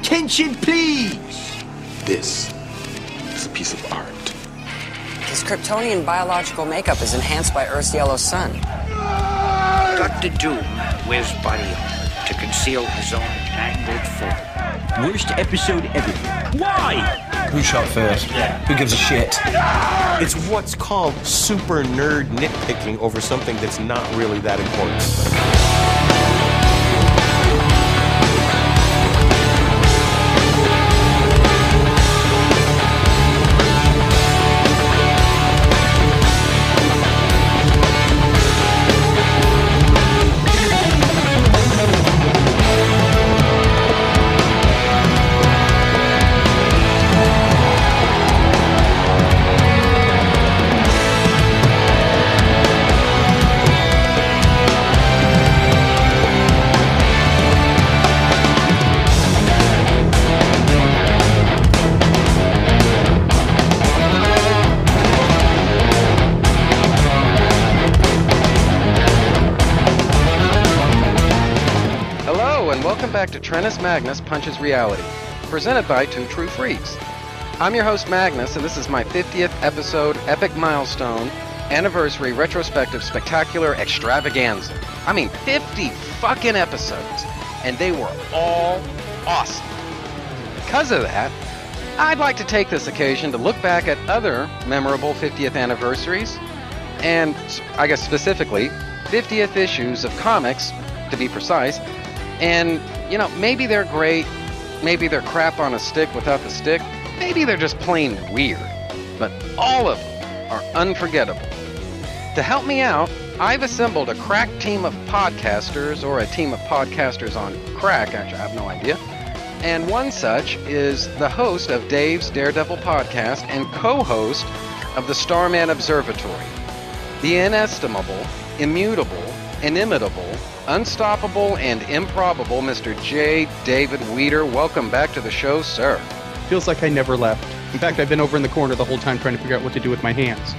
Your attention, please. This is a piece of art. His Kryptonian biological makeup is enhanced by Earth's yellow sun. Dr. Doom wears body armor to conceal his own mangled form. Worst episode ever. Why? Who shot first? Yeah. Who gives a shit? It's what's called super nerd nitpicking over something that's not really that important. Trentus Magnus Punches Reality, presented by Two True Freaks. I'm your host, Magnus, and this is my 50th episode, epic milestone, anniversary, retrospective, spectacular extravaganza. I mean, 50 fucking episodes, and they were all awesome. Because of that, I'd like to take this occasion to look back at other memorable 50th anniversaries, and I guess specifically, 50th issues of comics, to be precise, and, you know, maybe they're great, maybe they're crap on a stick without the stick, maybe they're just plain weird. But all of them are unforgettable. To help me out, I've assembled a crack team of podcasters, or a team of podcasters on crack, actually, I have no idea. And one such is the host of Dave's Daredevil podcast and co host of the Starman Observatory. The inestimable, immutable, inimitable, unstoppable, and improbable Mr. J. David Weter. Welcome back to the show, sir. Feels like I never left. In fact, I've been over in the corner the whole time trying to figure out what to do with my hands.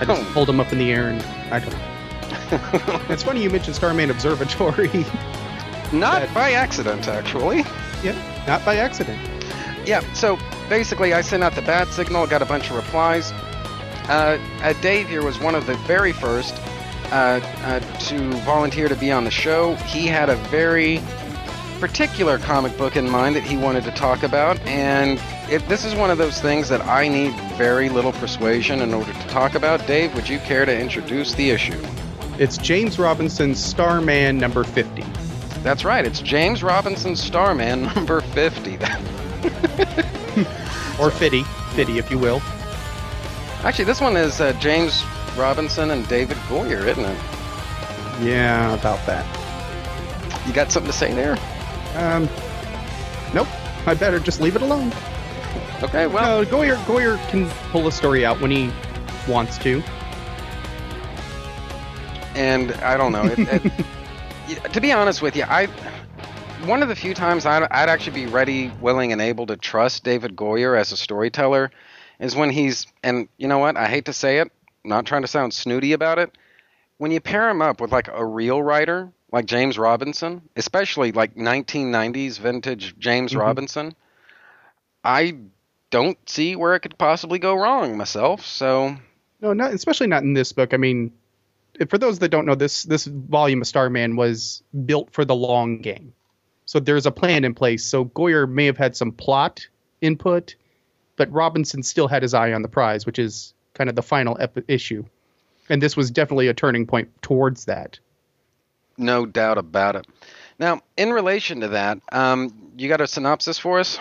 I just hold them up in the air and I don't know. it's funny you mentioned Starman Observatory. Not That- by accident, actually. yeah, not by accident. Yeah, so basically, I sent out the bat signal, got a bunch of replies. Uh, uh, Dave here was one of the very first uh, uh, to volunteer to be on the show. He had a very particular comic book in mind that he wanted to talk about, and it, this is one of those things that I need very little persuasion in order to talk about. Dave, would you care to introduce the issue? It's James Robinson's Starman number 50. That's right, it's James Robinson's Starman number 50. Or Fitty. Fitty, if you will. Actually, this one is uh, James Robinson and David Goyer, isn't it? Yeah, about that. You got something to say there? Um, nope. I better just leave it alone. Okay, well, Well, Goyer, Goyer can pull a story out when he wants to. and I don't know. It, it, to be honest with you, I one of the few times I'd, I'd actually be ready, willing, and able to trust David Goyer as a storyteller is when he's and you know what? I hate to say it, not trying to sound snooty about it. When you pair him up with like a real writer like James Robinson, especially like 1990s vintage James Mhm. Robinson, I don't see where it could possibly go wrong myself. So No, not especially not in this book. I mean, for those that don't know, this this volume of Starman was built for the long game. So there's a plan in place. So Goyer may have had some plot input, but Robinson still had his eye on the prize, which is kind of the final ep- issue. And this was definitely a turning point towards that. No doubt about it. Now, in relation to that, um, you got a synopsis for us?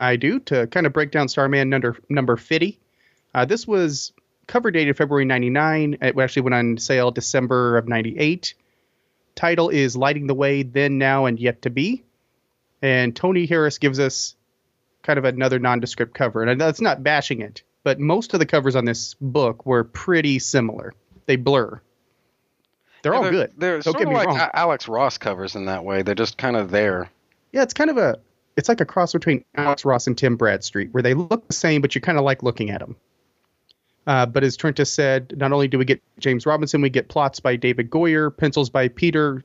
I do to kind of break down Starman number number 50. Uh, this was cover dated February 99. It actually went on sale December of 98. Title is Lighting the Way Then, Now, and Yet to Be. And Tony Harris gives us kind of another nondescript cover. And that's not bashing it, but most of the covers on this book were pretty similar. They blur. They're all they're, good. They're Don't sort get of like wrong. Alex Ross covers in that way. They're just kind of there. Yeah, it's kind of a it's like a cross between Alex Ross and Tim Bradstreet, where they look the same, but you kind of like looking at them. Uh, but as Trent just said, not only do we get James Robinson, we get plots by David Goyer, pencils by Peter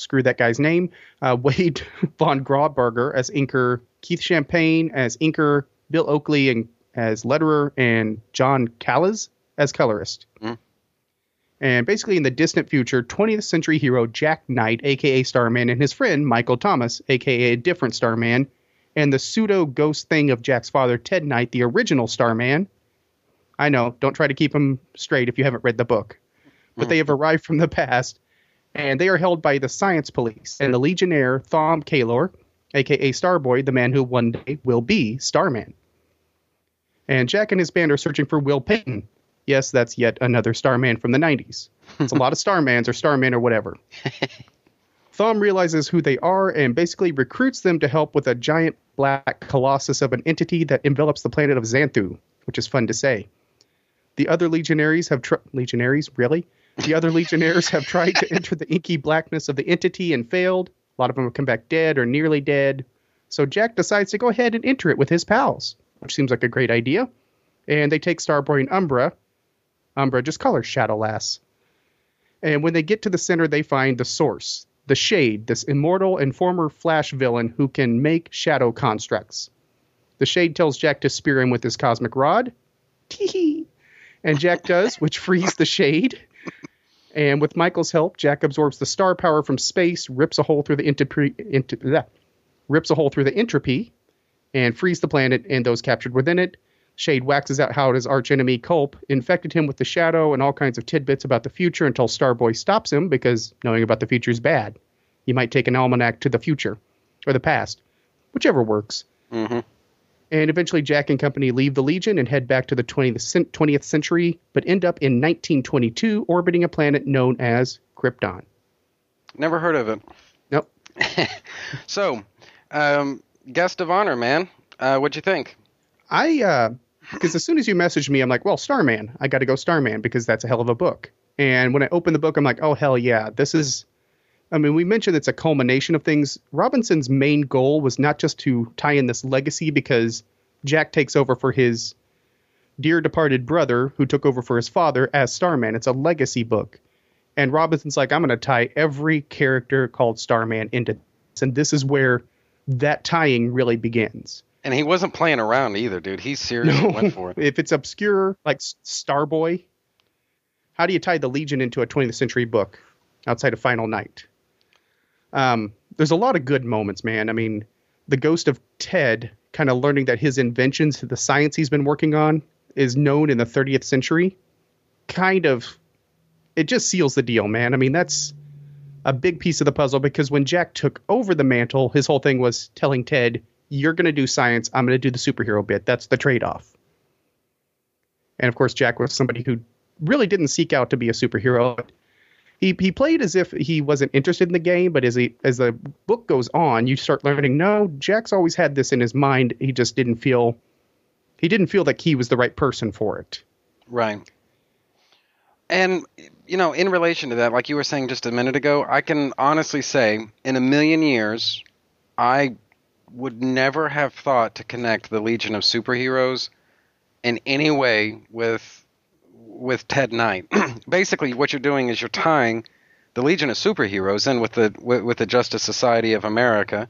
screw that guy's name. Uh, Wade von Grawbadger as inker, Keith Champagne as inker, Bill Oakley and as letterer, and John Kalisz as colorist. Mm. And basically, in the distant future, 20th century hero Jack Knight, aka Starman, and his friend Michael Thomas, aka a different Starman, and the pseudo ghost thing of Jack's father, Ted Knight, the original Starman. I know, don't try to keep them straight if you haven't read the book. But they have arrived from the past, and they are held by the science police and the Legionnaire Thom Kallor, aka Starboy, the man who one day will be Starman. And Jack and his band are searching for Will Payton. Yes, that's yet another Starman from the 90s. It's a lot of Starmans or Starman or whatever. Thom realizes who they are and basically recruits them to help with a giant black colossus of an entity that envelops the planet of Xanthu, which is fun to say. The other legionaries have tr- legionaries really. The other legionnaires have tried to enter the inky blackness of the entity and failed. A lot of them have come back dead or nearly dead. So Jack decides to go ahead and enter it with his pals, which seems like a great idea. And they take Starboy and Umbra. Umbra just call her Shadow Lass. And when they get to the center, they find the source, the Shade, this immortal and former Flash villain who can make shadow constructs. The Shade tells Jack to spear him with his cosmic rod. Tee And Jack does, which frees the Shade. And with Michael's help, Jack absorbs the star power from space, rips a hole through the entropy, ent- rips a hole through the entropy, and frees the planet and those captured within it. Shade waxes out how his archenemy Culp infected him with the shadow and all kinds of tidbits about the future until Starboy stops him because knowing about the future is bad. You might take an almanac to the future or the past, whichever works. Mhm. And eventually, Jack and company leave the Legion and head back to the 20th, 20th century, but end up in 1922 orbiting a planet known as Krypton. Never heard of it. Nope. So, um, guest of honor, man. Uh, what'd you think? I, uh, because as soon as you messaged me, I'm like, well, Starman. I got to go Starman because that's a hell of a book. And when I opened the book, I'm like, oh, hell yeah. This is, I mean, we mentioned it's a culmination of things. Robinson's main goal was not just to tie in this legacy because Jack takes over for his dear departed brother who took over for his father as Starman. It's a legacy book. And Robinson's like, I'm going to tie every character called Starman into this. And this is where that tying really begins. And he wasn't playing around either, dude. He seriously went for it. if it's obscure like Starboy, how do you tie the Legion into a 20th century book outside of Final Night? Um, there's a lot of good moments, man. I mean, the ghost of Ted kind of learning that his inventions, the science he's been working on, is known in the 30th century. Kind of, it just seals the deal, man. I mean, that's a big piece of the puzzle because when Jack took over the mantle, his whole thing was telling Ted, "You're going to do science. I'm going to do the superhero bit. That's the trade-off." And of course, Jack was somebody who really didn't seek out to be a superhero. He he played as if he wasn't interested in the game, but as he as the book goes on, you start learning. No, Jack's always had this in his mind. He just didn't feel he didn't feel like he was the right person for it. Right. And you know, in relation to that, like you were saying just a minute ago, I can honestly say, in a million years, I would never have thought to connect the Legion of Superheroes in any way with with Ted Knight. Basically, what you're doing is you're tying the Legion of Superheroes in with the with, with the Justice Society of America,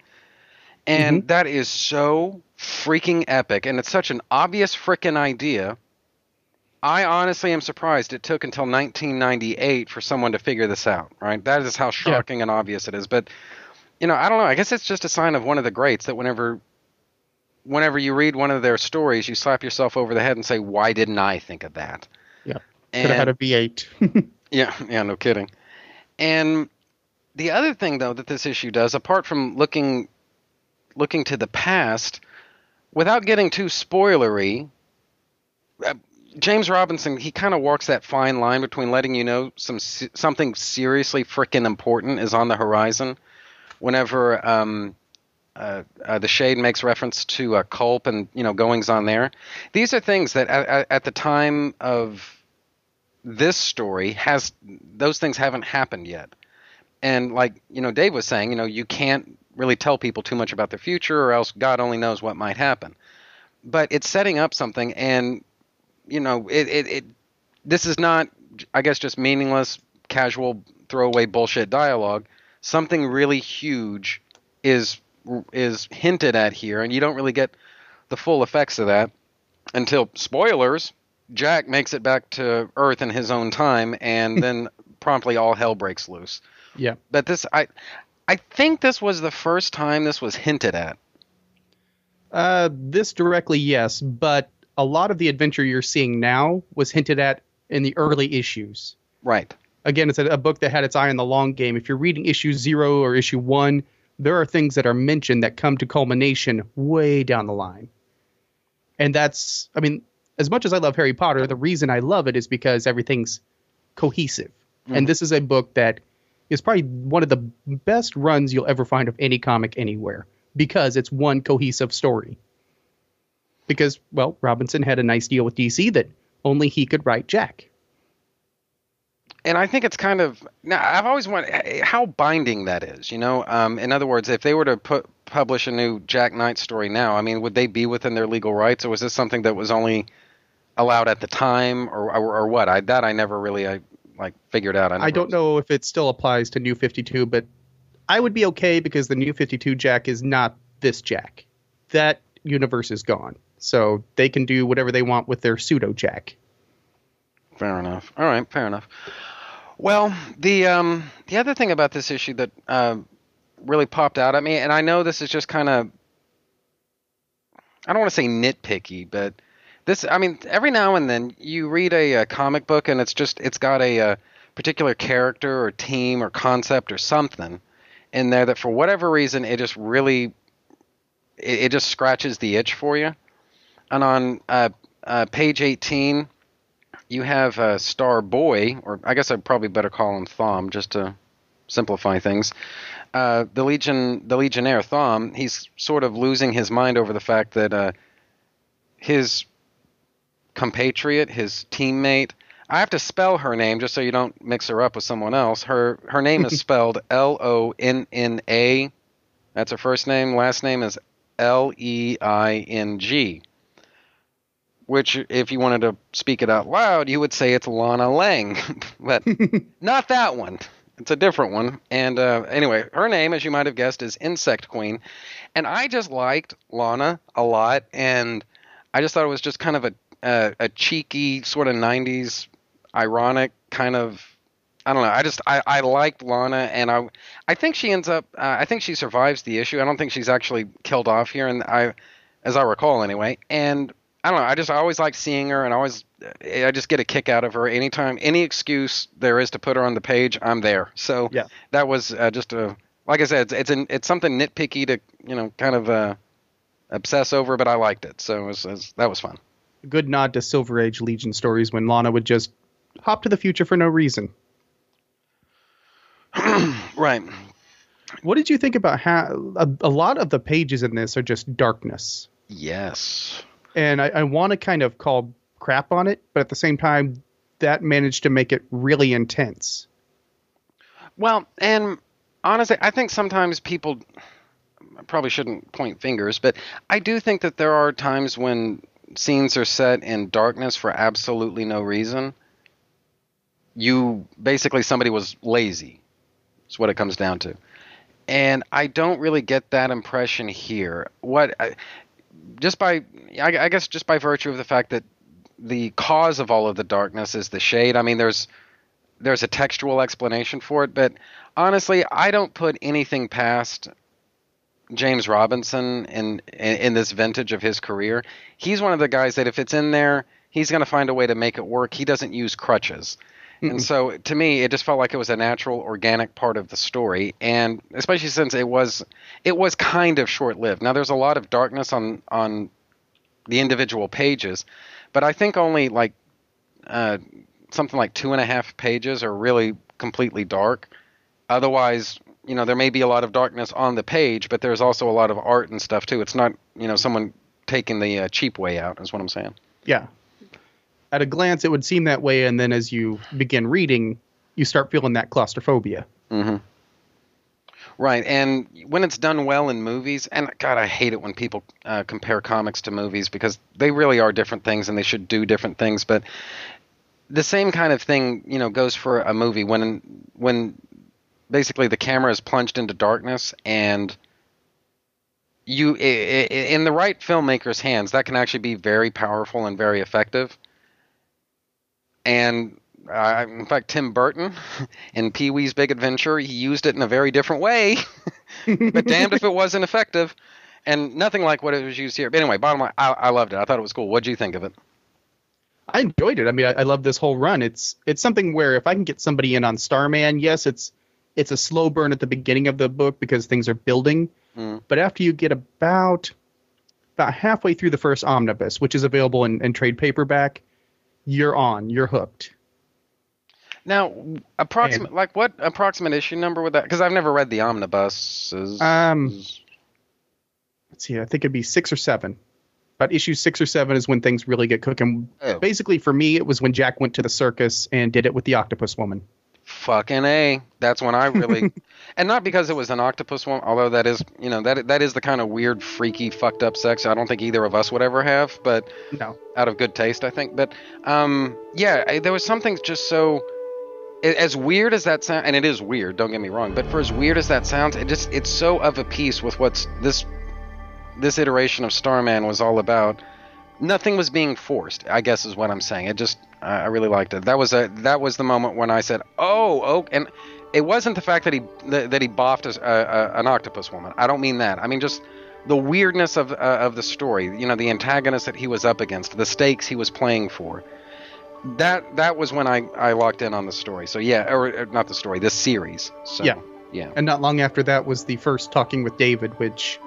and mm-hmm. that is so freaking epic, and it's such an obvious freaking idea. I honestly am surprised it took until 1998 for someone to figure this out. Right? That is how shocking and obvious it is. But you know, I don't know. I guess it's just a sign of one of the greats that whenever whenever you read one of their stories, you slap yourself over the head and say, "Why didn't I think of that?" Yeah, could have had a V8. Yeah, yeah, no kidding. And the other thing though that this issue does, apart from looking looking to the past, without getting too spoilery, uh, James Robinson he kind of walks that fine line between letting you know some something seriously freaking important is on the horizon. Whenever um, uh, uh, the shade makes reference to uh, Culp and you know goings on there, these are things that at, at- the time of this story has those things haven't happened yet. And like you know, Dave was saying, you know, you can't really tell people too much about the future, or else God only knows what might happen. But it's setting up something, and you know, it it, it this is not, I guess, just meaningless, casual, throwaway bullshit dialogue. something really huge is is hinted at here, and you don't really get the full effects of that until spoilers. Jack makes it back to Earth in his own time, and then promptly all hell breaks loose. Yeah. But this, I, I think this was the first time this was hinted at. Uh, this directly, yes, but a lot of the adventure you're seeing now was hinted at in the early issues. Right. Again, it's a, a book that had its eye on the long game. If you're reading issue zero or issue one, there are things that are mentioned that come to culmination way down the line. And that's, I mean, as much as I love Harry Potter, the reason I love it is because everything's cohesive. And mm-hmm. this is a book that is probably one of the best runs you'll ever find of any comic anywhere because it's one cohesive story. Because, well, Robinson had a nice deal with DC that only he could write Jack. and I think it's kind of now. I've always wondered how binding that is. You know, um, in other words, if they were to put publish a new Jack Knight story now, I mean, would they be within their legal rights, or was this something that was only allowed at the time, or or, or what? I that I never really I like figured out. I, I don't know if it still applies to New 52, but I would be okay because the New 52 Jack is not this Jack. That universe is gone. So they can do whatever they want with their pseudo Jack. Fair enough. All right, fair enough. Well, the um, the other thing about this issue that uh, really popped out at me, and I know this is just kind of, I don't want to say nitpicky, but this, I mean, every now and then you read a, a comic book and it's just it's got a, a particular character or team or concept or something in there that for whatever reason it just really, it, it just scratches the itch for you. And on uh, uh, page 18 you have uh, Star Boy, or I guess I'd probably better call him Thom, just to simplify things. Uh, the Legion, the Legionnaire Thom, he's sort of losing his mind over the fact that uh, his compatriot, his teammate, I have to spell her name just so you don't mix her up with someone else. Her her name is spelled L O N N A. That's her first name. Last name is L E I N G which if you wanted to speak it out loud, you would say it's Lana Lang, but not that one. It's a different one. And uh, anyway, her name, as you might have guessed, is Insect Queen. And I just liked Lana a lot, and I just thought it was just kind of a a, a cheeky sort of '90s ironic kind of. I don't know. I just I, I liked Lana, and I I think she ends up. Uh, I think she survives the issue. I don't think she's actually killed off here, and I, as I recall anyway. And I don't know. I just I always like seeing her, and I always I just get a kick out of her. Anytime, any excuse there is to put her on the page, I'm there. So Yeah. that was uh, just a like I said, it's it's, an, it's something nitpicky to you know kind of uh, obsess over, but I liked it. So it was, it was- that was fun. Good nod to Silver Age Legion stories when Lana would just hop to the future for no reason. Right. What did you think about how a, a lot of the pages in this are just darkness? Yes. And I, I want to kind of call crap on it, but at the same time, that managed to make it really intense. Well, and honestly, I think sometimes people I probably shouldn't point fingers, but I do think that there are times when scenes are set in darkness for absolutely no reason. You basically somebody was lazy. Is what it comes down to. And I don't really get that impression here. What just by I, guess just by virtue of the fact that the cause of all of the darkness is the shade. I mean, there's there's a textual explanation for it, but honestly, I don't put anything past James Robinson in, in in this vintage of his career. He's one of the guys that if it's in there, he's going to find a way to make it work. He doesn't use crutches. And so to me, it just felt like it was a natural, organic part of the story, and especially since it was it was kind of short-lived. Now there's a lot of darkness on on the individual pages, but I think only like uh, something like two and a half pages are really completely dark. Otherwise, you know, there may be a lot of darkness on the page, but there's also a lot of art and stuff too. It's not, you know, someone taking the uh, cheap way out, is what I'm saying. Yeah. At a glance, it would seem that way, and then as you begin reading, you start feeling that claustrophobia. Right, and when it's done well in movies, and God, I hate it when people uh, compare comics to movies because they really are different things and they should do different things. But the same kind of thing, you know, goes for a movie when when basically the camera is plunged into darkness and you in the right filmmaker's hands that can actually be very powerful and very effective and uh, in fact tim burton in pee-wee's big adventure he used it in a very different way but damned if it wasn't effective and nothing like what it was used here but anyway bottom line i, I loved it i thought it was cool what do you think of it I enjoyed it. I mean, I, I love this whole run. It's it's something where if I can get somebody in on Starman, yes, it's it's a slow burn at the beginning of the book because things are building. Mm. But after you get about about halfway through the first omnibus, which is available in, in trade paperback, you're on. You're hooked. Now, approximate like what approximate issue number would that? Because I've never read the omnibuses. Um, let's see. I think it'd be six or seven. But issue six or seven is when things really get cooking. Oh. Basically, for me, it was when Jack went to the circus and did it with the octopus woman. Fucking a. That's when I really, and not because it was an octopus one. Although that is, you know, that that is the kind of weird, freaky, fucked up sex I don't think either of us would ever have. But No. out of good taste, I think. But um, yeah, I, there was something just so. As weird as that sound, and it is weird. Don't get me wrong, but for as weird as that sounds, it just it's so of a piece with what's this this iteration of Starman was all about. Nothing was being forced. I guess is what I'm saying. It just I really liked it. That was a that was the moment when I said, "Oh, oh," and it wasn't the fact that he that, he boffed a, a, an octopus woman. I don't mean that. I mean just the weirdness of uh, of the story. You know, the antagonist that he was up against, the stakes he was playing for. That that was when I I locked in on the story. So yeah, or, or not the story, this series. So Yeah. yeah. And not long after that was the first Talking with David, which,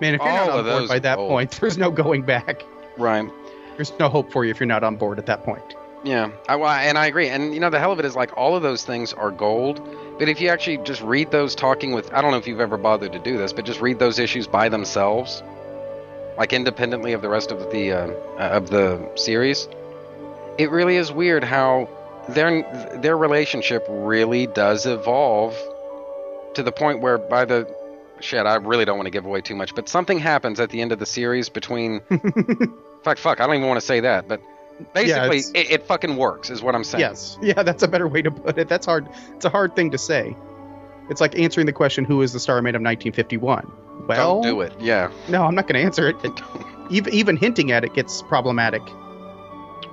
man, if you're not on board by that old. point, there's no going back. Right. There's no hope for you if you're not on board at that point. Yeah, I, and I agree. And you know, the hell of it is like all of those things are gold. But if you actually just read those talking with, I don't know if you've ever bothered to do this, but just read those issues by themselves, like independently of the rest of the uh, of the series. It really is weird how their their relationship really does evolve to the point where by the shit, I really don't want to give away too much, but something happens at the end of the series between. fuck, fuck, I don't even want to say that, but basically, it's- it, it fucking works, is what I'm saying. Yes. Yeah, that's a better way to put it. That's hard. It's a hard thing to say. It's like answering the question, who is the Starman of 1951? Well, Don't do it. Yeah. No, I'm not going to answer it. Even, even hinting at it gets problematic.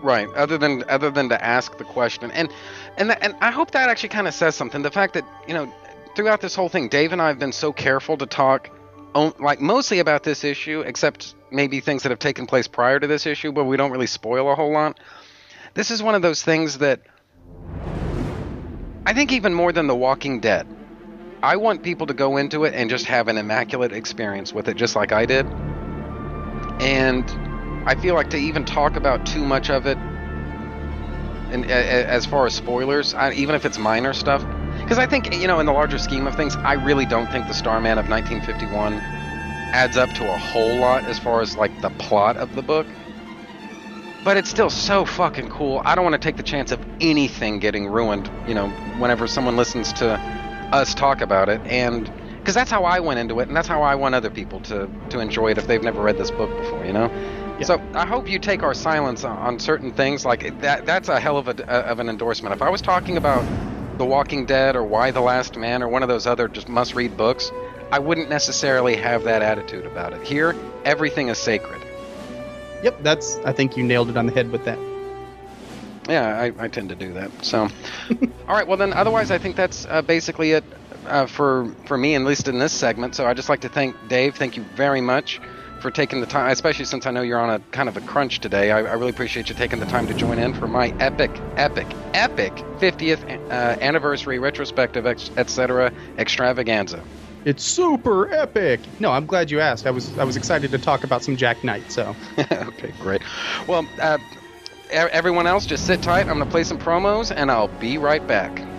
Right. Other than other than to ask the question, and and and I hope that actually kind of says something. The fact that you know, throughout this whole thing, Dave and I have been so careful to talk, on, like mostly about this issue, except maybe things that have taken place prior to this issue, but we don't really spoil a whole lot. This is one of those things that I think even more than The Walking Dead. I want people to go into it and just have an immaculate experience with it, just like I did. And I feel like to even talk about too much of it, and as far as spoilers, even if it's minor stuff, because I think you know, in the larger scheme of things, I really don't think the Starman of 1951 adds up to a whole lot as far as like the plot of the book. But it's still so fucking cool. I don't want to take the chance of anything getting ruined, you know, whenever someone listens to us talk about it, and because that's how I went into it, and that's how I want other people to to enjoy it if they've never read this book before, you know. So I hope you take our silence on, certain things like that. That's a hell of a uh, of an endorsement. If I was talking about The Walking Dead or Y the Last Man or one of those other just must-read books, I wouldn't necessarily have that attitude about it. Here, everything is sacred. Yep, that's. I think you nailed it on the head with that. Yeah, I, I tend to do that. So, all right. Well, then, otherwise, I think that's uh, basically it uh, for for me, at least in this segment. So, I would just like to thank Dave. Thank you very much for taking the time, especially since I know you're on a kind of a crunch today. I, I really appreciate you taking the time to join in for my epic, epic, epic 50th uh, anniversary retrospective, etc. extravaganza. It's super epic. No, I'm glad you asked. I was I was excited to talk about some Jack Knight. So okay, great. Well, uh, everyone else, just sit tight. I'm to play some promos, and I'll be right back.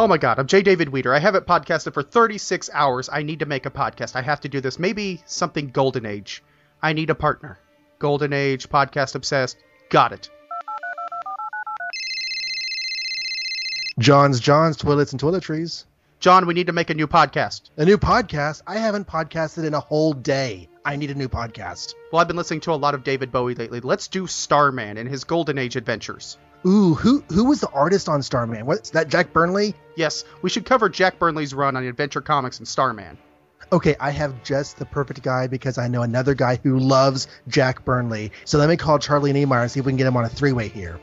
Oh my god, I'm J. David Weter. I haven't podcasted for 36 hours. I need to make a podcast. I have to do this. Maybe something Golden Age. I need a partner. Golden Age, podcast obsessed. Got it. John's John's Toilets and Toiletries. John, we need to make a new podcast. A new podcast? I haven't podcasted in a whole day. I need a new podcast. Well, I've been listening to a lot of David Bowie lately. Let's do Starman and his Golden Age adventures. Ooh, who who was the artist on Starman? What's that? Jack Burnley? Yes, we should cover Jack Burnley's run on Adventure Comics and Starman. Okay, I have just the perfect guy because I know another guy who loves Jack Burnley. So let me call Charlie Niemeyer and see if we can get him on a three-way here.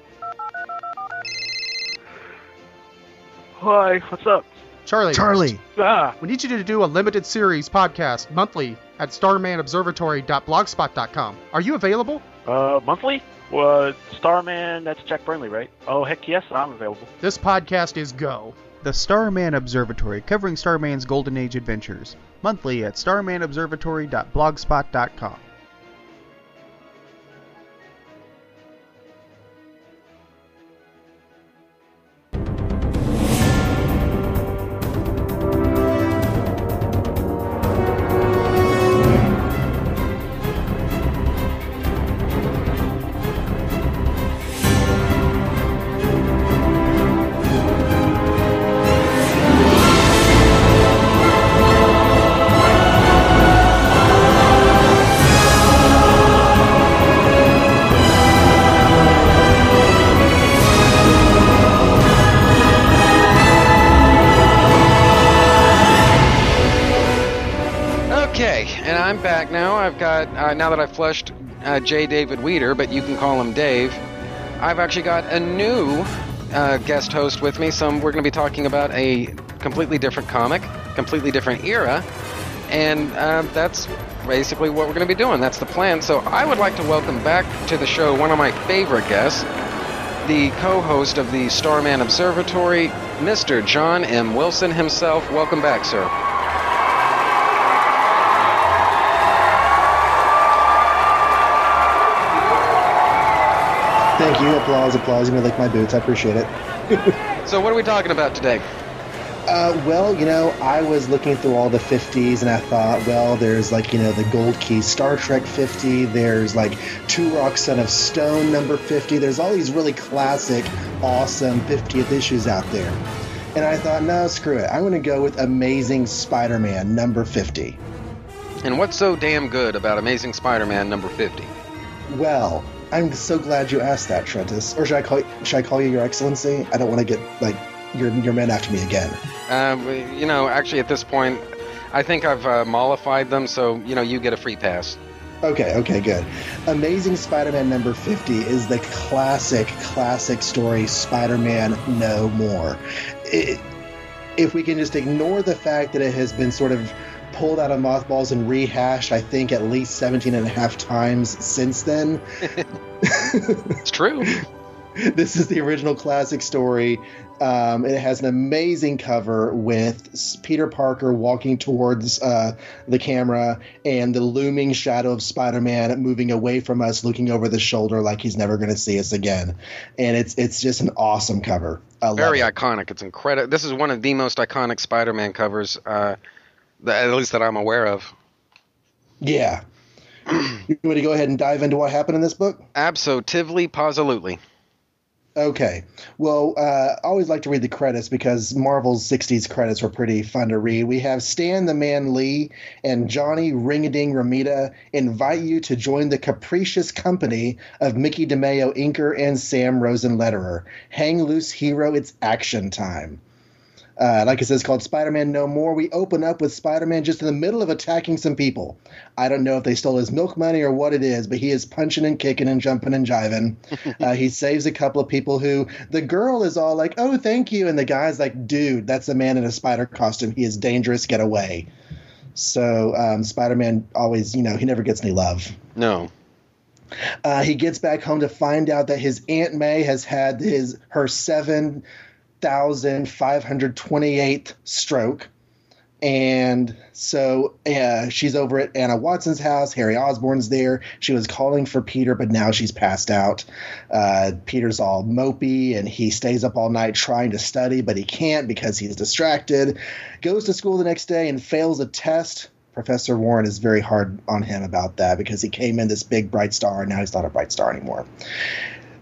Hi, what's up? Charlie. Charlie. Ah, We need you to do a limited series podcast monthly at starmanobservatory.blogspot.com. Are you available? Uh, monthly? Uh, Starman, that's Jack Burnley, right? Oh, heck yes, I'm available. This podcast is Go. The Starman Observatory, covering Starman's Golden Age adventures. Monthly at starmanobservatory.blogspot.com. flushed uh, J. David Weter, but you can call him Dave. I've actually got a new uh, guest host with me. Some we're going to be talking about a completely different comic, completely different era, and uh, that's basically what we're going to be doing. That's the plan. So I would like to welcome back to the show one of my favorite guests, the co-host of the Starman Observatory, Mr. John M. Wilson himself. Welcome back, sir. Thank you. Applause, applause. You may lick my boots. I appreciate it. So what are we talking about today? Uh, well, you know, I was looking through all the 50s and I thought, well, there's like, you know, the Gold Key Star Trek 50, there's like Turok Son of Stone number 50, there's all these really classic, awesome 50th issues out there. And I thought, no, screw it. I'm going to go with Amazing Spider Man number 50. And what's so damn good about Amazing Spider-Man number 50? Well, I'm so glad you asked that, Trentus. Or should I call should I call you Your Excellency? I don't want to get like your your man after me again. Um, you know, actually, at this point, I think I've uh, mollified them, so you know, you get a free pass. Okay, okay, good. Amazing Spider-Man number 50 is the classic, classic story Spider-Man No More. It, if we can just ignore the fact that it has been sort of pulled out of mothballs and rehashed, I think, at least 17 and a half times since then. It's true. this is the original classic story. Um, it has an amazing cover with Peter Parker walking towards uh, the camera and the looming shadow of Spider Man moving away from us, looking over the shoulder like he's never going to see us again. And it's it's just an awesome cover. Very it. iconic. It's incredible. This is one of the most iconic Spider-Man covers, uh, at least that I'm aware of. Yeah. you want to go ahead and dive into what happened in this book? Absolutely, positively. Okay. Well, uh, I always like to read the credits because Marvel's 60s credits were pretty fun to read. We have Stan the Man Lee and Johnny Ringading Romita invite you to join the capricious company of Mickey DeMeo inker and Sam Rosen letterer. Hang loose, hero, it's action time. Uh, like said, it's called Spider Man No More. We open up with Spider Man just in the middle of attacking some people. I don't know if they stole his milk money or what it is, but he is punching and kicking and jumping and jiving. uh, he saves a couple of people who the girl is all like, oh, thank you. And the guy's like, dude, that's a man in a spider costume. He is dangerous. Get away. So um, Spider Man always, you know, he never gets any love. No. Uh, he gets back home to find out that his Aunt May has had his her seven thousand five hundred twenty eighth stroke, and so uh, she's over at Anna Watson's house. Harry Osborn's there. She was calling for Peter, but now she's passed out. Uh, Peter's all mopey, and he stays up all night trying to study, but he can't because he's distracted. Goes to school the next day and fails a test Professor Warren is very hard on him about that because he came in this big bright star and now he's not a bright star anymore.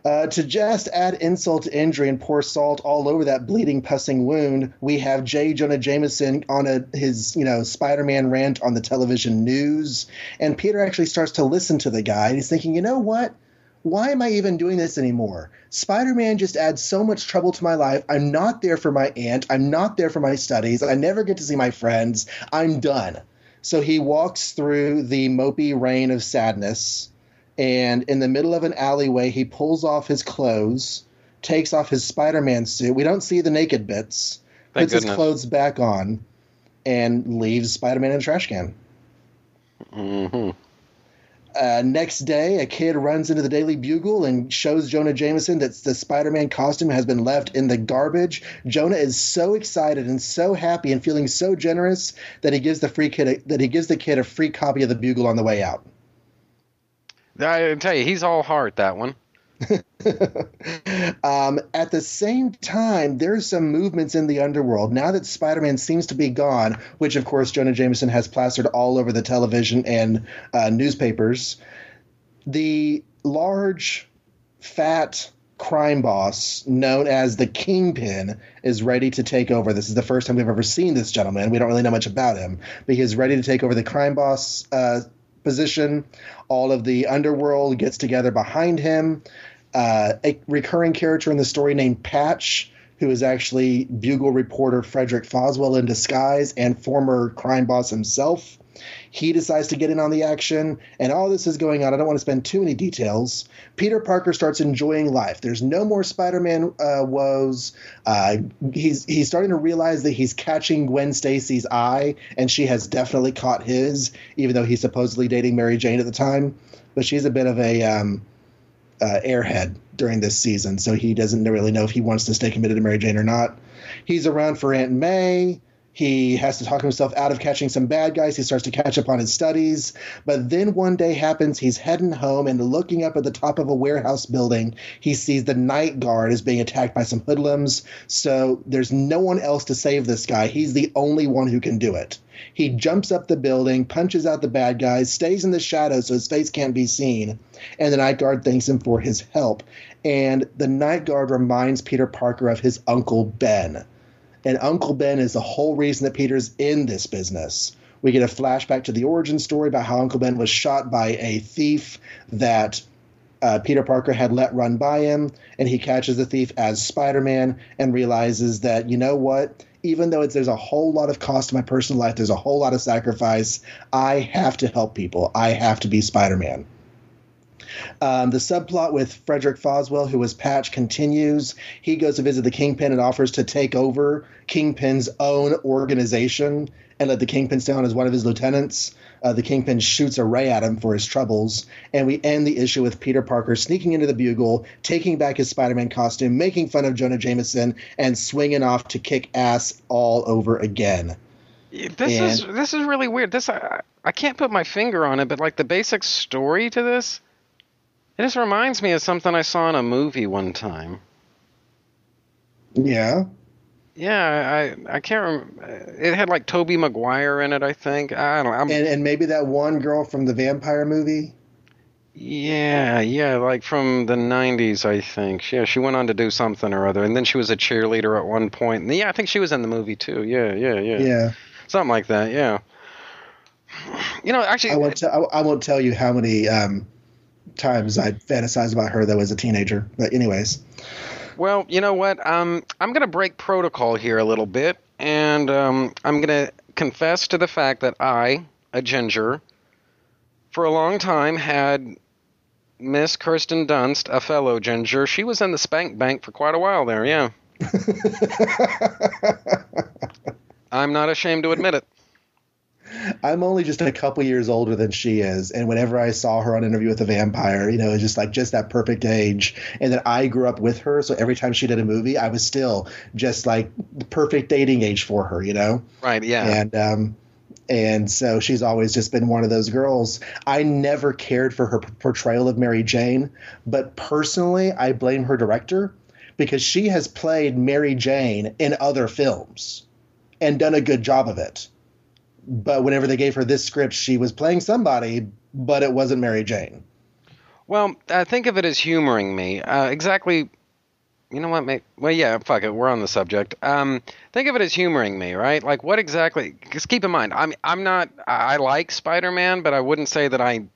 Uh, to just add insult to injury and pour salt all over that bleeding, pussing wound, we have J. Jonah Jameson on a, his, you know, Spider-Man rant on the television news, and Peter actually starts to listen to the guy. And he's thinking, you know what? Why am I even doing this anymore? Spider-Man just adds so much trouble to my life. I'm not there for my aunt. I'm not there for my studies. I never get to see my friends. I'm done. So he walks through the mopey rain of sadness and in the middle of an alleyway, he pulls off his clothes, takes off his Spider Man suit. We don't see the naked bits, Thank puts his clothes back on, and leaves Spider Man in a trash can. hmm Uh, next day, a kid runs into the Daily Bugle and shows Jonah Jameson that the Spider Man costume has been left in the garbage. Jonah is so excited and so happy and feeling so generous that he gives the free kid a, that he gives the kid a free copy of the Bugle on the way out. I tell you, he's all heart. That one. um, at the same time, there's some movements in the underworld. Now that Spider Man seems to be gone, which of course Jonah Jameson has plastered all over the television and uh, newspapers, the large, fat crime boss known as the Kingpin is ready to take over. This is the first time we've ever seen this gentleman. We don't really know much about him, but he is ready to take over the crime boss uh, position. All of the underworld gets together behind him. Uh, a recurring character in the story named Patch, who is actually Bugle reporter Frederick Foswell in disguise and former crime boss himself. He decides to get in on the action, and all this is going on. I don't want to spend too many details. Peter Parker starts enjoying life. There's no more Spider-Man uh, woes. Uh, he's he's starting to realize that he's catching Gwen Stacy's eye, and she has definitely caught his, even though he's supposedly dating Mary Jane at the time. But she's a bit of a um, uh, airhead during this season, so he doesn't really know if he wants to stay committed to Mary Jane or not. He's around for Aunt May. He has to talk himself out of catching some bad guys. He starts to catch up on his studies. But then one day happens, he's heading home and looking up at the top of a warehouse building. He sees the night guard is being attacked by some hoodlums. So there's no one else to save this guy. He's the only one who can do it. He jumps up the building, punches out the bad guys, stays in the shadows so his face can't be seen, and the night guard thanks him for his help. And the night guard reminds Peter Parker of his uncle Ben. And Uncle Ben is the whole reason that Peter's in this business. We get a flashback to the origin story about how Uncle Ben was shot by a thief that uh, Peter Parker had let run by him, and he catches the thief as Spider Man and realizes that, you know what? Even though it's, there's a whole lot of cost to my personal life, there's a whole lot of sacrifice, I have to help people. I have to be Spider Man. Um, the subplot with Frederick Foswell, who was Patch, continues. He goes to visit the Kingpin and offers to take over Kingpin's own organization and let the Kingpin stay on as one of his lieutenants. Uh, the Kingpin shoots a ray at him for his troubles, and we end the issue with Peter Parker sneaking into the Bugle, taking back his Spider-Man costume, making fun of Jonah Jameson, and swinging off to kick ass all over again. This is this is really weird. This I, I can't put my finger on it, but like the basic story to this, it just reminds me of something I saw in a movie one time. Yeah. Yeah, I I can't. Rem- it had like Tobey Maguire in it. I think I don't. I'm, And and maybe that one girl from the vampire movie. yeah, yeah, like from the '90s, I think. Yeah, she went on to do something or other, and then she was a cheerleader at one point. And yeah, I think she was in the movie too. Yeah, yeah, yeah, Yeah. something like that. Yeah. You know, actually, I won't. T- I, I won't tell you how many um, times I fantasized about her though as a teenager. But anyways, Well, you know what? Um, I'm going to break protocol here a little bit, and um, I'm going to confess to the fact that I, a ginger, for a long time had Miss Kirsten Dunst, a fellow ginger. She was in the Spank Bank for quite a while there, yeah. I'm not ashamed to admit it. I'm only just a couple years older than she is, and whenever I saw her on Interview with the Vampire, you know, it's just like just that perfect age. And then I grew up with her, so every time she did a movie, I was still just like the perfect dating age for her, you know. Right, yeah. And um, and so she's always just been one of those girls. I never cared for her portrayal of Mary Jane, but personally, I blame her director because she has played Mary Jane in other films and done a good job of it. But whenever they gave her this script, she was playing somebody, but it wasn't Mary Jane. Well, uh, think of it as humoring me. Uh, exactly. You know what? Mate? Well, yeah. Fuck it. We're on the subject. Um, think of it as humoring me, right? Like, what exactly? Because keep in mind, I'm I'm not. I I like Spider-Man, but I wouldn't say that I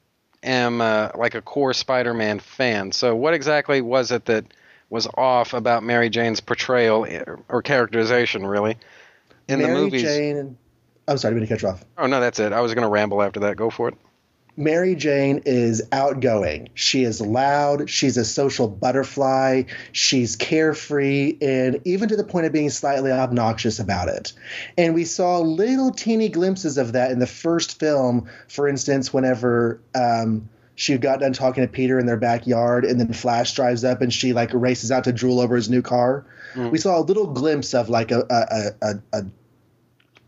am uh, like a core Spider-Man fan. So, what exactly was it that was off about Mary Jane's portrayal eh, or characterization, really, in Mary the movies? Jane. I'm sorry, I didn't mean to cut you off. Oh no, that's it. I was going to ramble after that. Go for it. Mary Jane is outgoing. She is loud. She's a social butterfly. She's carefree, and even to the point of being slightly obnoxious about it. And we saw little teeny glimpses of that in the first film. For instance, whenever um, she got done talking to Peter in their backyard, and then Flash drives up and she like races out to drool over his new car. We saw a little glimpse of like a a, a, a, a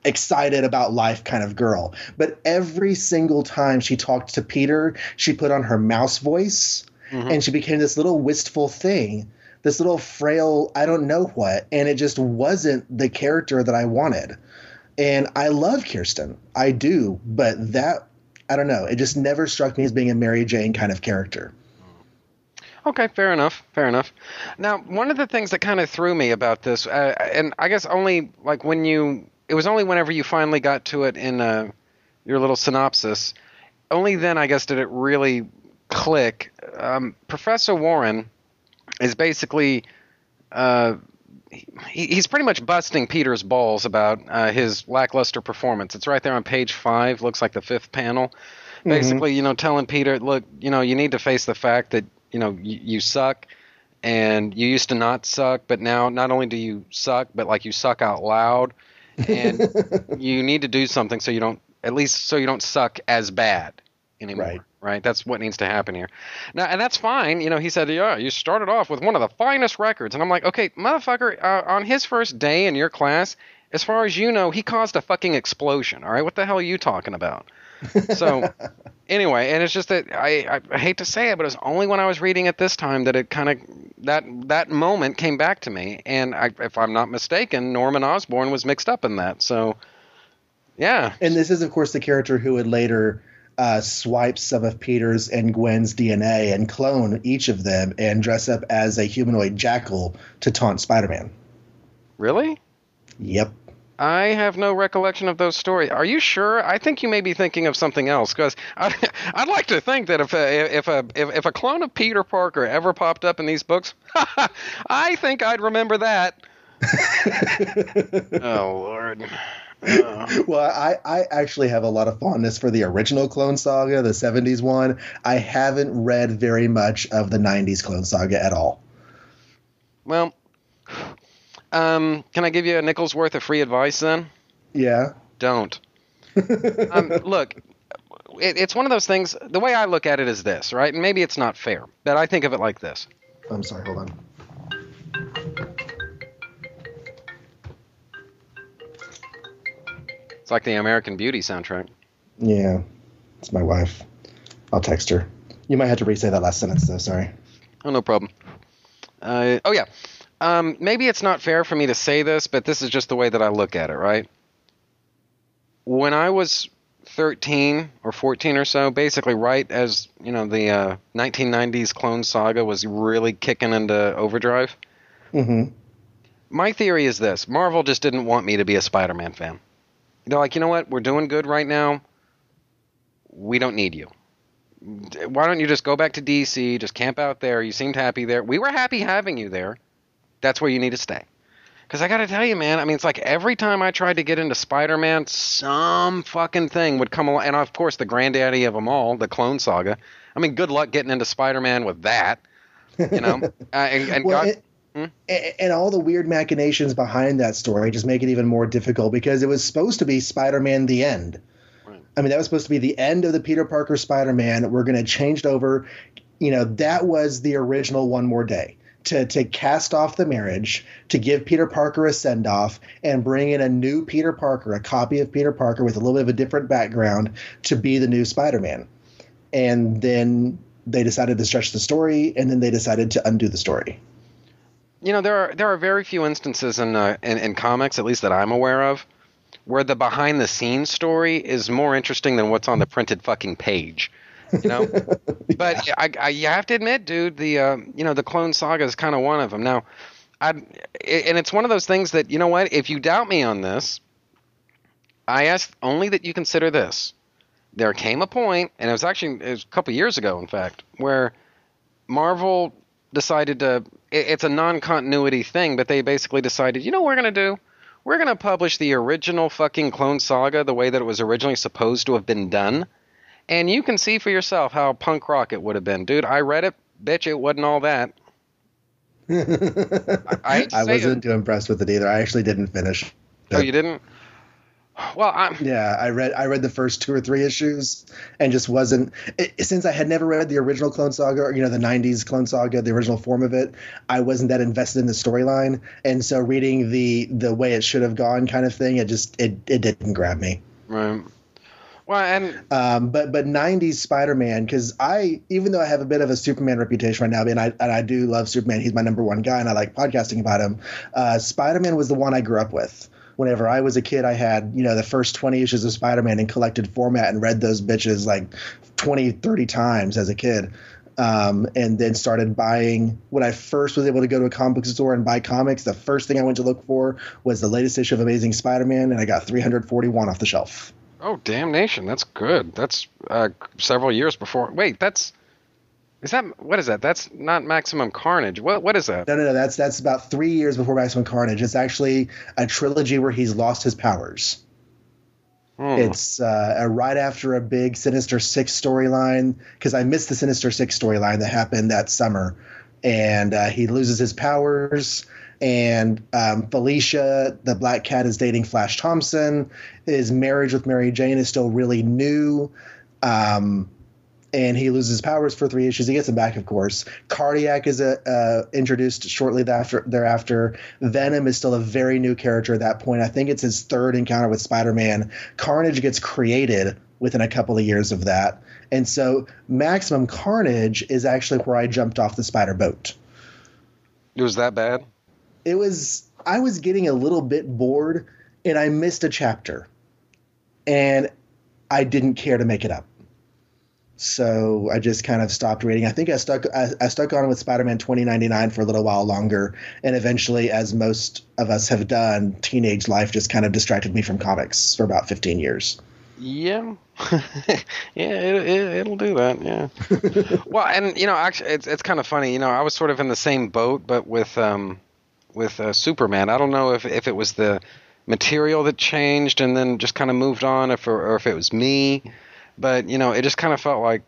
excited about life kind of girl. But every single time she talked to Peter, she put on her mouse voice and she became this little wistful thing, this little frail, I don't know what. And it just wasn't the character that I wanted. And I love Kirsten. I do. But that, I don't know, it just never struck me as being a Mary Jane kind of character. Okay, fair enough. Fair enough. Now, one of the things that kind of threw me about this, uh, and I guess only like when you, it was only whenever you finally got to it in uh, your little synopsis, only then I guess did it really click. Um, Professor Warren is basically, uh, he, he's pretty much busting Peter's balls about uh, his lackluster performance. It's right there on page five, looks like the fifth panel. Basically, you know, telling Peter, look, you know, you need to face the fact that you know you, you suck and you used to not suck but now not only do you suck but like you suck out loud and you need to do something so you don't at least so you don't suck as bad anymore Right. right? That's what needs to happen here. Now and that's fine. You know he said yeah you started off with one of the finest records. And i'm like okay motherfucker uh, on his first day in your class as far as you know he caused a fucking explosion all right what the hell are you talking about so anyway, and it's just that I, I hate to say it, but it was only when I was reading it this time that it kind of that that moment came back to me. And I, if I'm not mistaken, Norman Osborn was mixed up in that. So yeah, And this is, of course, the character who would later uh, swipe some of Peter's and Gwen's DNA and clone each of them and dress up as a humanoid jackal to taunt Spider Man. really. Yep. I have no recollection of those stories. Are you sure? I think you may be thinking of something else because I'd like to think that if a, if a if, if a clone of Peter Parker ever popped up in these books, I think I'd remember that. oh Lord. Oh. Well, I, I actually have a lot of fondness for the original Clone Saga, the 70s one. I haven't read very much of the 90s Clone Saga at all. Well, um, can I give you a nickel's worth of free advice then? Yeah. Don't. um, look, it, it's one of those things. The way I look at it is this, right? And maybe it's not fair, but I think of it like this. I'm sorry, hold on. It's like the American Beauty soundtrack. Yeah. It's my wife. I'll text her. You might have to re that last sentence, though. Sorry. Oh, no problem. Uh, oh, yeah. Um, maybe it's not fair for me to say this, but this is just the way that I look at it, right? When I was 13 or 14 or so, basically right as, you know, the uh, 1990s Clone Saga was really kicking into overdrive, hmm my theory is this Marvel just didn't want me to be a Spider Man fan. They're like, you know what? We're doing good right now. We don't need you. Why don't you just go back to DC? Just camp out there. You seemed happy there. We were happy having you there. That's where you need to stay. Because I got to tell you, man, I mean, it's like every time I tried to get into Spider Man, some fucking thing would come along. And of course, the granddaddy of them all, the Clone Saga. I mean, good luck getting into Spider Man with that. You know? uh, and and Well, God, it- a- and all the weird machinations behind that story just make it even more difficult because it was supposed to be Spider-Man: The End. I mean, that was supposed to be the end of the Peter Parker Spider-Man. We're going to change it over. You know, that was the original One More Day to to cast off the marriage, to give Peter Parker a send off, and bring in a new Peter Parker, a copy of Peter Parker with a little bit of a different background to be the new Spider-Man. And then they decided to stretch the story, and then they decided to undo the story. you know there are there are very few instances in, uh, in in comics, at least that I'm aware of, where the behind the scenes story is more interesting than what's on the printed fucking page. You know, but I, I, you have to admit, dude, the uh, you know the Clone Saga is kind of one of them. Now, I and it's one of those things that you know what, if you doubt me on this, I ask only that you consider this. There came a point, and it was actually it was a couple years ago, in fact, where Marvel decided to. It, it's a non-continuity thing, but they basically decided, you know, what we're gonna do. We're gonna publish the original fucking Clone Saga the way that it was originally supposed to have been done, and you can see for yourself how punk rock it would have been, dude. I read it, bitch. It wasn't all that. I, I wasn't too impressed with it either. I actually didn't finish. Oh, you didn't? Well, I'm, yeah, I read I read the first two or three issues and just wasn't it, since I had never read the original Clone Saga or you know the '90s Clone Saga, the original form of it. I wasn't that invested in the storyline, and so reading the the way it should have gone kind of thing, it just it it didn't grab me. Right. Well, and um, but but '90s Spider-Man because I even though I have a bit of a Superman reputation right now, and I and I do love Superman, he's my number one guy, and I like podcasting about him. Uh, Spider-Man was the one I grew up with whenever I was a kid, I had, you know, the first 20 issues of Spider Man in collected format and read those bitches like 20, 30 times as a kid. Um, and then started buying when I first was able to go to a comic book store and buy comics. The first thing I went to look for was the latest issue of Amazing Spider Man, and I got 341 off the shelf. Oh, damnation. That's good. That's uh, several years before. Wait, that's is that what is that? That's not Maximum Carnage. What what is that? No, no, no. That's that's about three years before Maximum Carnage. It's actually a trilogy where he's lost his powers. Hmm. It's uh, right after a big Sinister Six storyline because I missed the Sinister Six storyline that happened that summer, and uh, he loses his powers. And um, Felicia, the Black Cat, is dating Flash Thompson. His marriage with Mary Jane is still really new. Um, and he loses powers for three issues. He gets them back, of course. Cardiac is a, uh, introduced shortly thereafter, thereafter. Venom is still a very new character at that point. I think it's his third encounter with Spider-Man. Carnage gets created within a couple of years of that, and so Maximum Carnage is actually where I jumped off the spider boat. It was that bad. It was. I was getting a little bit bored, and I missed a chapter, and I didn't care to make it up. So I just kind of stopped reading. I think I stuck I, I stuck on with Spider-Man 2099 for a little while longer, and eventually, as most of us have done, teenage life just kind of distracted me from comics for about 15 years. Yeah, yeah, it, will it, do that. Yeah. well, and you know, actually, it's it's kind of funny. You know, I was sort of in the same boat, but with um, with uh, Superman. I don't know if if it was the material that changed and then just kind of moved on, if or, or if it was me but you know, it just kind of felt like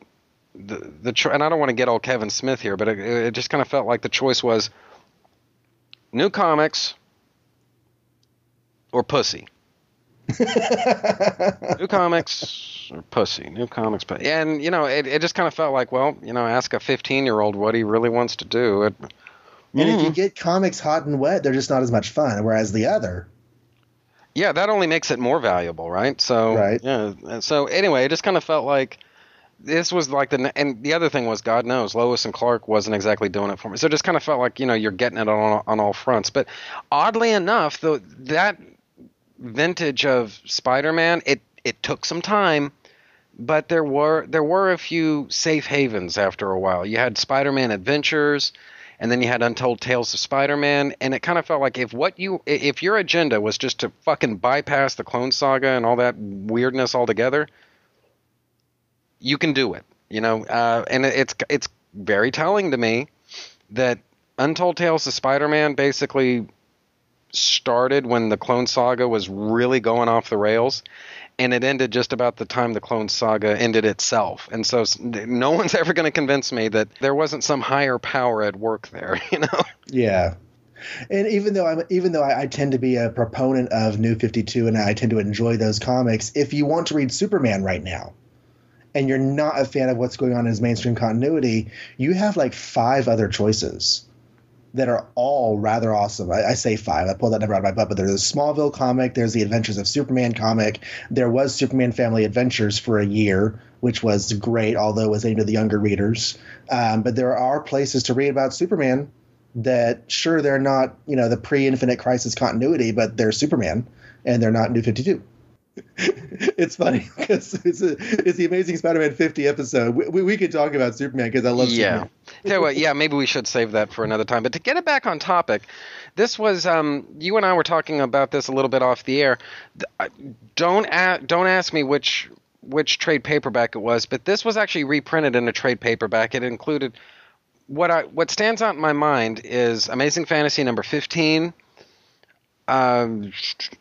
the the cho- and I don't want to get all Kevin Smith here, but it, it just kind of felt like the choice was new comics or pussy. new comics or pussy, new comics, but and you know, it, it just kind of felt like, well, you know, ask a 15 year old what he really wants to do. It, and mm. if you mm. get comics hot and wet, they're just not as much fun. Whereas the other, yeah, that only makes it more valuable, right? So, right. yeah. So anyway, it just kind of felt like this was like the and the other thing was God knows Lois and Clark wasn't exactly doing it for me. So it just kind of felt like you know you're getting it on on all fronts. But oddly enough, though that vintage of Spider-Man, it it took some time, but there were there were a few safe havens after a while. You had Spider-Man Adventures and then you had Untold Tales of Spider-Man, and it kind of felt like if what you if your agenda was just to fucking bypass the Clone Saga and all that weirdness altogether, you can do it. You know, uh, and it's it's very telling to me that Untold Tales of Spider-Man basically started when the Clone Saga was really going off the rails, and it ended just about the time the Clone Saga ended itself. And so no one's ever going to convince me that there wasn't some higher power at work there, you know? Yeah. And even though I'm, even though I, I tend to be a proponent of New Fifty Two, and I tend to enjoy those comics, if you want to read Superman right now, and you're not a fan of what's going on in his mainstream continuity, you have like five other choices that are all rather awesome. I, I, say five. I pulled that number out of my butt, but there's a Smallville comic. There's the Adventures of Superman comic. There was Superman Family Adventures for a year, which was great, although it was aimed at the younger readers. Um, but there are places to read about Superman that sure they're not you know the pre-Infinite Crisis continuity, but they're Superman and they're not New Fifty Two. It's funny because it's a, it's the Amazing Spider-Man 50 episode. We, we, we could talk about Superman because I love yeah. Superman. You yeah, maybe we should save that for another time. But to get it back on topic, this was um, you and I were talking about this a little bit off the air. Don't a- don't ask me which which trade paperback it was, but this was actually reprinted in a trade paperback. It included what I what stands out in my mind is Amazing Fantasy number 15. Um,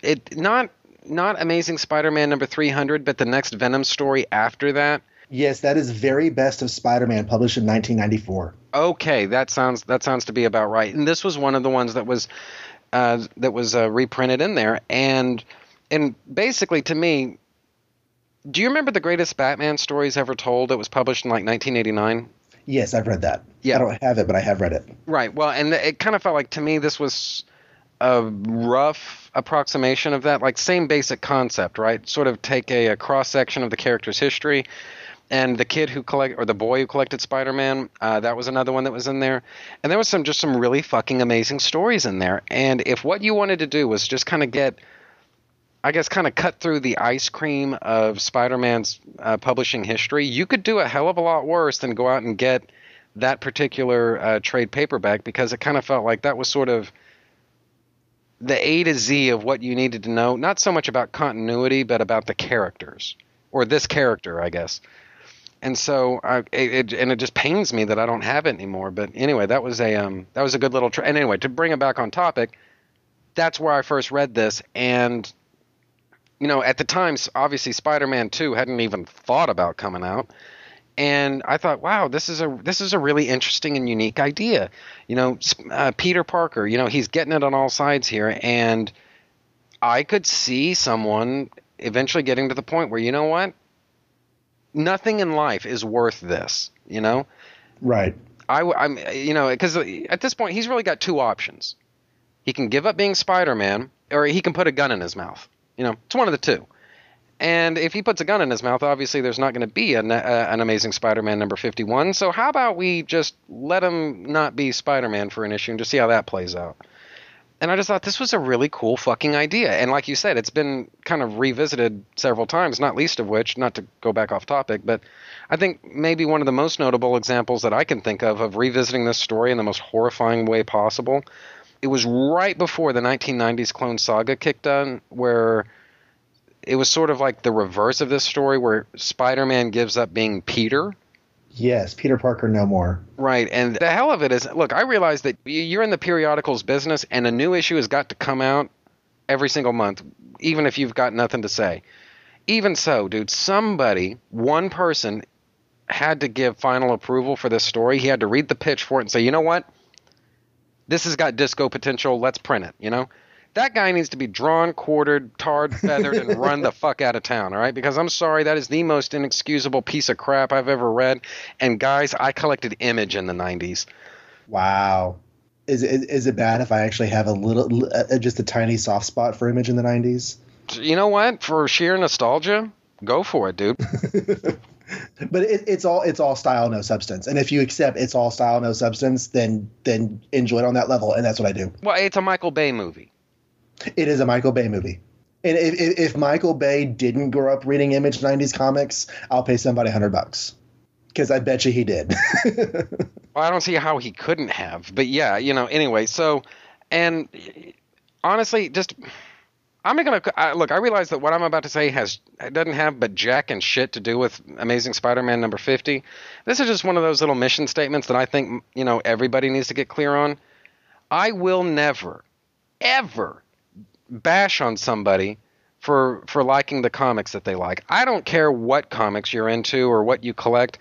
it not not Amazing Spider-Man number 300, but the next Venom story after that. Yes, that is very best of Spider-Man, published in 1994. Okay, that sounds that sounds to be about right. And this was one of the ones that was uh, that was uh, reprinted in there, and and basically to me, do you remember the greatest Batman stories ever told? That was published in like 1989. Yes, I've read that. Yeah. I don't have it, but I have read it. Right. Well, and it kind of felt like to me this was a rough approximation of that, like same basic concept, right? Sort of take a, a cross section of the character's history. And the kid who collect or the boy who collected Spider-Man, uh, that was another one that was in there. And there was some just some really fucking amazing stories in there. And if what you wanted to do was just kind of get, I guess, kind of cut through the ice cream of Spider-Man's uh, publishing history, you could do a hell of a lot worse than go out and get that particular uh, trade paperback because it kind of felt like that was sort of the A to Z of what you needed to know, not so much about continuity, but about the characters or this character, I guess. And so, I, it, it and it just pains me that I don't have it anymore. But anyway, that was a um, that was a good little. Tra- and anyway, to bring it back on topic, that's where I first read this, and you know, at the time, obviously, Spider-Man Two hadn't even thought about coming out and I thought, wow, this is a this is a really interesting and unique idea. You know, uh, Peter Parker, you know, he's getting it on all sides here, and I could see someone eventually getting to the point where you know what, nothing in life is worth this. You know, Right. I, am you know, because at this point he's really got two options. He can give up being Spider-Man, or he can put a gun in his mouth. You know, it's one of the two. And if he puts a gun in his mouth, obviously there's not going to be an, uh, an Amazing Spider-Man number 51. So how about we just let him not be Spider-Man for an issue and just see how that plays out? And I just thought this was a really cool fucking idea. And like you said, it's been kind of revisited several times, not least of which, not to go back off topic, but I think maybe one of the most notable examples that I can think of of revisiting this story in the most horrifying way possible. It was right before the 1990s Clone Saga kicked on, where it was sort of like the reverse of this story where Spider-Man gives up being Peter. Yes, Peter Parker no more. Right, and the hell of it is, look, I realize that you're in the periodicals business, and a new issue has got to come out every single month, even if you've got nothing to say. Even so, dude, somebody, one person, had to give final approval for this story. He had to read the pitch for it and say, you know what, this has got disco potential. Let's print it. You know, that guy needs to be drawn, quartered, tarred, feathered, and run the fuck out of town, all right? Because I'm sorry, that is the most inexcusable piece of crap I've ever read. And guys, I collected Image in the 90s. Wow. Is, is, is it bad if I actually have a little, uh, just a tiny soft spot for Image in the 90s? You know what? For sheer nostalgia, go for it, dude. but it, it's all it's all style, no substance. And if you accept it's all style, no substance, then then enjoy it on that level, and that's what I do. Well, it's a Michael Bay movie. It is a Michael Bay movie. And if, if, Michael Bay didn't grow up reading Image '90s comics, I'll pay somebody hundred bucks because I bet you he did. well, I don't see how he couldn't have, but yeah, you know. Anyway, so and honestly, just I'm gonna look. I realize that what I'm about to say has doesn't have but jack and shit to do with Amazing Spider-Man number 50. This is just one of those little mission statements that I think you know everybody needs to get clear on. I will never, ever bash on somebody for for liking the comics that they like. I don't care what comics you're into or what you collect.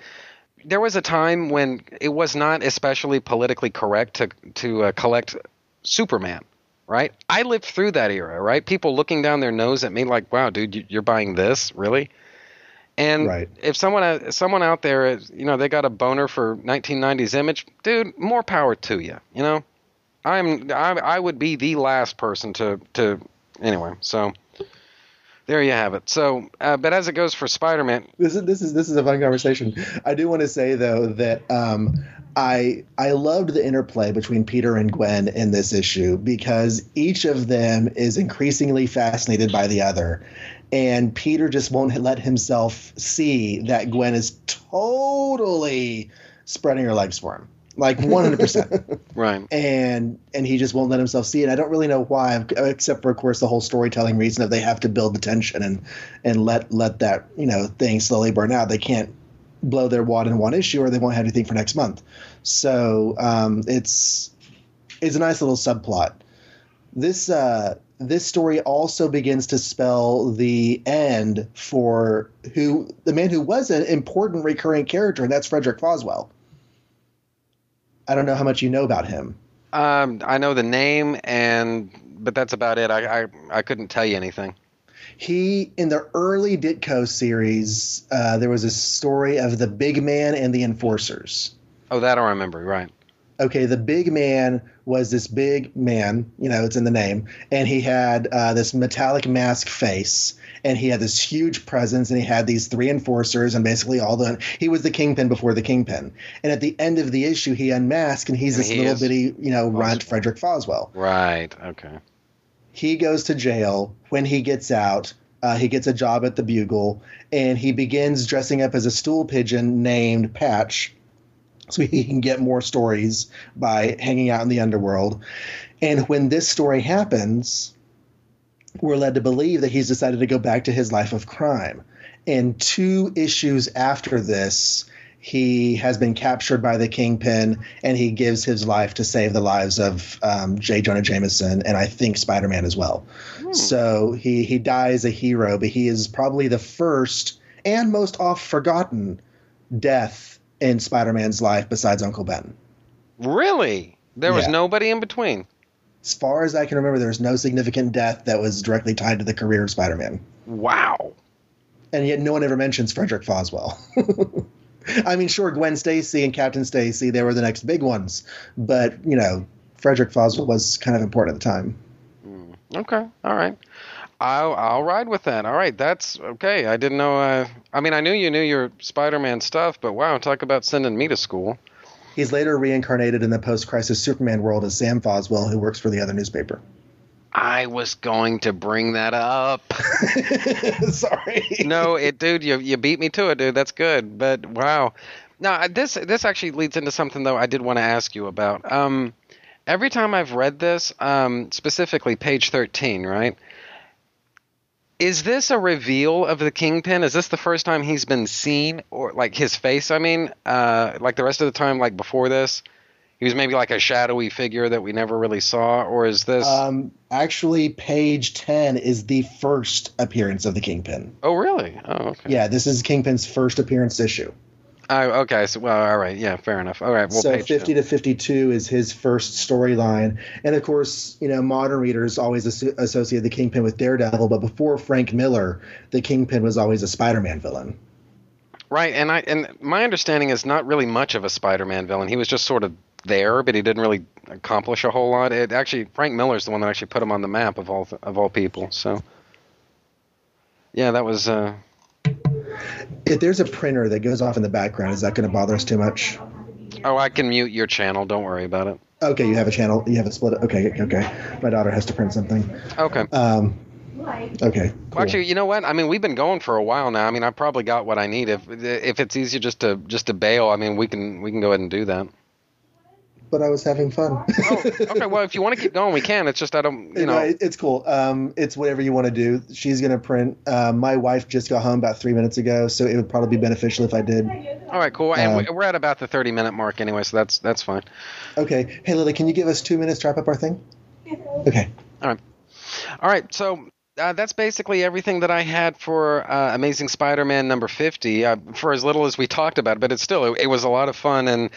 There was a time when it was not especially politically correct to to uh, collect Superman right? I lived through that era, right? People looking down their nose at me like, "Wow, dude, you're buying this, really?" And right. if someone someone out there, you know, they got a boner for 1990s image, dude, more power to you. You know, I'm I, I would be the last person to to anyway. So there you have it. So, uh, but as it goes for Spider-Man, This is this is this is a fun conversation. I do want to say though that um, I I loved the interplay between Peter and Gwen in this issue because each of them is increasingly fascinated by the other, and Peter just won't let himself see that Gwen is totally spreading her legs for him, like one hundred percent right? and and he just won't let himself see it. I don't really know why, except for of course the whole storytelling reason that they have to build the tension and and let let that you know thing slowly burn out. They can't blow their wad in one issue, or they won't have anything for next month. So um, it's it's a nice little subplot. This uh, this story also begins to spell the end for who the man who was an important recurring character, and that's Frederick Foswell. I don't know how much you know about him. Um, I know the name, and but that's about it. I I, I couldn't tell you anything. He in the early Ditko series, uh, there was a story of the big man and the enforcers. Oh, that I remember. Right. Okay, the big man was this big man, you know, it's in the name, and he had uh, this metallic mask face, and he had this huge presence, and he had these three enforcers, and basically all the he was the kingpin before the kingpin. And at the end of the issue, he unmasked, and he's And this he little bitty, you know, runt, Frederick Foswell. Right. Okay. he goes to jail. When he gets out, uh, he gets a job at the Bugle, and he begins dressing up as a stool pigeon named Patch, so he can get more stories by hanging out in the underworld. And when this story happens, we're led to believe that he's decided to go back to his life of crime. And two issues after this, he has been captured by the Kingpin, and he gives his life to save the lives of um, J. Jonah Jameson and I think Spider Man as well. So he he dies a hero, but he is probably the first and most oft forgotten death in Spider Man's life besides Uncle Ben. Really? There was Yeah. nobody in between. As far as I can remember, there's no significant death that was directly tied to the career of Spider Man. Wow. And yet no one ever mentions Frederick Foswell. I mean, sure, Gwen Stacy and Captain Stacy, they were the next big ones, but you know, Frederick Foswell was kind of important at the time. Okay. All right. I'll I'll ride with that. All right. That's okay. I didn't know. Uh, I mean, I knew you knew your Spider-Man stuff, but wow, talk about sending me to school. He's later reincarnated in the post-crisis Superman world as Sam Foswell, who works for the other newspaper. I was going to bring that up. Sorry. no, it, dude, you you beat me to it, dude. That's good. But wow. Now this this actually leads into something though I did want to ask you about. Um, every time I've read this, um, specifically page thirteen, right? Is this a reveal of the kingpin? Is this the first time he's been seen, or like his face? I mean, uh, like the rest of the time, like before this, he was maybe like a shadowy figure that we never really saw, or is this? Um, actually, page 10 is the first appearance of the Kingpin. oh, really? Oh, okay. Yeah, this is Kingpin's first appearance issue. Oh, okay. So, well, all right. Yeah, fair enough. All right. Well, so page 50 two. to 52 is his first storyline. And of course, you know, modern readers always asso- associate the Kingpin with Daredevil, but before Frank Miller, the Kingpin was always a Spider Man villain. Right, and I and my understanding is not really much of a Spider-Man villain. He was just sort of there, but he didn't really accomplish a whole lot. It actually Frank Miller's the one that actually put him on the map of all of all people. So, yeah, that was. Uh, If there's a printer that goes off in the background, is that going to bother us too much? oh, I can mute your channel. Don't worry about it. Okay, you have a channel. You have a split. Okay, okay. My daughter has to print something. Okay. Um, okay. Well, actually, you know what? I mean, we've been going for a while now. I mean, I probably got what I need. If if it's easier just to just to bail, I mean, we can we can go ahead and do that. But I was having fun. Oh, okay. Well, if you want to keep going, we can. It's just I don't, you know. it- it's cool. Um, it's whatever you want to do. She's gonna print. Uh, my wife just got home about three minutes ago, so it would probably be beneficial if I did. All right, cool. And Um, we- we're at about the thirty minute mark anyway, so that's that's fine. Okay. Hey, Lily, can you give us two minutes to wrap up our thing? Okay. All right. All right. So uh, that's basically everything that I had for uh, Amazing Spider-Man number fifty. Uh, for as little as we talked about, it, but it's still it, it was a lot of fun. And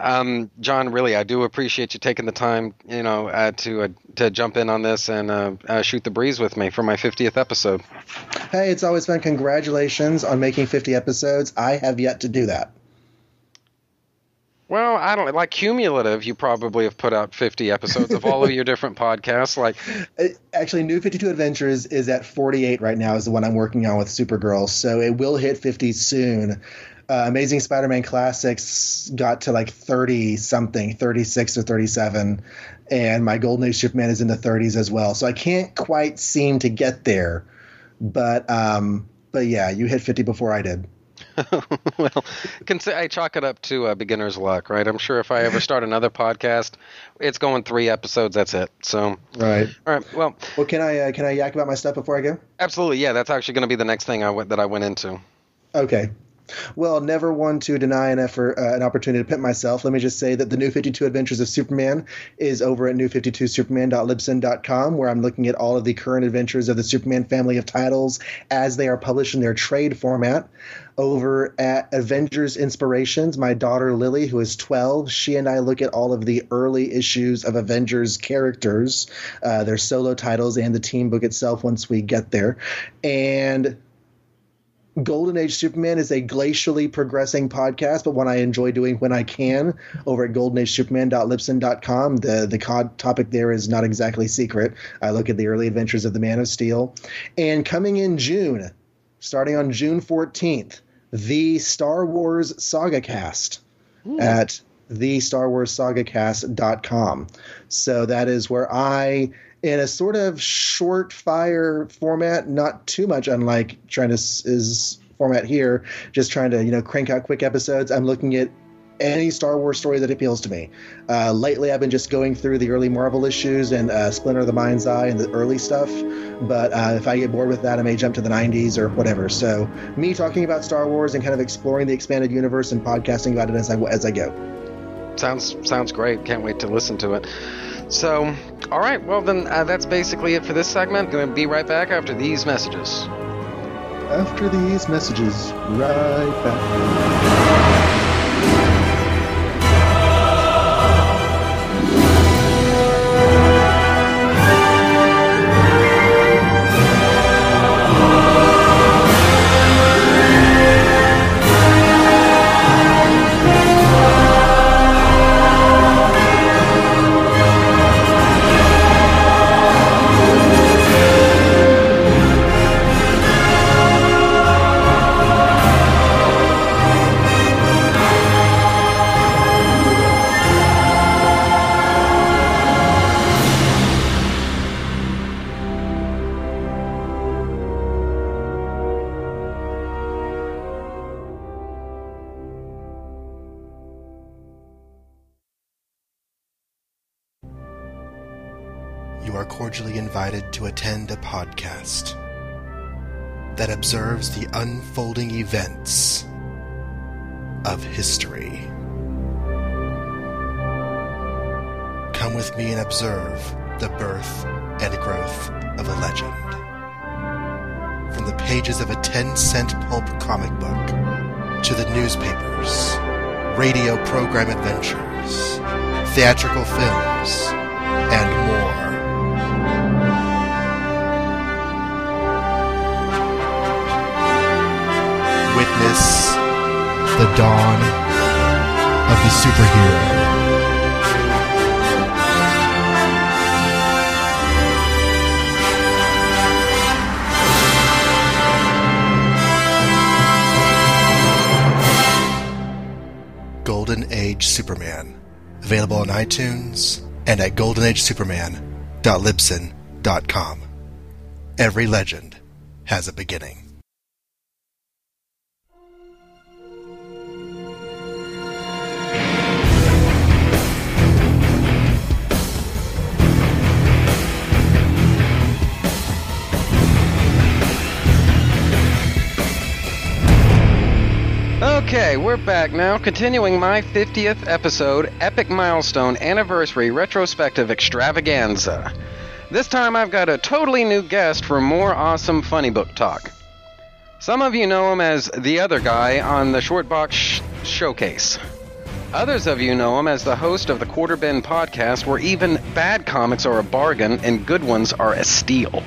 um, John, really, I do appreciate you taking the time, you know, uh, to uh, to jump in on this and uh, shoot the breeze with me for my fiftieth episode. Hey, it's always fun. Congratulations on making 50 episodes. I have yet to do that. Well, I don't like cumulative. You probably have put out 50 episodes of all of your different podcasts. Like, Actually, New 52 Adventures is at 48 right now, is the one I'm working on with Supergirl. So it will hit 50 soon. Uh, Amazing Spider Man Classics got to like 30 something, 36 or 37. And my Golden Age Superman is in the 30s as well. So I can't quite seem to get there. But, um, but yeah, you hit 50 before I did. well, I chalk it up to uh, beginner's luck, right? I'm sure if I ever start another podcast, it's going three episodes. That's it. So, Right. all right. Well, Well, can I uh, can I yak about my stuff before I go? absolutely. Yeah, that's actually going to be the next thing I went that I went into. Okay. Well, never one to deny an effort, uh, an opportunity to pimp myself. Let me just say that the New 52 Adventures of Superman is over at new52superman.libsyn.com, where I'm looking at all of the current adventures of the Superman family of titles as they are published in their trade format. Over at Avengers Inspirations, my daughter Lily, who is 12, she and I look at all of the early issues of Avengers characters, uh, their solo titles, and the team book itself once we get there. And Golden Age Superman is a glacially progressing podcast, but one I enjoy doing when I can over at goldenagesuperman.libsyn.com. The the cod topic there is not exactly secret. I look at the early adventures of the Man of Steel. And coming in June, starting on June 14th, the Star Wars Saga Cast hmm. at the Star Wars SagaCast.com. So that is where I, in a sort of short fire format, not too much unlike trying to is format here, just trying to you know crank out quick episodes. I'm looking at any Star Wars story that appeals to me. Uh, lately, I've been just going through the early Marvel issues and uh, Splinter of the Mind's Eye and the early stuff. But uh, if I get bored with that, I may jump to the 90s or whatever. So, me talking about Star Wars and kind of exploring the expanded universe and podcasting about it as I as I go. Sounds sounds great. Can't wait to listen to it. So, all right. Well, then uh, that's basically it for this segment. Going to be right back after these messages. After these messages, right back. To attend a podcast that observes the unfolding events of history. Come with me and observe the birth and growth of a legend. From the pages of a 10 cent pulp comic book to the newspapers, radio program adventures, theatrical films, and more. Witness the dawn of the superhero. Golden Age Superman. Available on iTunes and at goldenagesuperman.libsyn.com. Every legend has a beginning. Okay, we're back now, continuing my 50th episode, Epic Milestone Anniversary Retrospective Extravaganza. This time I've got a totally new guest for more awesome funny book talk. Some of you know him as the other guy on the Shortbox sh- Showcase. Others of you know him as the host of the Quarter Bin podcast, where even bad comics are a bargain and good ones are a steal.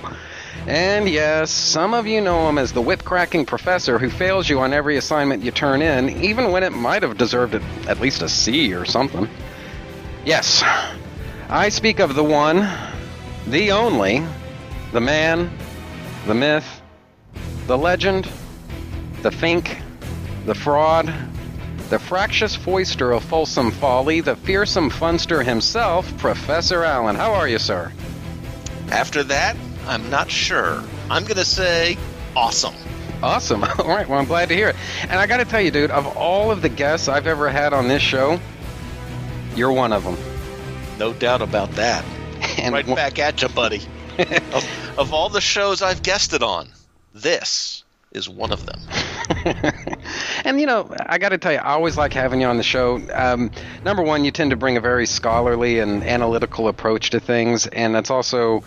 And yes, some of you know him as the whip cracking professor who fails you on every assignment you turn in, even when it might have deserved at least a C or something. Yes, I speak of the one, the only, the man, the myth, the legend, the fink, the fraud, the fractious foister of Folsom Folly, the fearsome funster himself, Professor Allen. How are you, sir? After that, I'm not sure. I'm going to say awesome. Awesome. All right, well, I'm glad to hear it. And I got to tell you, dude, of all of the guests I've ever had on this show, you're one of them. No doubt about that. And right wh- back at you, buddy. of, of all the shows I've guested on, this is one of them. and you know, I got to tell you, I always like having you on the show. Um, number one, you tend to bring a very scholarly and analytical approach to things, and that's also,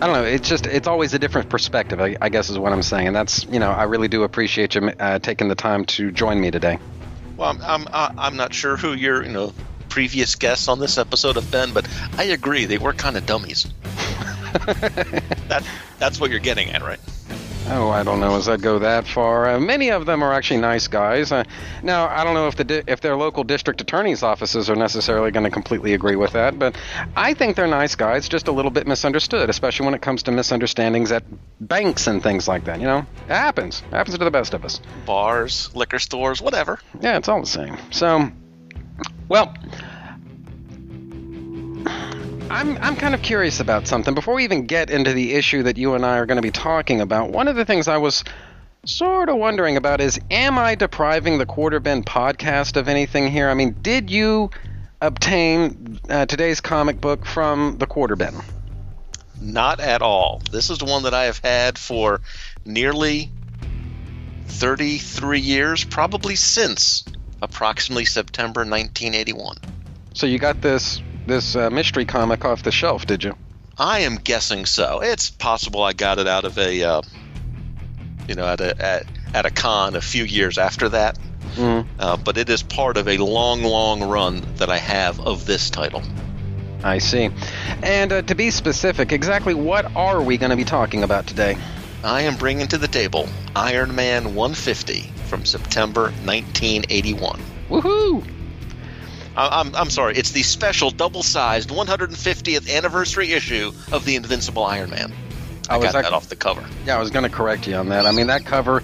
I don't know, it's just it's always a different perspective. I, I guess is what I'm saying, and that's you know, I really do appreciate you uh, taking the time to join me today. Well, I'm, I'm I'm not sure who your you know previous guests on this episode have been, but I agree they were kind of dummies. that that's what you're getting at, right? Oh, I don't know. Does that go that far? Uh, many of them are actually nice guys. Uh, now, I don't know if the di- if their local district attorney's offices are necessarily going to completely agree with that, but I think they're nice guys, just a little bit misunderstood, especially when it comes to misunderstandings at banks and things like that. You know, it happens. It happens to the best of us. Bars, liquor stores, whatever. Yeah, it's all the same. So, well, I'm I'm kind of curious about something. Before we even get into the issue that you and I are going to be talking about, one of the things I was sort of wondering about is am I depriving the Quarter Bin podcast of anything here? I mean, did you obtain uh, today's comic book from the Quarter Bin? Not at all. This is the one that I have had for nearly 33 years, probably since approximately September 1981. So you got this this uh, mystery comic off the shelf, did you? I am guessing so. It's possible I got it out of a, uh, you know, at a at, at a con a few years after that. Mm. Uh, but it is part of a long, long run that I have of this title. I see. And uh, to be specific, exactly what are we going to be talking about today? I am bringing to the table Iron Man 150 from September 1981. Woohoo! I- I'm, I'm sorry, it's the special double sized 150th anniversary issue of the Invincible Iron Man. I, was got ac- that off the cover. Yeah, I was going to correct you on that. I mean, that cover,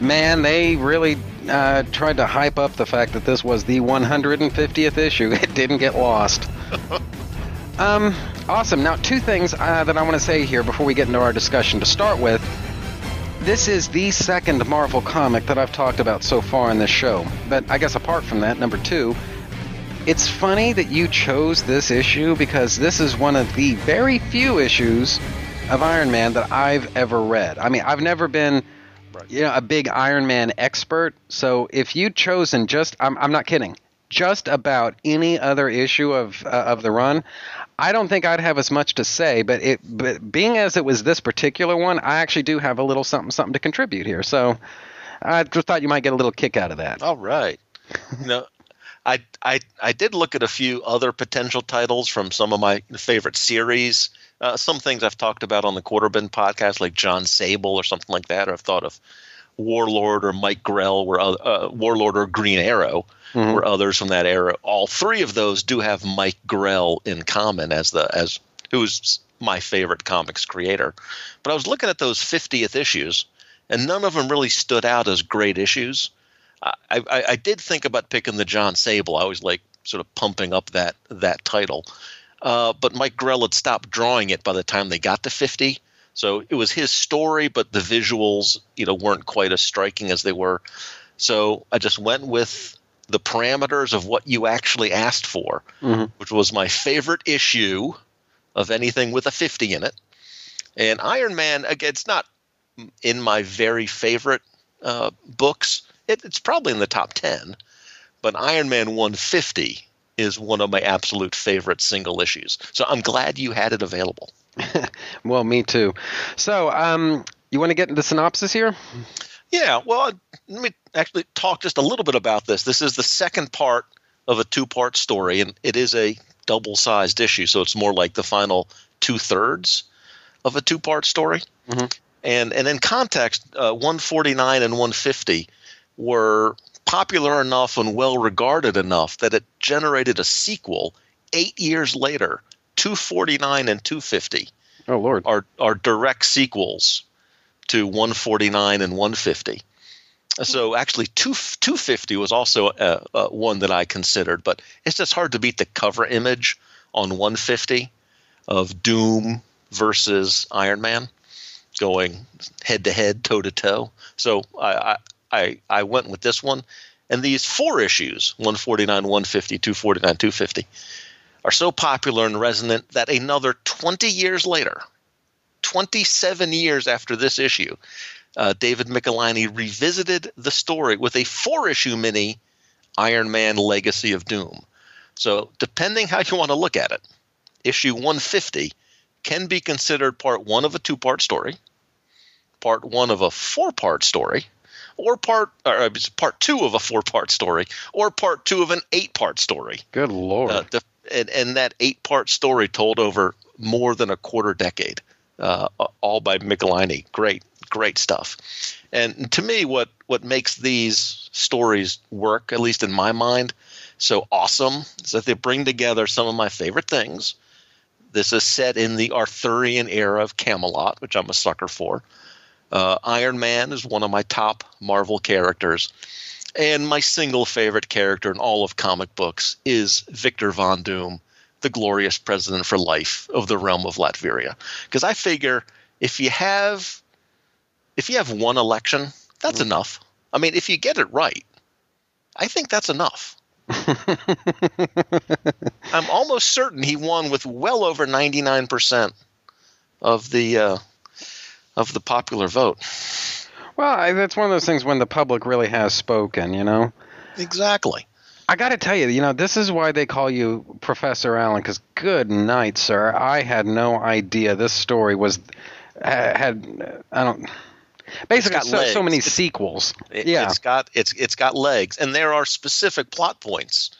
man, they really uh, tried to hype up the fact that this was the 150th issue. It didn't get lost. um, awesome. Now, two things uh, that I want to say here before we get into our discussion. To start with, this is the second Marvel comic that I've talked about so far in this show. But I guess apart from that, number two, it's funny that you chose this issue because this is one of the very few issues of Iron Man that I've ever read. I mean, I've never been you know a big Iron Man expert, so if you'd chosen just I'm I'm not kidding, just about any other issue of uh, of the run, I don't think I'd have as much to say, but it but being as it was this particular one, I actually do have a little something something to contribute here. So I just thought you might get a little kick out of that. All right. know, I, I, I did look at a few other potential titles from some of my favorite series. Uh, some things I've talked about on the Quarterbin podcast, like Jon Sable or something like that. Or I've thought of Warlord or Mike Grell, were uh, Warlord or Green Arrow, Mhm. were others from that era. All three of those do have Mike Grell in common as the as who's my favorite comics creator. But I was looking at those 50th issues, and none of them really stood out as great issues. I, I, I did think about picking the Jon Sable. I was like sort of pumping up that that title, uh, but Mike Grell had stopped drawing it by the time they got to 50. So it was his story, but the visuals, you know, weren't quite as striking as they were. So I just went with the parameters of what you actually asked for, Mhm. which was my favorite issue of anything with a 50 in it. And Iron Man, again, it's not in my very favorite uh, books. It, it's probably in the top 10, but Iron Man 150 is one of my absolute favorite single issues. So I'm glad you had it available. Well, me too. So, um, you want to get into the synopsis here? Yeah, well, let me actually talk just a little bit about this. This is the second part of a two part story, and it is a double sized issue, so it's more like the final two thirds of a two part story. And and in context, uh, 149 and 150 were popular enough and well regarded enough that it generated a sequel eight years later. 249 and 250 Oh Lord. are are direct sequels to 149 and 150. So actually, two 250 was also uh, uh, one that I considered, but it's just hard to beat the cover image on 150 of Doom versus Iron Man going head to head, toe to toe. So I, I I I went with this one, and these four issues 149, 150, 249, 250 are so popular and resonant that another 20 years later, 27 years after this issue, uh, David Michelinie revisited the story with a four issue mini Iron Man Legacy of Doom. So, depending how you want to look at it, issue 150 can be considered part one of a two part story, part one of a four part story, or part or uh, it's part two of a four part story, or part two of an eight part story. Good lord. Uh, the, and, and that eight part story told over more than a quarter decade, uh, all by Michelinie. Great, great stuff. And to me, what what makes these stories work, at least in my mind, so awesome is that they bring together some of my favorite things. This is set in the Arthurian era of Camelot, which I'm a sucker for. Uh, Iron Man is one of my top Marvel characters. And my single favorite character in all of comic books is Victor Von Doom, the glorious president for life of the realm of Latveria. Because I figure if you have if you have one election, that's enough. I mean, if you get it right, I think that's enough. I'm almost certain he won with well over 99% of the uh, of the popular vote. Well, I, that's one of those things when the public really has spoken, you know. Exactly. I got to tell you, you know, this is why they call you Professor Allen. Because good night, sir. I had no idea this story was had. I don't. Basically, got so, so many It's- sequels. It, yeah. It's got it's it's got legs, and there are specific plot points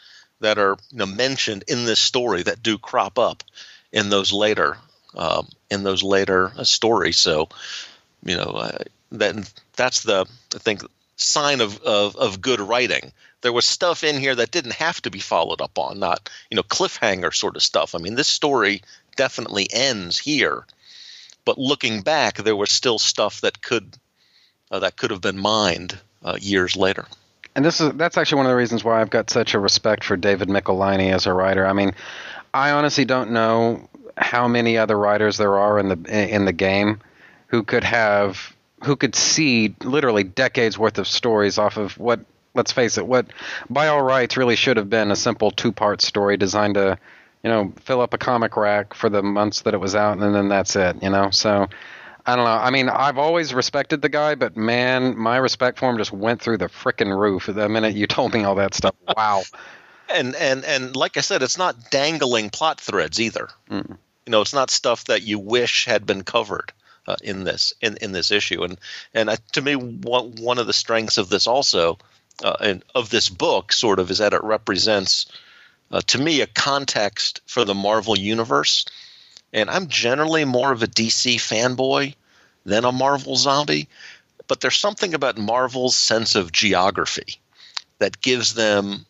that are you know, mentioned in this story that do crop up in those later um, in those later uh, stories. So, you know, uh, that that's the I think sign of, of of good writing. There was stuff in here that didn't have to be followed up on, not you know cliffhanger sort of stuff. I mean, this story definitely ends here, but looking back, there was still stuff that could uh, that could have been mined uh, years later. And this is that's actually one of the reasons why I've got such a respect for David Michelinie as a writer. I mean, I honestly don't know how many other writers there are in the in the game who could have who could see literally decades worth of stories off of what let's face it what by all rights really should have been a simple two-part story designed to you know fill up a comic rack for the months that it was out and then that's it you know so I don't know. I mean, I've always respected the guy, but man, my respect for him just went through the frickin' roof the minute you told me all that stuff. Wow. And and and like I said, it's not dangling plot threads either. Mm. You know, it's not stuff that you wish had been covered uh, in this in, in this issue. And and to me, one one of the strengths of this also, uh, and of this book, sort of, is that it represents, uh, to me, a context for the Marvel universe. And I'm generally more of a DC fanboy than a Marvel zombie, but there's something about Marvel's sense of geography that gives them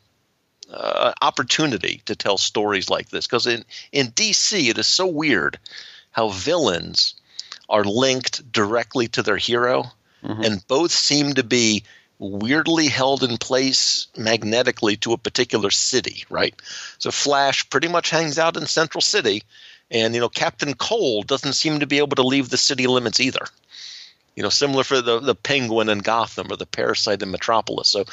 uh, opportunity to tell stories like this. Because in, in DC, it is so weird how villains are linked directly to their hero, and both seem to be weirdly held in place magnetically to a particular city, right? So Flash pretty much hangs out in Central City, and you know Captain Cold doesn't seem to be able to leave the city limits either. You know, similar for the the Penguin in Gotham or the Parasite in Metropolis. So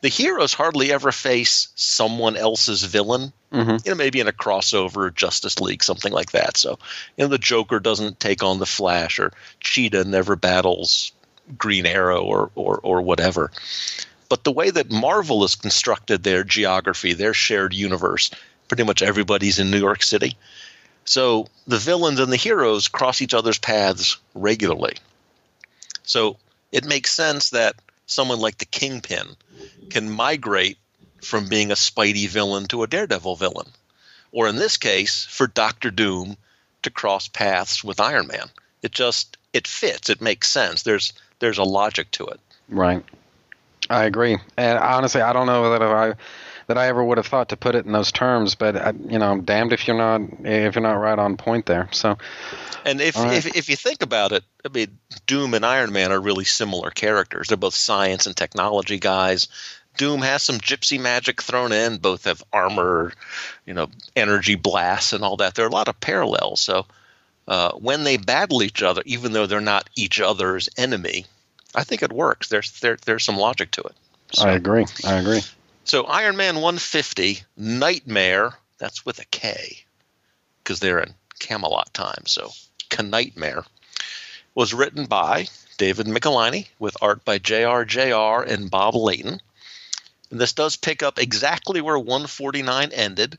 the heroes hardly ever face someone else's villain. Mm-hmm. You know, maybe in a crossover, Justice League, something like that. So, you know, the Joker doesn't take on the Flash, or Cheetah never battles Green Arrow, or or or whatever. But the way that Marvel has constructed their geography, their shared universe, pretty much everybody's in New York City. So the villains and the heroes cross each other's paths regularly. So it makes sense that someone like the Kingpin can migrate from being a Spidey villain to a Daredevil villain. Or in this case, for Doctor Doom to cross paths with Iron Man. It just it fits. It makes sense. There's there's a logic to it. Right. I agree. And honestly, I don't know that if I that I ever would have thought to put it in those terms, but I, you know, I'm damned if you're not if you're not right on point there. So, And if, right. if if you think about it, I mean, Doom and Iron Man are really similar characters. They're both science and technology guys. Doom has some gypsy magic thrown in. Both have armor, you know, energy blasts and all that. There are a lot of parallels. So uh, when they battle each other, even though they're not each other's enemy, I think it works. There's there, there's some logic to it. I agree. I agree. So Iron Man 150, Knightmare, that's with a K, because they're in Camelot time. So Knightmare was written by David Michelinie with art by J.R. J.R. and Bob Layton. And this does pick up exactly where 149 ended.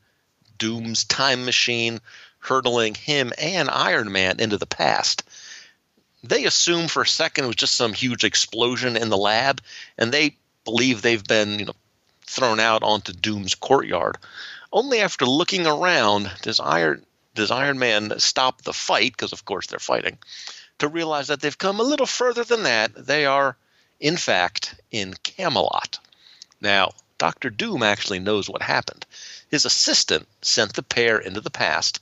Doom's time machine hurtling him and Iron Man into the past. They assume for a second it was just some huge explosion in the lab, and they believe they've been, you know, thrown out onto Doom's courtyard. Only after looking around does Iron does Iron Man stop the fight, because of course they're fighting, to realize that they've come a little further than that. They are, in fact, in Camelot. Now, Doctor Doom actually knows what happened. His assistant sent the pair into the past.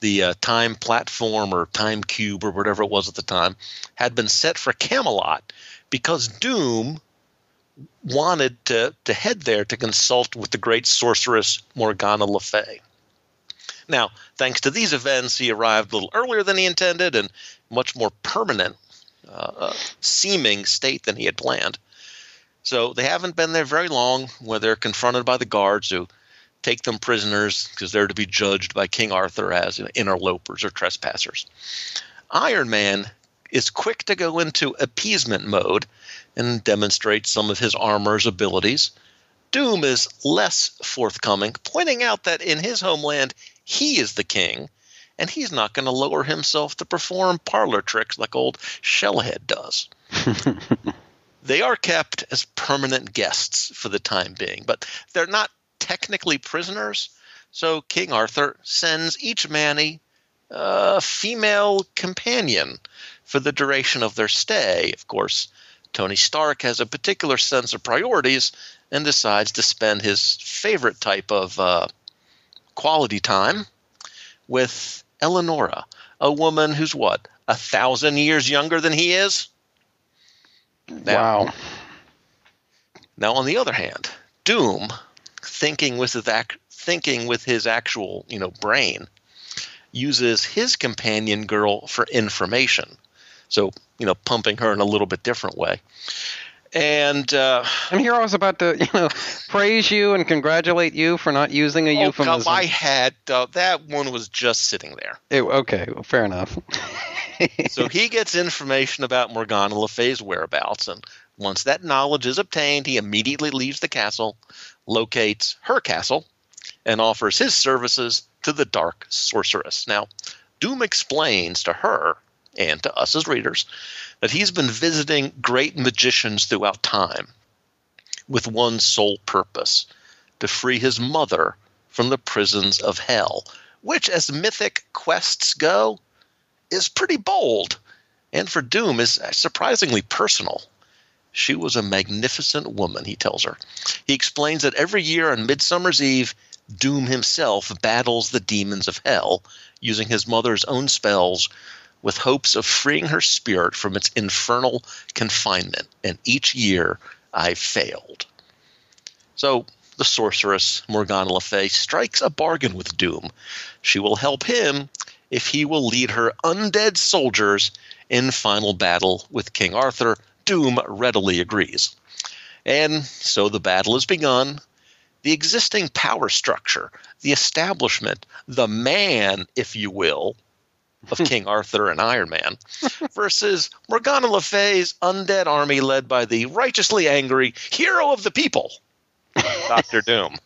The uh, time platform or time cube or whatever it was at the time had been set for Camelot because Doom wanted to, to head there to consult with the great sorceress Morgana Le Fay. Now, thanks to these events, he arrived a little earlier than he intended and much more permanent uh, uh, seeming state than he had planned. So they haven't been there very long where they're confronted by the guards who take them prisoners because they're to be judged by King Arthur as you know, interlopers or trespassers. Iron Man is quick to go into appeasement mode and demonstrate some of his armor's abilities. Doom is less forthcoming, pointing out that in his homeland he is the king, and he's not going to lower himself to perform parlor tricks like old Shellhead does. they are kept as permanent guests for the time being, but they're not technically prisoners. So King Arthur sends each man a uh, female companion for the duration of their stay. Of course, Tony Stark has a particular sense of priorities and decides to spend his favorite type of uh, quality time with Eleonora, a woman who's what, a thousand years younger than he is? Now, wow. Now, on the other hand, Doom, thinking with his ac- thinking with his actual, you know, brain, uses his companion girl for information. So, you know, pumping her in a little bit different way. And uh, And here I was about to, you know, praise you and congratulate you for not using a oh, euphemism. come, I had uh, that one was just sitting there. It- okay, well, fair enough. so he gets information about Morgana Le Fay's whereabouts, and once that knowledge is obtained, he immediately leaves the castle, locates her castle, and offers his services to the Dark Sorceress. Now, Doom explains to her and to us as readers that he's been visiting great magicians throughout time with one sole purpose to free his mother from the prisons of hell, which, as mythic quests go, is pretty bold, and for Doom is surprisingly personal. She was a magnificent woman, he tells her. He explains that every year on Midsummer's Eve, Doom himself battles the demons of hell using his mother's own spells with hopes of freeing her spirit from its infernal confinement. And each year, I failed. So the sorceress, Morgana Le Fay, strikes a bargain with Doom. She will help him if he will lead her undead soldiers in final battle with King Arthur. Doom readily agrees. And so the battle is begun. The existing power structure, the establishment, the man, if you will, of King Arthur and Iron Man, versus Morgana Le Fay's undead army led by the righteously angry hero of the people, Doctor Doom.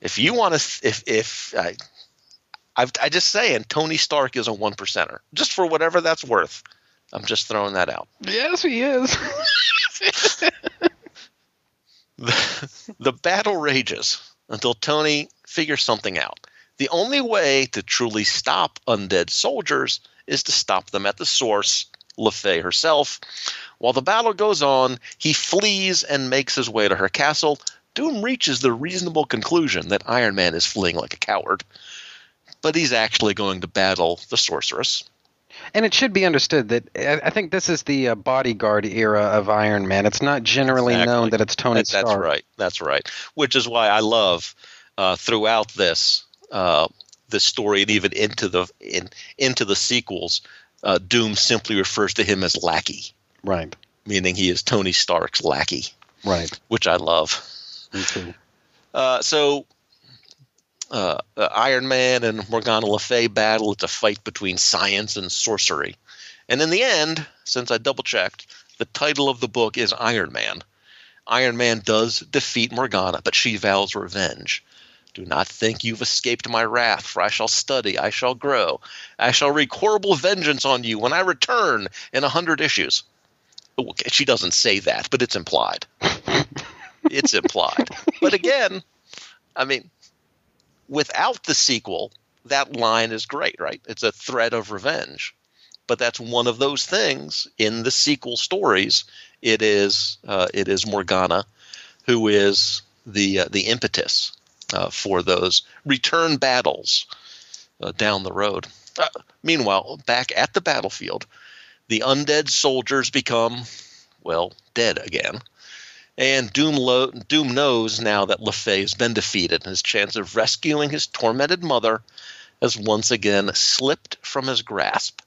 if you want to, if if I, I've, I just saying, Tony Stark is a one percenter, just for whatever that's worth. I'm just throwing that out. yes, he is. The, the battle rages until Tony figures something out. The only way to truly stop undead soldiers is to stop them at the source, LeFay herself. While the battle goes on, he flees and makes his way to her castle. Doom reaches the reasonable conclusion that Iron Man is fleeing like a coward, but he's actually going to battle the sorceress. And it should be understood that I think this is the uh, bodyguard era of Iron Man. It's not generally Exactly. known that it's Tony That- Stark. That's right. That's right. Which is why I love uh, throughout this uh, this story and even into the in, into the sequels, uh, Doom simply refers to him as lackey, Right. meaning he is Tony Stark's lackey, Right. which I love. Me too. Uh, so, uh, uh, Iron Man and Morgana Le Fay battle. It's a fight between science and sorcery. And in the end, since I double checked, the title of the book is Iron Man. Iron Man does defeat Morgana, but she vows revenge. Do not think you've escaped my wrath, for I shall study, I shall grow. I shall wreak horrible vengeance on you when I return in a hundred issues. Okay, she doesn't say that, but it's implied. it's implied. But again, I mean, without the sequel, that line is great, right? It's a threat of revenge. But that's one of those things in the sequel stories. It is uh, it is Morgana who is the uh, the impetus uh, for those return battles uh, down the road. Uh, meanwhile, back at the battlefield, the undead soldiers become well dead again. And Doom, lo- Doom knows now that LeFay has been defeated, and his chance of rescuing his tormented mother has once again slipped from his grasp.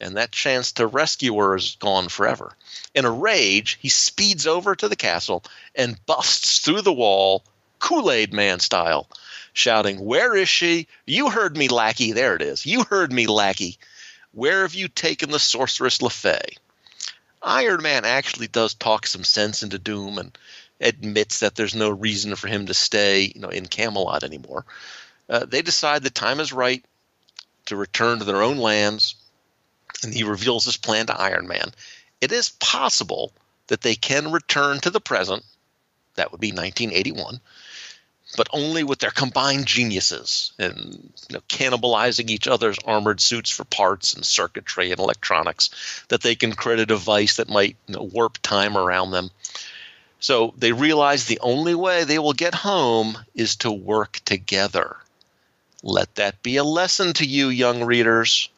And that chance to rescue her is gone forever. In a rage, he speeds over to the castle and busts through the wall, Kool Aid Man style, shouting, Where is she? You heard me, lackey. There it is. You heard me, lackey. Where have you taken the sorceress LeFay? Iron Man actually does talk some sense into Doom and admits that there's no reason for him to stay, you know, in Camelot anymore. Uh, they decide the time is right to return to their own lands, and he reveals his plan to Iron Man. It is possible that they can return to the present. That would be 1981, but only with their combined geniuses and you know, cannibalizing each other's armored suits for parts and circuitry and electronics. That they can create a device that might you know, warp time around them. So they realize the only way they will get home is to work together. Let that be a lesson to you, young readers.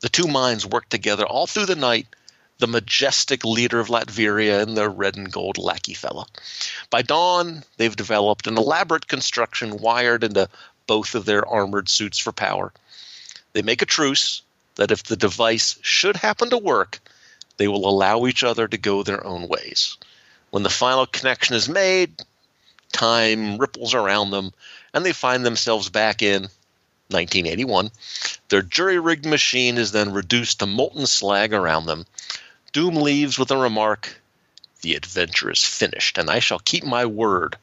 The two minds work together all through the night. The majestic leader of Latveria and the red and gold lackey fella. By dawn, they've developed an elaborate construction wired into both of their armored suits for power. They make a truce that if the device should happen to work, they will allow each other to go their own ways. When the final connection is made, time ripples around them, and they find themselves back in 1981. Their jury rigged machine is then reduced to molten slag around them. Doom leaves with a remark The adventure is finished, and I shall keep my word.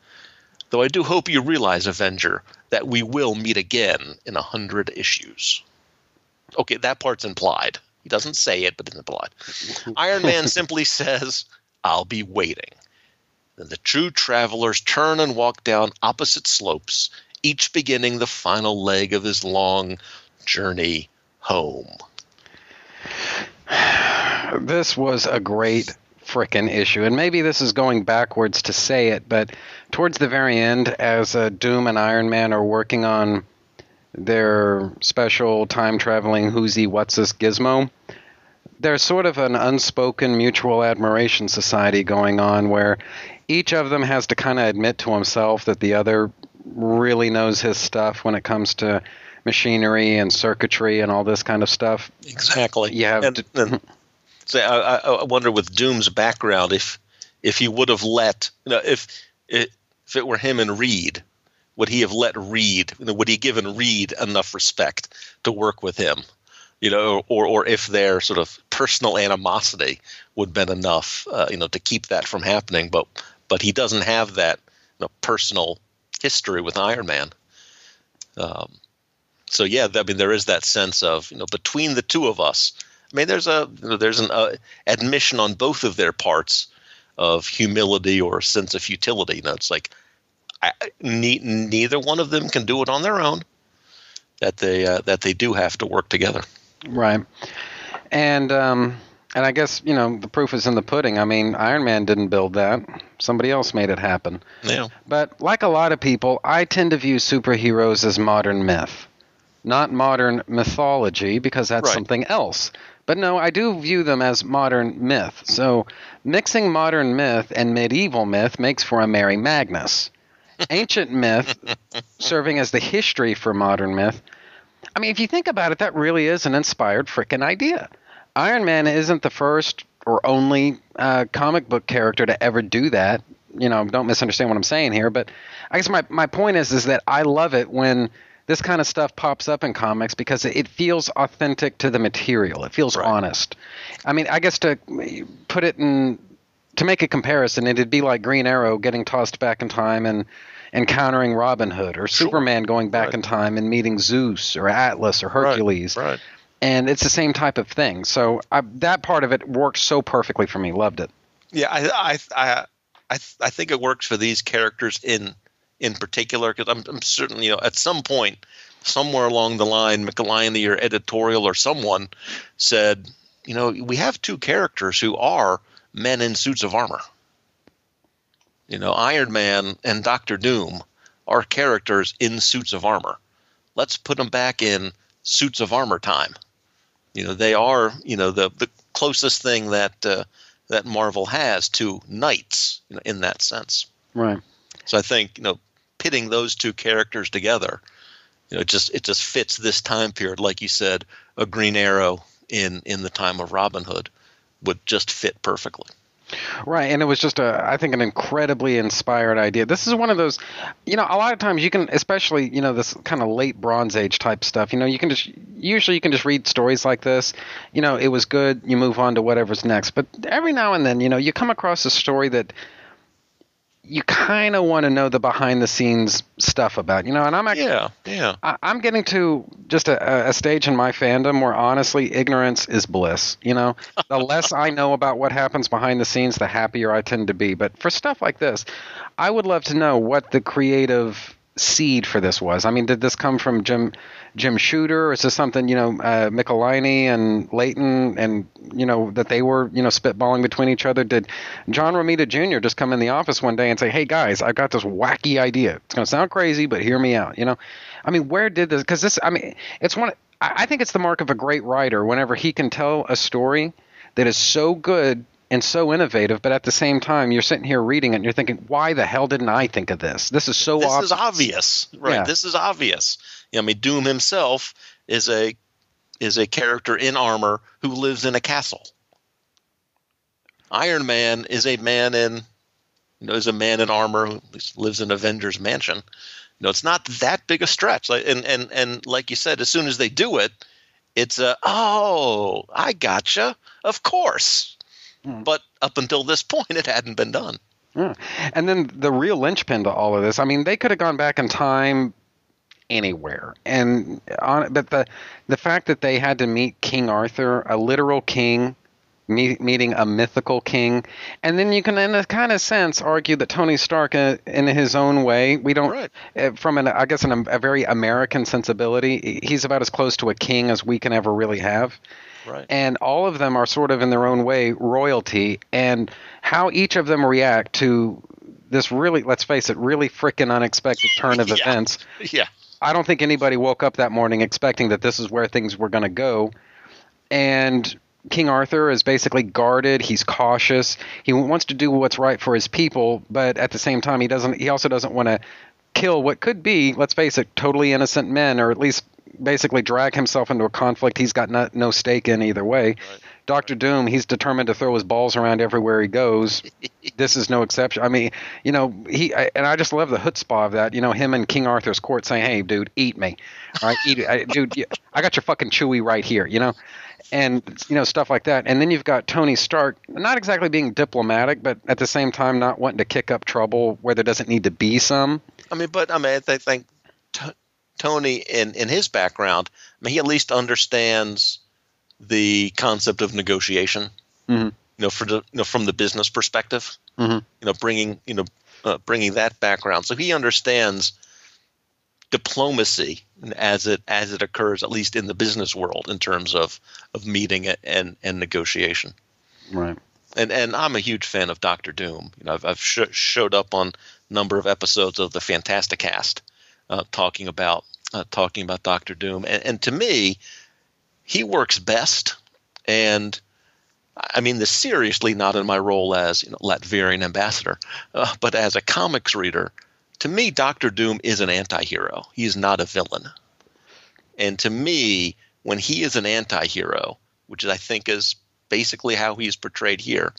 Though I do hope you realize, Avenger, that we will meet again in a hundred issues. Okay, that part's implied. He doesn't say it, but it's implied. Iron Man simply says, I'll be waiting. Then the true travelers turn and walk down opposite slopes, each beginning the final leg of his long journey home. This was a great frickin' issue, and maybe this is going backwards to say it, but towards the very end, as uh, Doom and Iron Man are working on their special time traveling who's he, what's this gizmo, there's sort of an unspoken mutual admiration society going on where each of them has to kind of admit to himself that the other really knows his stuff when it comes to machinery and circuitry and all this kind of stuff. Exactly. You have and, to- and say, I, I wonder with Doom's background if if he would have let you know if it, if it were him and Reed, would he have let Reed? You know, would he given Reed enough respect to work with him? You know, or or if their sort of personal animosity would have been enough, uh, you know, to keep that from happening. But but he doesn't have that you know, personal history with Iron Man. Um, so yeah, I mean, there is that sense of you know between the two of us. I mean, there's a there's an uh, admission on both of their parts of humility or a sense of futility. You know, it's like I, ne- neither one of them can do it on their own. That they uh, that they do have to work together. Right. And um, and I guess you know the proof is in the pudding. I mean, Iron Man didn't build that; somebody else made it happen. Yeah. But like a lot of people, I tend to view superheroes as modern myth, not modern mythology, because that's Right. something else. But no, I do view them as modern myth. So mixing modern myth and medieval myth makes for a Mary Magnus. Ancient myth serving as the history for modern myth. I mean, if you think about it, that really is an inspired frickin' idea. Iron Man isn't the first or only uh, comic book character to ever do that. You know, don't misunderstand what I'm saying here, but I guess my, my point is is that I love it when this kind of stuff pops up in comics because it, feels authentic to the material. It feels honest. I mean, I guess to put it in to make a comparison, it'd be like Green Arrow getting tossed back in time and encountering Robin Hood, or Superman going back in time and meeting Zeus or Atlas or Hercules. Right. right. And it's the same type of thing. So I, that part of it works so perfectly for me. Loved it. Yeah, I I I I, I think it works for these characters in in particular because I'm, I'm certain you know at some point somewhere along the line Michelinie or editorial or someone said you know we have two characters who are men in suits of armor. You know, Iron Man and Doctor Doom are characters in suits of armor. Let's put them back in suits of armor time. You know, they are you know the the closest thing that uh, that Marvel has to knights you know, in that sense. Right. So I think you know pitting those two characters together, you know, it just it just fits this time period. Like you said, a Green Arrow in in the time of Robin Hood would just fit perfectly. Right, and it was just a, I think, an incredibly inspired idea. This is one of those, you know, a lot of times you can, especially, you know, this kind of late Bronze Age type stuff. You know, you can just usually you can just read stories like this. You know, it was good. You move on to whatever's next. But every now and then, you know, you come across a story that you kind of want to know the behind the scenes stuff about. You know, and I'm actually, Yeah, yeah. I, I'm getting to just a, a stage in my fandom where honestly, ignorance is bliss. You know, the less I know about what happens behind the scenes, the happier I tend to be. But for stuff like this, I would love to know what the creative seed for this was. I mean, did this come from Jim Jim Shooter, or is this something you know uh, Michelinie and Layton and you know that they were you know spitballing between each other? Did John Romita Jr. just come in the office one day and say, "Hey guys, I've got this wacky idea. It's going to sound crazy, but hear me out." You know, I mean, where did this? Because this, I mean, it's one. I think it's the mark of a great writer whenever he can tell a story that is so good and so innovative, but at the same time, you're sitting here reading it and you're thinking, why the hell didn't I think of this? This is so this ob- is obvious, right? Yeah. This is obvious. I mean, Doom himself is a is a character in armor who lives in a castle. Iron Man is a man in you know is a man in armor who lives in Avengers Mansion. You know, it's not that big a stretch. Like and and and like you said, as soon as they do it, it's a oh, I gotcha. Of course. Hmm. But up until this point, it hadn't been done. Yeah. And then the real linchpin to all of this, I mean, they could have gone back in time anywhere. And on but the the fact that they had to meet King Arthur, a literal king, meet, meeting a mythical king, and then you can, in a kind of sense, argue that Tony Stark, uh, in his own way, we don't, uh, from an, I guess, an, a very American sensibility, he's about as close to a king as we can ever really have. Right. And all of them are sort of in their own way royalty, and how each of them react to this really, let's face it, really freaking unexpected turn of Yeah. events. Yeah. I don't think anybody woke up that morning expecting that this is where things were going to go. And King Arthur is basically guarded. He's cautious. He wants to do what's right for his people, but at the same time, he doesn't. He also doesn't want to kill what could be, let's face it, totally innocent men, or at least basically drag himself into a conflict he's got no, no stake in either way. Doctor Doom, he's determined to throw his balls around everywhere he goes. this is no exception. I mean, you know, he I, and I just love the chutzpah of that. You know, him and King Arthur's court saying, "Hey, dude, eat me, all right, eat I, dude. I got your fucking chewy right here." You know, and you know stuff like that. And then you've got Tony Stark, not exactly being diplomatic, but at the same time not wanting to kick up trouble where there doesn't need to be some. I mean, but I mean, I think T- Tony, in in his background, I mean, he at least understands the concept of negotiation. Mhm. You know, for the you know from the business perspective. Mhm. You know, bringing you know uh, bringing that background, so he understands diplomacy as it as it occurs, at least in the business world, in terms of of meeting and and negotiation. Right. And and I'm a huge fan of Doctor Doom. You know, I've, I've sh- showed up on a number of episodes of the Fantastic Cast, uh, talking about uh, talking about Doctor Doom, and, and to me, he works best. And I mean this seriously, not in my role as you know, Latvian ambassador, uh, but as a comics reader to me, Doctor Doom is an anti-hero. He is not a villain. And to me, when he is an anti-hero, which I think is basically how he's portrayed here,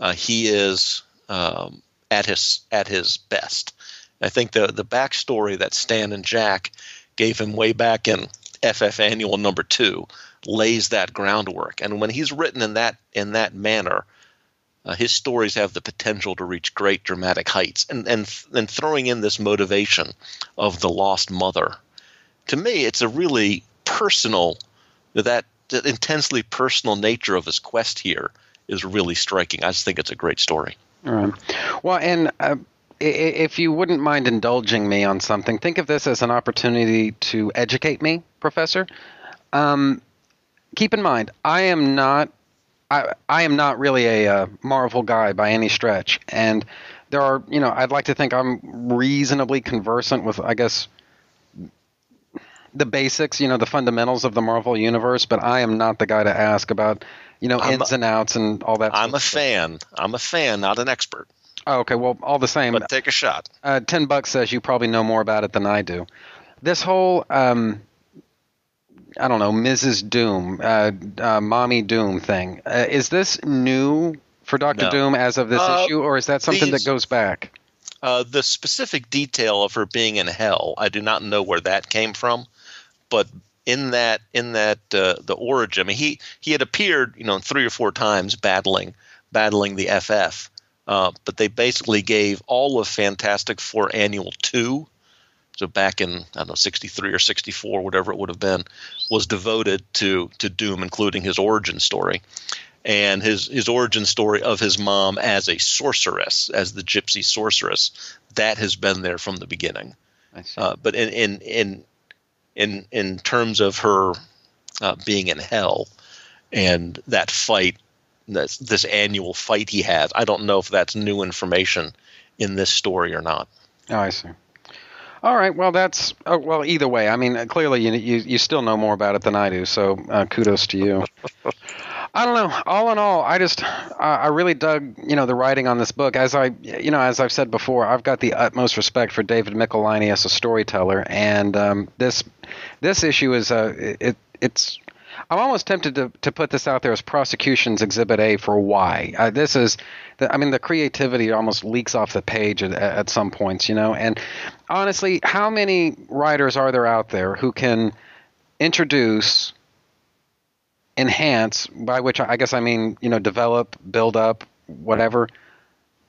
uh, he is um, at his at his best. I think the the backstory that Stan and Jack gave him way back in FF Annual Number Two lays that groundwork. And when he's written in that in that manner, uh, his stories have the potential to reach great dramatic heights. And, and, and throwing in this motivation of the lost mother, to me, it's a really personal, that, that intensely personal nature of his quest here is really striking. I just think it's a great story. Right. Well, and uh, if you wouldn't mind indulging me on something, think of this as an opportunity to educate me, Professor. Um, keep in mind, I am not I, I am not really a uh, Marvel guy by any stretch, and there are you know I'd like to think I'm reasonably conversant with I guess the basics, you know, the fundamentals of the Marvel universe, but I am not the guy to ask about you know I'm ins and outs and all that. I'm a fan. I'm a fan, not an expert. Oh, okay. Well, all the same, but take a shot. Uh, Ten bucks says you probably know more about it than I do. This whole um, I don't know, Mrs. Doom, uh, uh, Mommy Doom thing. Uh, is this new for Doctor No. Doom as of this Uh, issue, or is that something these- that goes back? Uh, the specific detail of her being in hell, I do not know where that came from, but in that in that uh, the origin, I mean, he he had appeared, you know, three or four times battling battling the FF, uh, but they basically gave all of Fantastic Four Annual Two, so back in I don't know sixty three or sixty four, whatever it would have been, was devoted to to Doom, including his origin story and his his origin story of his mom as a sorceress, as the gypsy sorceress, that has been there from the beginning. Uh, but in in in in in terms of her uh, being in hell and that fight, this, this annual fight he has, I don't know if that's new information in this story or not. Oh, I see. All right. Well, that's oh, well. Either way, I mean, clearly you you, you still know more about it than I do. So uh, kudos to you. I don't know. All in all, I just I I really dug you know the writing on this book. As I you know as I've said before, I've got the utmost respect for David Michelinie as a storyteller, and um, this this issue is uh, it it's. I'm almost tempted to, to put this out there as prosecution's exhibit A for why. Uh, this is, the, I mean, the creativity almost leaks off the page at, at some points, you know. And honestly, how many writers are there out there who can introduce enhance by which I guess I mean you know develop, build up, whatever,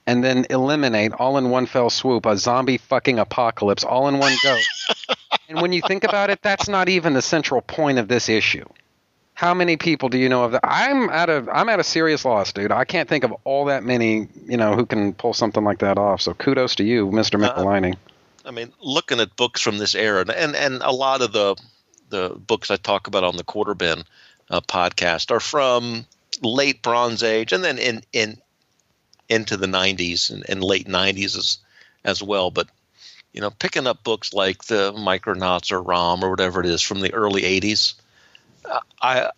and then eliminate all in one fell swoop a zombie fucking apocalypse all in one go. and when you think about it, that's not even the central point of this issue. How many people do you know of that? I'm at a I'm at a serious loss, dude. I can't think of all that many you know who can pull something like that off. So kudos to you, Mister Michelinie. I mean, looking at books from this era, and and a lot of the the books I talk about on the Quarter Bin uh, podcast are from late Bronze Age, and then in in into the '90s and, and late '90s as as well. But you know, picking up books like the Micronauts or Rom or whatever it is from the early '80s, uh, I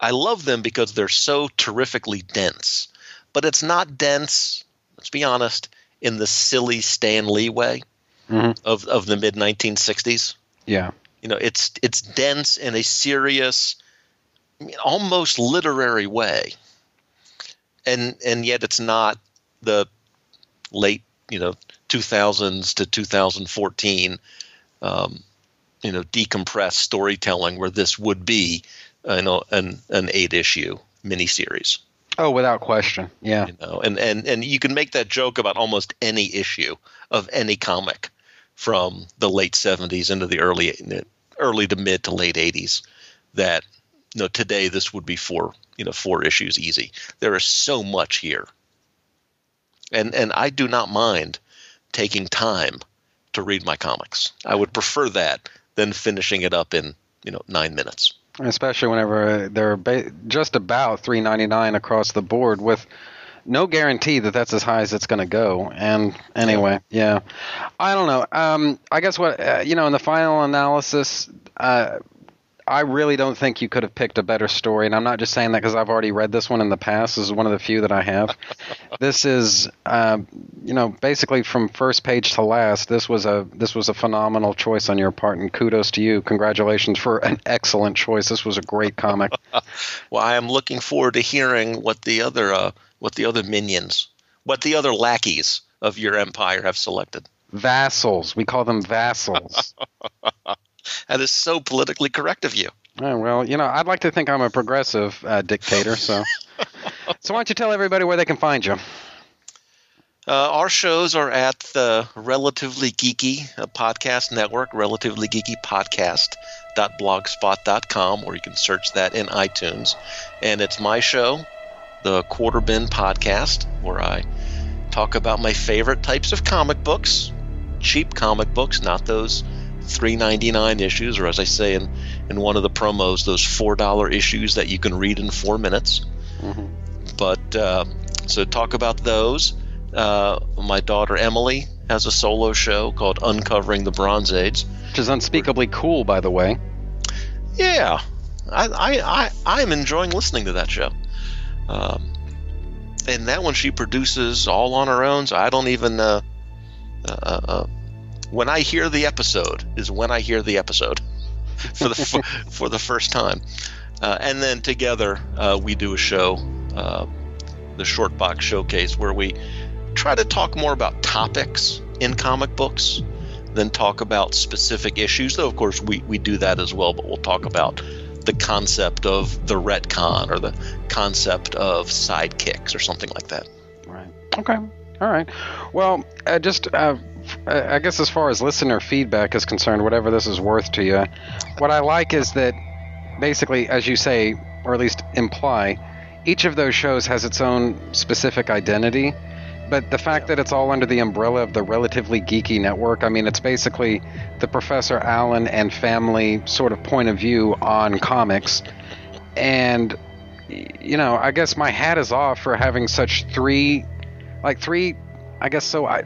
I love them because they're so terrifically dense. But it's not dense. Let's be honest. In the silly Stan Lee way of of the mid 1960s. Yeah. You know, it's it's dense in a serious, I mean, almost literary way, and and yet it's not the late you know 2000s to 2014, um, you know, decompressed storytelling where this would be, uh, you know, an an eight issue miniseries. Oh, without question. Yeah. You know, and and and you can make that joke about almost any issue of any comic from the late 70s into the early early to mid to late 80s that you know today this would be four you know four issues easy there is so much here and and i do not mind taking time to read my comics. I would prefer that than finishing it up in you know nine minutes. especially whenever they're ba- just about 3.99 across the board with no guarantee that that's as high as it's going to go. And anyway yeah. I don't know. Um, i guess what uh, you know in the final analysis uh, I really don't think you could have picked a better story, and I'm not just saying that because I've already read this one in the past. This is one of the few that I have. this is, uh, you know, basically from first page to last. This was a this was a phenomenal choice on your part, and kudos to you. Congratulations for an excellent choice. This was a great comic. well, I am looking forward to hearing what the other uh, what the other minions, what the other lackeys of your empire have selected. Vassals. We call them vassals. That is so politically correct of you. Oh, well, you know, I'd like to think I'm a progressive uh, dictator. So, so why don't you tell everybody where they can find you? Uh, our shows are at the Relatively Geeky Podcast Network, Relatively Geeky Podcast.blogspot.com, or you can search that in iTunes. And it's my show, the Quarter Bin Podcast, where I talk about my favorite types of comic books, cheap comic books, not those 3.99 issues, or as I say in, in one of the promos, those $4 issues that you can read in four minutes. Mm-hmm. But uh, so talk about those. Uh, my daughter Emily has a solo show called Uncovering the Bronze Age, which is unspeakably cool, by the way. Yeah, I I, I I'm enjoying listening to that show. Um, and that one she produces all on her own, so I don't even. Uh, uh, uh, when I hear the episode is when I hear the episode for the for, for the first time, uh, and then together uh, we do a show, uh, the Short Box Showcase, where we try to talk more about topics in comic books than talk about specific issues. Though of course we we do that as well, but we'll talk about the concept of the retcon or the concept of sidekicks or something like that. Right. Okay. All right. Well, uh, just uh, I guess as far as listener feedback is concerned, whatever this is worth to you, what I like is that basically, as you say, or at least imply, each of those shows has its own specific identity. But the fact that it's all under the umbrella of the relatively geeky network, I mean, it's basically the Professor Allen and family sort of point of view on comics. And, you know, I guess my hat is off for having such three, like three, I guess so. I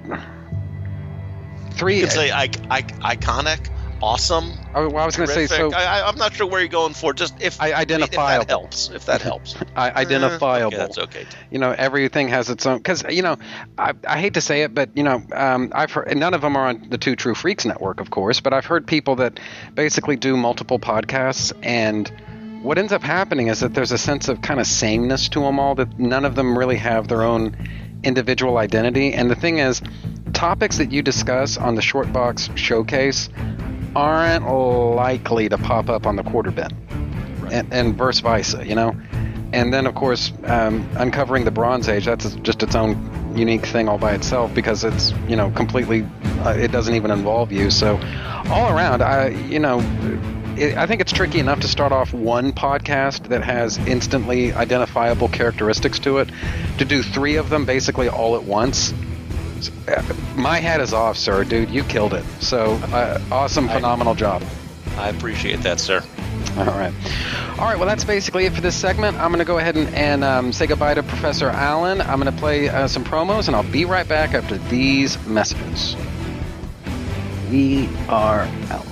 three. You could say I, I, iconic, awesome. Oh, well, I was going to say so. I, am not sure where you're going for. Just if I identify if that helps. If that helps, I, identifiable. Uh, okay, that's okay. You know, everything has its own. Because you know, I, I hate to say it, but you know, um, I've heard none of them are on the Two True Freaks network, of course. But I've heard people that basically do multiple podcasts and. What ends up happening is that there's a sense of kind of sameness to them all, that none of them really have their own individual identity. And the thing is, topics that you discuss on the short box showcase aren't likely to pop up on the quarter bin, right. and, and vice versa, you know. And then, of course, um, uncovering the Bronze Age, that's just its own unique thing all by itself because it's, you know, completely, uh, it doesn't even involve you. So, all around, I, you know, it, I think it's tricky enough to start off one podcast that has instantly identifiable characteristics to it. To do three of them basically all at once, my hat is off, sir, dude. You killed it. So uh, awesome, phenomenal job. I appreciate that, sir. All right. All right, well, that's basically it for this segment. I'm going to go ahead and, and um, say goodbye to Professor Allen. I'm going to play uh, some promos, and I'll be right back after these messages. We are out.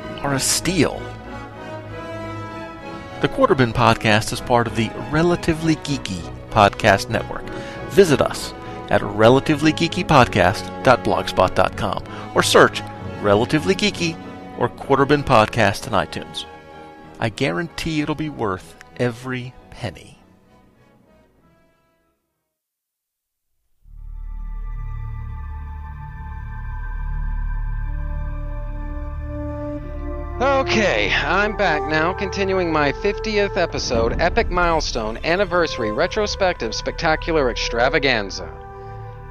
are a steal. The Quarter Bin Podcast is part of the Relatively Geeky Podcast Network. Visit us at relativelygeekypodcast.blogspot.com or search Relatively Geeky or Quarter Bin Podcast in iTunes. I guarantee it'll be worth every penny. Okay, I'm back now, continuing my 50th episode, epic milestone, anniversary, retrospective, spectacular extravaganza.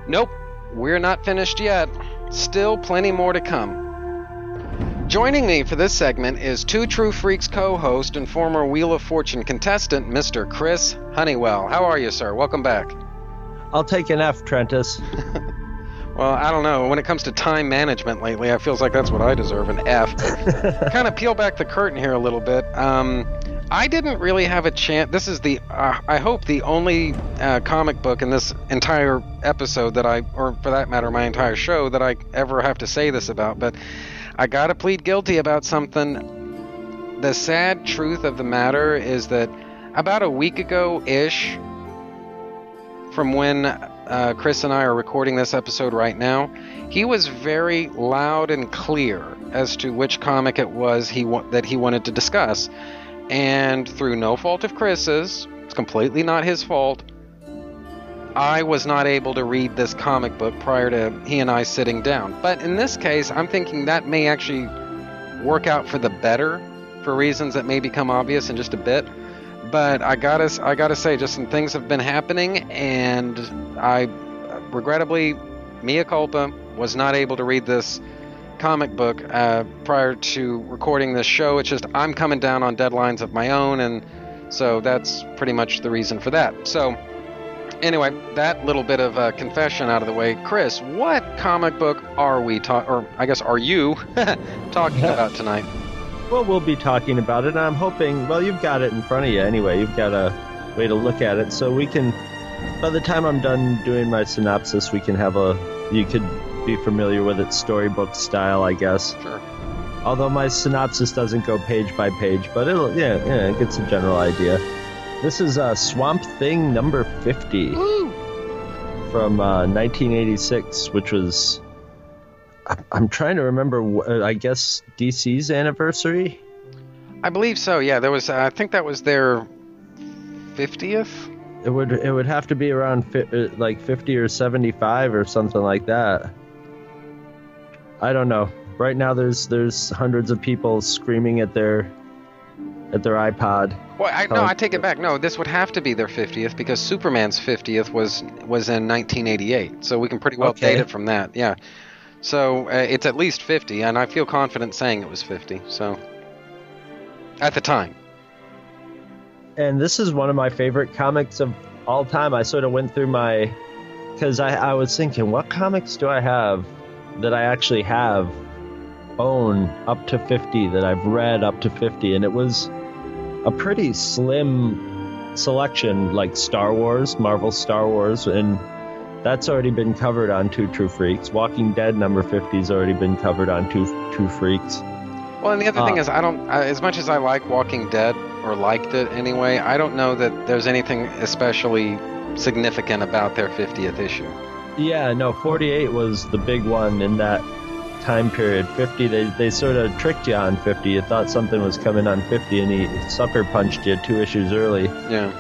Nope, we're not finished yet. Still plenty more to come. Joining me for this segment is Two True Freaks co host and former Wheel of Fortune contestant, Mr. Chris Honeywell. How are you, sir? Welcome back. I'll take an F, Trentus. Well, I don't know. When it comes to time management lately, I feels like that's what I deserve an F. kind of peel back the curtain here a little bit. Um, I didn't really have a chance. This is the, uh, I hope, the only uh, comic book in this entire episode that I, or for that matter, my entire show that I ever have to say this about. But I gotta plead guilty about something. The sad truth of the matter is that about a week ago ish, from when uh, Chris and I are recording this episode right now, he was very loud and clear as to which comic it was he wa- that he wanted to discuss. And through no fault of Chris's, it's completely not his fault. I was not able to read this comic book prior to he and I sitting down. But in this case, I'm thinking that may actually work out for the better for reasons that may become obvious in just a bit but I gotta I gotta say, just some things have been happening, and I regrettably, mea culpa, was not able to read this comic book uh, prior to recording this show. It's just I'm coming down on deadlines of my own, and so that's pretty much the reason for that. So. Anyway, that little bit of uh, confession out of the way. Chris, what comic book are we talking, or I guess are you talking about tonight? Well, we'll be talking about it. And I'm hoping, well, you've got it in front of you anyway. You've got a way to look at it. So we can, by the time I'm done doing my synopsis, we can have a, you could be familiar with it storybook style, I guess. Sure. Although my synopsis doesn't go page by page, but it'll, yeah, yeah, it gets a general idea. This is uh, Swamp Thing number 50 Woo! from uh, 1986, which was I'm trying to remember. I guess DC's anniversary. I believe so. Yeah, there was. Uh, I think that was their fiftieth. It would. It would have to be around fi- like fifty or seventy-five or something like that. I don't know. Right now, there's there's hundreds of people screaming at their at their iPod. Well, I, no, I take it back. No, this would have to be their 50th because Superman's 50th was was in 1988. So we can pretty well Okay. date it from that. Yeah. So uh, it's at least 50, and I feel confident saying it was 50. So at the time. and this is one of my favorite comics of all time. I sort of went through my because I, I was thinking, what comics do I have that I actually have own up to 50 that I've read up to 50, and it was a pretty slim selection, like Star Wars, Marvel Star Wars, and that's already been covered on Two True Freaks. Walking Dead number 50 has already been covered on Two True Freaks. Well, and the other thing Uh, is, I don't. I, as much as I like Walking Dead or liked it anyway, I don't know that there's anything especially significant about their 50th issue. Yeah, no, 48 was the big one in that time period. 50, they, they sort of tricked you on 50. You thought something was coming on 50, and he sucker punched you two issues early. Yeah.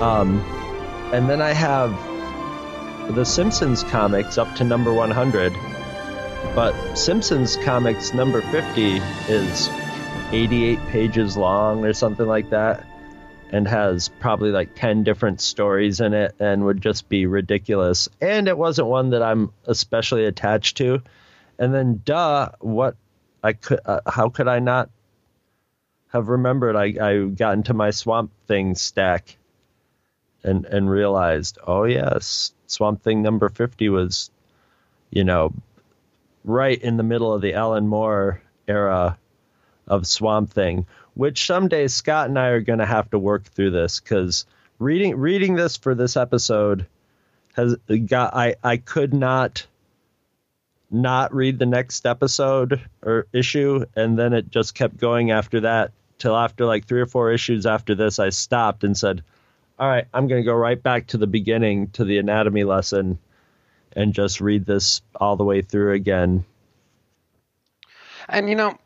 Um, and then I have the Simpsons comics up to number 100. But Simpsons comics number 50 is 88 pages long or something like that and has probably like 10 different stories in it and would just be ridiculous. And it wasn't one that I'm especially attached to. And then, duh, what I could, uh, how could I not have remembered? I, I got into my Swamp Thing stack and and realized, oh yes, Swamp Thing number 50 was, you know, right in the middle of the Alan Moore era of Swamp Thing, which someday Scott and I are going to have to work through this because reading reading this for this episode has got I I could not not read the next episode or issue, and then it just kept going after that till after like three or four issues after this, I stopped and said, "All right, I'm going to go right back to the beginning to the anatomy lesson, and just read this all the way through again." And you know,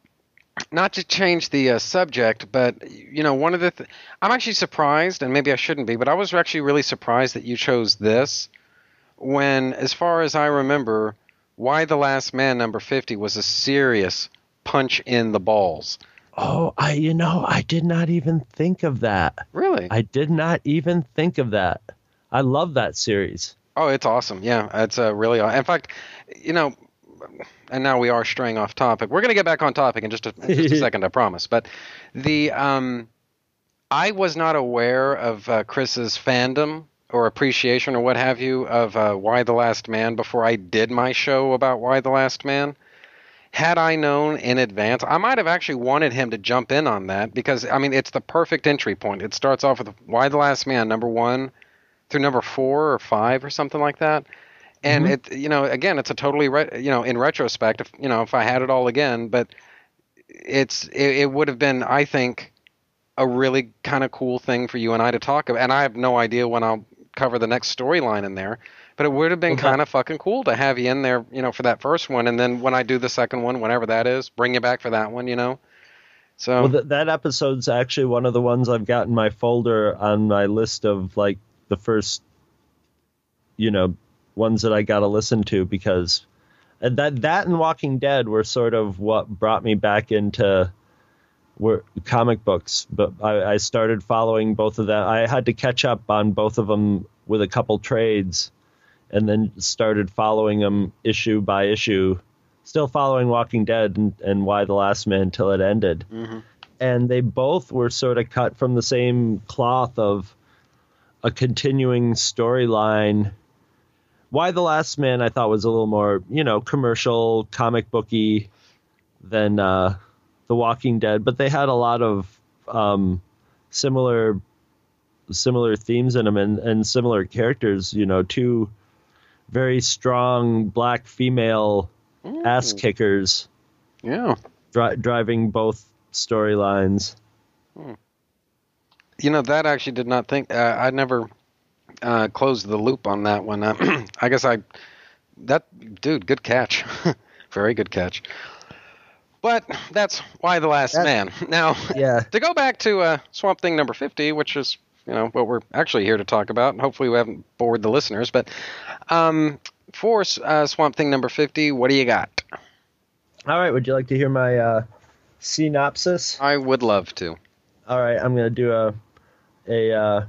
not to change the uh, subject, but you know, one of the th- I'm actually surprised, and maybe I shouldn't be, but I was actually really surprised that you chose this when, as far as I remember, Y the Last Man number 50 was a serious punch in the balls. Oh, I you know, I did not even think of that. Really? I did not even think of that. I love that series. Oh, it's awesome. Yeah, it's uh, really. In fact, you know, and now we are straying off topic. We're going to get back on topic in just a, in just a second, I promise. But the um, I was not aware of uh, Chris's fandom or appreciation or what have you of uh, Y the Last Man before I did my show about Y the Last Man. Had I known in advance, I might have actually wanted him to jump in on that because I mean it's the perfect entry point. It starts off with "Y the Last Man number one through number four or five or something like that and Mhm. it you know again it's a totally re- you know in retrospect if you know if i had it all again but it's it, it would have been i think a really kind of cool thing for you and i to talk about and i have no idea when i'll cover the next storyline in there but it would have been Okay. kind of fucking cool to have you in there you know for that first one and then when i do the second one whenever that is bring you back for that one you know so Well, th- that episode's actually one of the ones I've got in my folder on my list of like the first, you know, ones that I got to listen to because uh, that that and Walking Dead were sort of what brought me back into were comic books. But I, I started following both of them. I had to catch up on both of them with a couple trades, and then started following them issue by issue. Still following Walking Dead and, and Y the Last Man until it ended mhm. and they both were sort of cut from the same cloth of a continuing storyline. Y the Last Man I thought was a little more, you know, commercial, comic booky than uh, The Walking Dead, but they had a lot of um, similar similar themes in them and, and similar characters. You know, two very strong black female ass kickers. Yeah. Dri- driving both storylines. You know that actually did not think. Uh, I never uh, closed the loop on that one. Uh, I guess I that dude, good catch, very good catch. But that's why the last man. Now, yeah. to go back to uh, Swamp Thing number fifty, which is you know what we're actually here to talk about, and hopefully we haven't bored the listeners. But um, for uh, Swamp Thing number fifty, what do you got? All right, would you like to hear my uh, synopsis? I would love to. All right, I'm gonna do a a uh,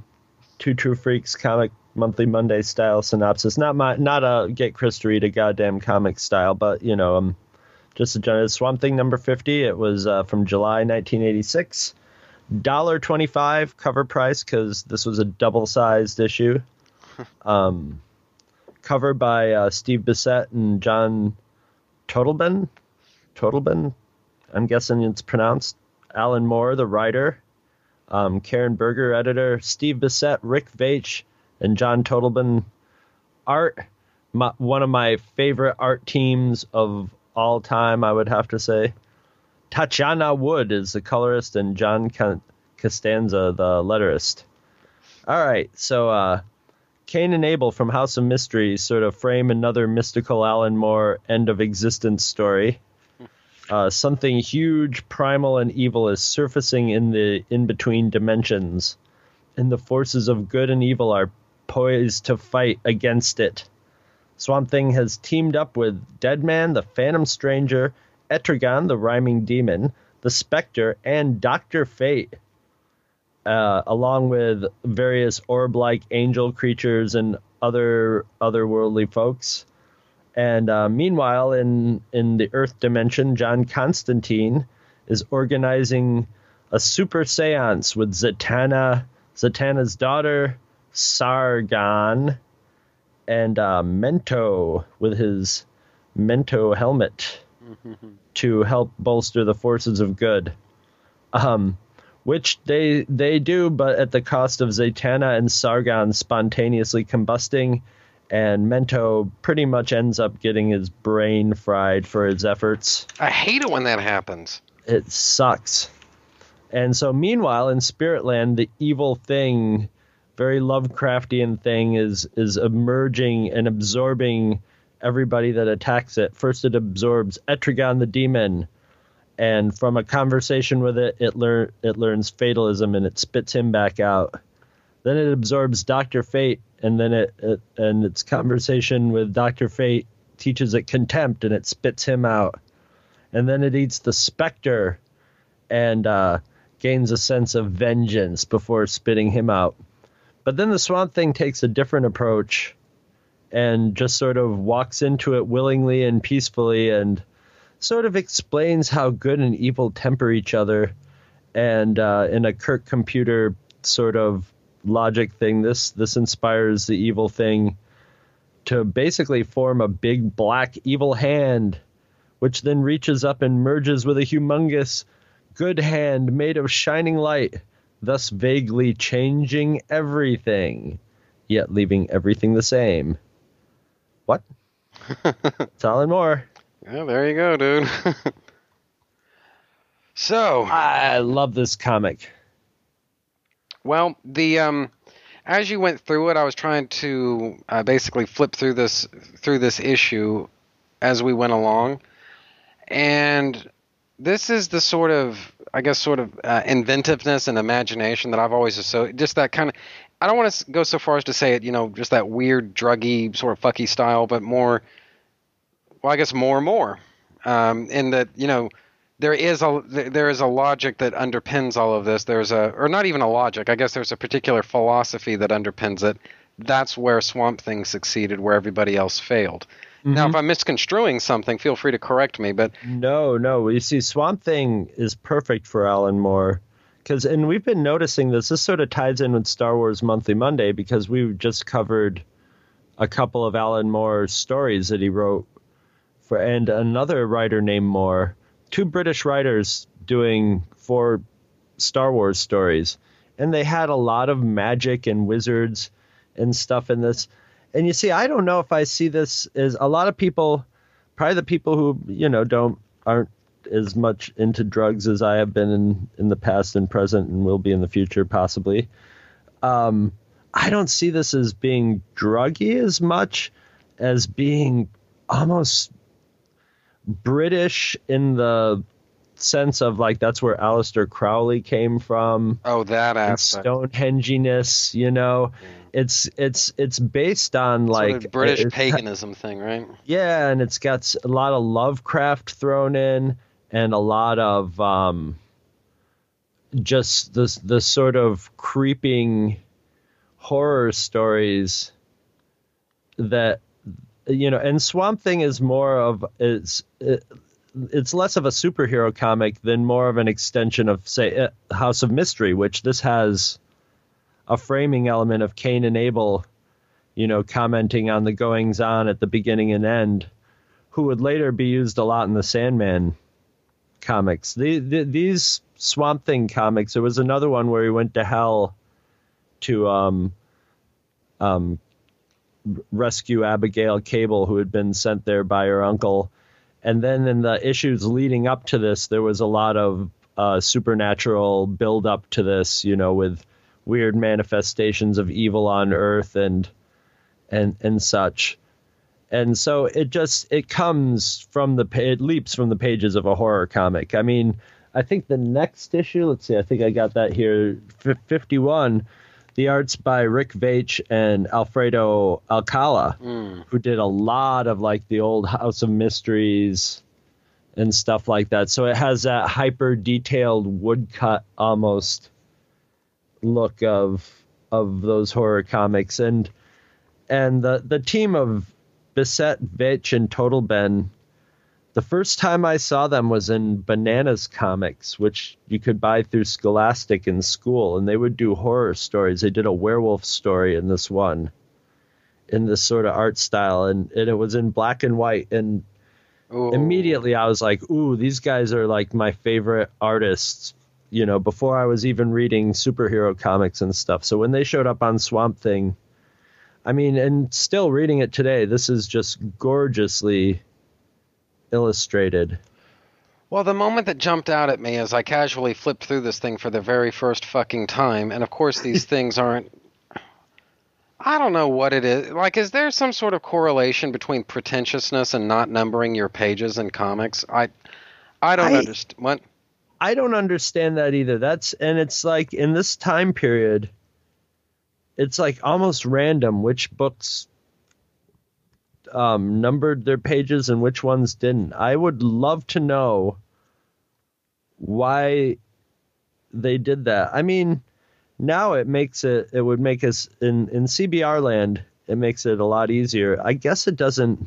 two true freaks comic monthly Monday style synopsis. Not my not a get Chris to read a goddamn comic style, but you know um just a general Swamp Thing number fifty. It was uh, from July 1986. Dollar twenty five cover price because this was a double sized issue. um, covered by uh, Steve Bissette and John Totleben. Totleben, I'm guessing it's pronounced. Alan Moore, the writer. Um, Karen Berger, editor. Steve Bissette, Rick Veitch, and John Totleben. Art, my, one of my favorite art teams of all time, I would have to say. Tatjana Wood is the colorist, and John Costanza, the letterist. All right, so uh, Cain and Abel from House of Mystery sort of frame another mystical Alan Moore end of existence story. Uh, something huge, primal, and evil is surfacing in the in between dimensions, and the forces of good and evil are poised to fight against it. Swamp Thing has teamed up with Deadman, the Phantom Stranger, Etrigan, the Rhyming Demon, the Spectre, and Doctor Fate uh, along with various orb-like angel creatures and other otherworldly folks. And uh, meanwhile, in in the Earth dimension, John Constantine is organizing a super séance with Zatanna, Zatanna's daughter, Sargon, and uh, Mento with his Mento helmet to help bolster the forces of good. Um, which they they do, but at the cost of Zatanna and Sargon spontaneously combusting and Mento pretty much ends up getting his brain fried for his efforts. I hate it when that happens. It sucks. And so, meanwhile, in Spiritland, the evil thing, very Lovecraftian thing, is is emerging and absorbing everybody that attacks it. First, it absorbs Etrigan the demon, and from a conversation with it, it learn it learns fatalism and it spits him back out. Then it absorbs Doctor Fate, and then it, it and its conversation with Doctor Fate teaches it contempt, and it spits him out. And then it eats the Spectre, and uh, gains a sense of vengeance before spitting him out. But then the Swamp Thing takes a different approach and just sort of walks into it willingly and peacefully and sort of explains how good and evil temper each other. And uh, in a Kirk computer sort of logic thing, this this inspires the evil thing to basically form a big black evil hand, which then reaches up and merges with a humongous good hand made of shining light, thus vaguely changing everything, yet leaving everything the same. What? it's Alan Moore. Yeah, there you go, dude. so I love this comic. Well, the um, as you went through it, I was trying to uh, basically flip through this through this issue as we went along, and this is the sort of I guess sort of uh, inventiveness and imagination that I've always associated. Just that kind of. I don't want to go so far as to say it, you know, just that weird, druggy, sort of fucky style, but more. Well, I guess more and more, um, in that you know there is a there is a logic that underpins all of this. There's a or not even a logic. I guess there's a particular philosophy that underpins it. That's where Swamp Thing succeeded, where everybody else failed. Now, if I'm misconstruing something, feel free to correct me. But No, no. You see, Swamp Thing is perfect for Alan Moore. Because, and we've been noticing this. This sort of ties in with Star Wars Monthly Monday because we've just covered a couple of Alan Moore stories that he wrote for, and another writer named Moore. Two British writers doing four Star Wars stories, and they had a lot of magic and wizards and stuff in this. And you see, I don't know if I see this as a lot of people, probably the people who you know don't aren't as much into drugs as I have been in in the past and present and will be in the future possibly. Um, I don't see this as being druggy as much as being almost British in the sense of like that's where Aleister Crowley came from. Oh, that aspect. Stonehenginess, you know. It's it's it's based on like British it- paganism thing, right? yeah, and it's got a lot of Lovecraft thrown in, and a lot of um, just this the sort of creeping horror stories that you know. And Swamp Thing is more of it's it, it's less of a superhero comic than more of an extension of say uh, House of Mystery, which this has a framing element of Cain and Abel you know, commenting on the goings on at the beginning and end, who would later be used a lot in the Sandman comics. The, the, these Swamp Thing comics, there was another one where he went to hell to um, um, rescue Abigail Cable, who had been sent there by her uncle. And then in the issues leading up to this, there was a lot of uh, supernatural build up to this, you know, with weird manifestations of evil on Earth and and and such. And so it just it comes from the it leaps from the pages of a horror comic. I mean, I think the next issue, let's see, I think I got that here, 51. The art's by Rick Veitch and Alfredo Alcala, mm. who did a lot of like the old House of Mysteries and stuff like that. So it has that hyper detailed woodcut almost look of of those horror comics and and the the team of Bissette, Veitch, and Totleben. The first time I saw them was in Bananas Comics, which you could buy through Scholastic in school, and they would do horror stories. They did a werewolf story in this one, in this sort of art style, and, and it was in black and white. And oh. immediately I was like, "Ooh, these guys are like my favorite artists." You know, before I was even reading superhero comics and stuff. So when they showed up on Swamp Thing, I mean, and still reading it today, this is just gorgeously illustrated. Well, the moment that jumped out at me as I casually flipped through this thing for the very first fucking time, and of course these things aren't. I don't know what it is. Like, is there some sort of correlation between pretentiousness and not numbering your pages in comics? I, I don't I- understand. What? I don't understand that either. That's and it's like in this time period, it's like almost random which books um, numbered their pages and which ones didn't. I would love to know why they did that. I mean, now it makes it it would make us in in CBR land it makes it a lot easier. I guess it doesn't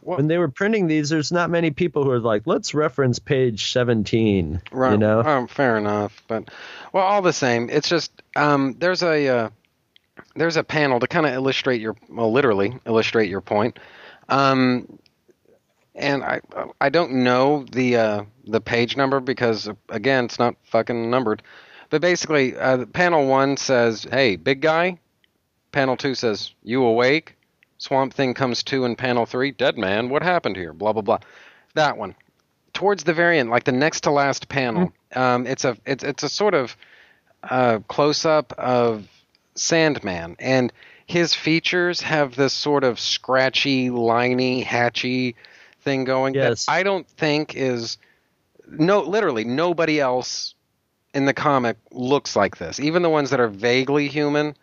when they were printing these there's not many people who are like let's reference page 17 Right. you know Um, fair enough. But well, all the same, it's just um, there's a uh, there's a panel to kind of illustrate your well, literally illustrate your point. Um, and I I don't know the uh, the page number because again it's not fucking numbered. But basically, uh, panel one says, "Hey, big guy." Panel two says, "You awake?" Swamp Thing comes to in panel three. Dead man. What happened here? Blah blah blah. That one towards the very end, like the next to last panel, um, it's a it's it's a sort of uh, close up of Sandman, and his features have this sort of scratchy, liney, hatchy thing going Yes. that I don't think is no literally nobody else in the comic looks like this. Even the ones that are vaguely human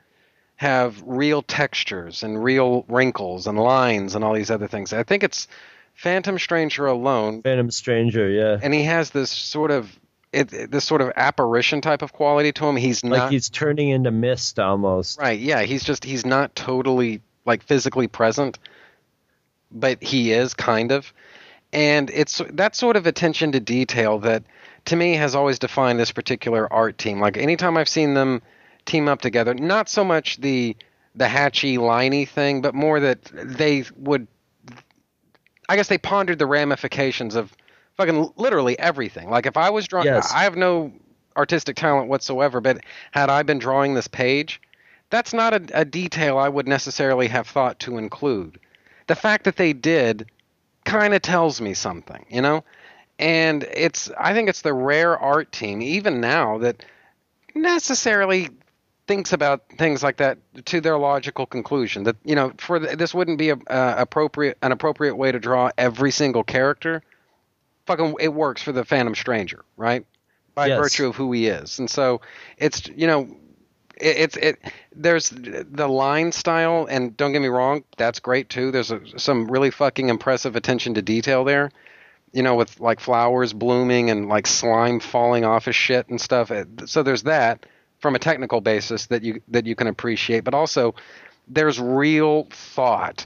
have real textures and real wrinkles and lines and all these other things. I think it's Phantom Stranger alone Phantom Stranger, yeah. and he has this sort of it, it- this sort of apparition type of quality to him. He's like he's turning into mist almost. right. Yeah, he's just he's not totally like physically present, but he is kind of, and it's that sort of attention to detail that to me has always defined this particular art team. Like anytime I've seen them team up together, not so much the the hatchy liney thing, but more that they would I guess they pondered the ramifications of fucking literally everything. Like if I was drawing, Yes. I have no artistic talent whatsoever, but had I been drawing this page, that's not a, a detail I would necessarily have thought to include. The fact that they did kind of tells me something, you know? And it's, I think it's the rare art team, even now, that necessarily thinks about things like that to their logical conclusion. That you know, for the, this wouldn't be a, uh, appropriate an appropriate way to draw every single character. Fucking, it works for the Phantom Stranger, right? By Yes. virtue of who he is, and so it's you know, it, it's it. There's the line style, and don't get me wrong, that's great too. There's a, some really fucking impressive attention to detail there you know, with like flowers blooming and like slime falling off his shit and stuff. So there's that from a technical basis that you that you can appreciate, but also there's real thought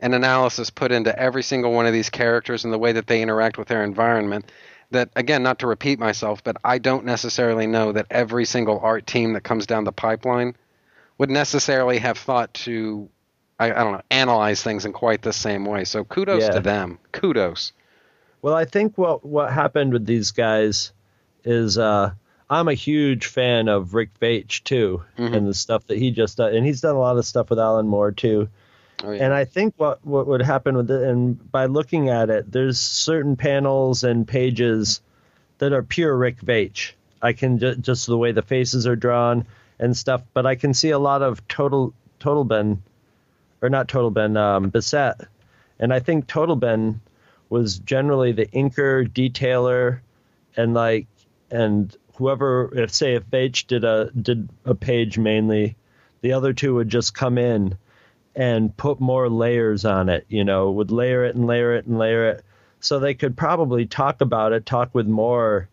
and analysis put into every single one of these characters and the way that they interact with their environment. That again, not to repeat myself, but I don't necessarily know that every single art team that comes down the pipeline would necessarily have thought to I, I don't know analyze things in quite the same way. So kudos Yeah. to them. Kudos. Well, I think what what happened with these guys is uh, I'm a huge fan of Rick Veitch too, Mm-hmm. and the stuff that he just done, and he's done a lot of stuff with Alan Moore too. Oh, yeah. And I think what what would happen with it, and by looking at it, there's certain panels and pages that are pure Rick Veitch. I can ju- just the way the faces are drawn and stuff, but I can see a lot of total Totleben, or not Totleben, um, Bissette, and I think Totleben was generally the inker, detailer, and like and whoever if say if Veitch did a did a page mainly, the other two would just come in and put more layers on it, you know, would layer it and layer it and layer it. So they could probably talk about it, talk with more,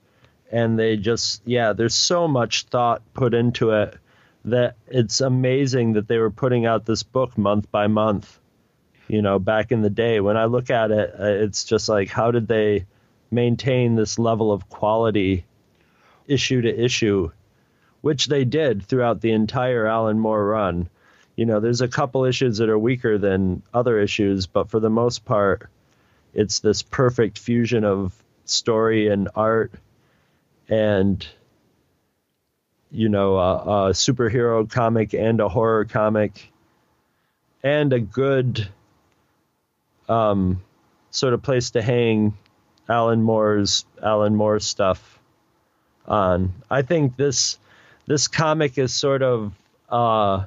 and they just, yeah, there's so much thought put into it that it's amazing that they were putting out this book month by month, you know, back in the day. When I look at it, uh, it's just like, how did they maintain this level of quality issue to issue, which they did throughout the entire Alan Moore run you know there's a couple issues that are weaker than other issues but for the most part it's this perfect fusion of story and art and you know a, a superhero comic and a horror comic and a good um, sort of place to hang Alan Moore's Alan Moore stuff on. I think this this comic is sort of uh,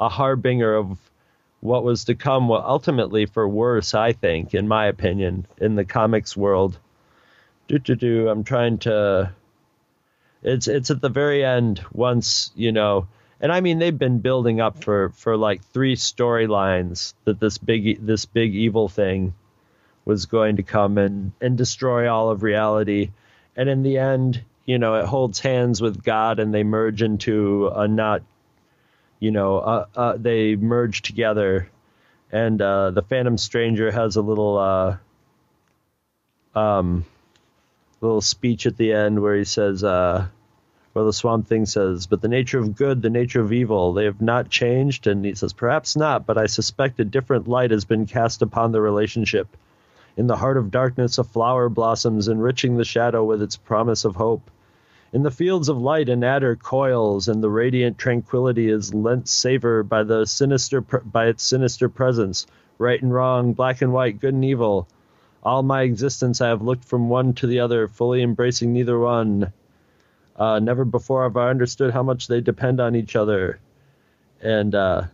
a harbinger of what was to come. Well, ultimately for worse, I think, in my opinion, in the comics world. Do do do. I'm trying to. It's it's at the very end. Once you know, and I mean they've been building up for for like three storylines that this big this big evil thing was going to come and and destroy all of reality, and in the end, you know, it holds hands with God and they merge into a not, you know, uh, uh, they merge together, and uh, the Phantom Stranger has a little uh, um little speech at the end where he says, uh, where the Swamp Thing says, "But the nature of good, the nature of evil, they have not changed." And he says, "Perhaps not, but I suspect a different light has been cast upon the relationship." In the heart of darkness, a flower blossoms, enriching the shadow with its promise of hope. In the fields of light, an adder coils, and the radiant tranquility is lent savor by the sinister by its sinister presence. Right and wrong, black and white, good and evil. All my existence, I have looked from one to the other, fully embracing neither one. Uh, never before have I understood how much they depend on each other. And uh,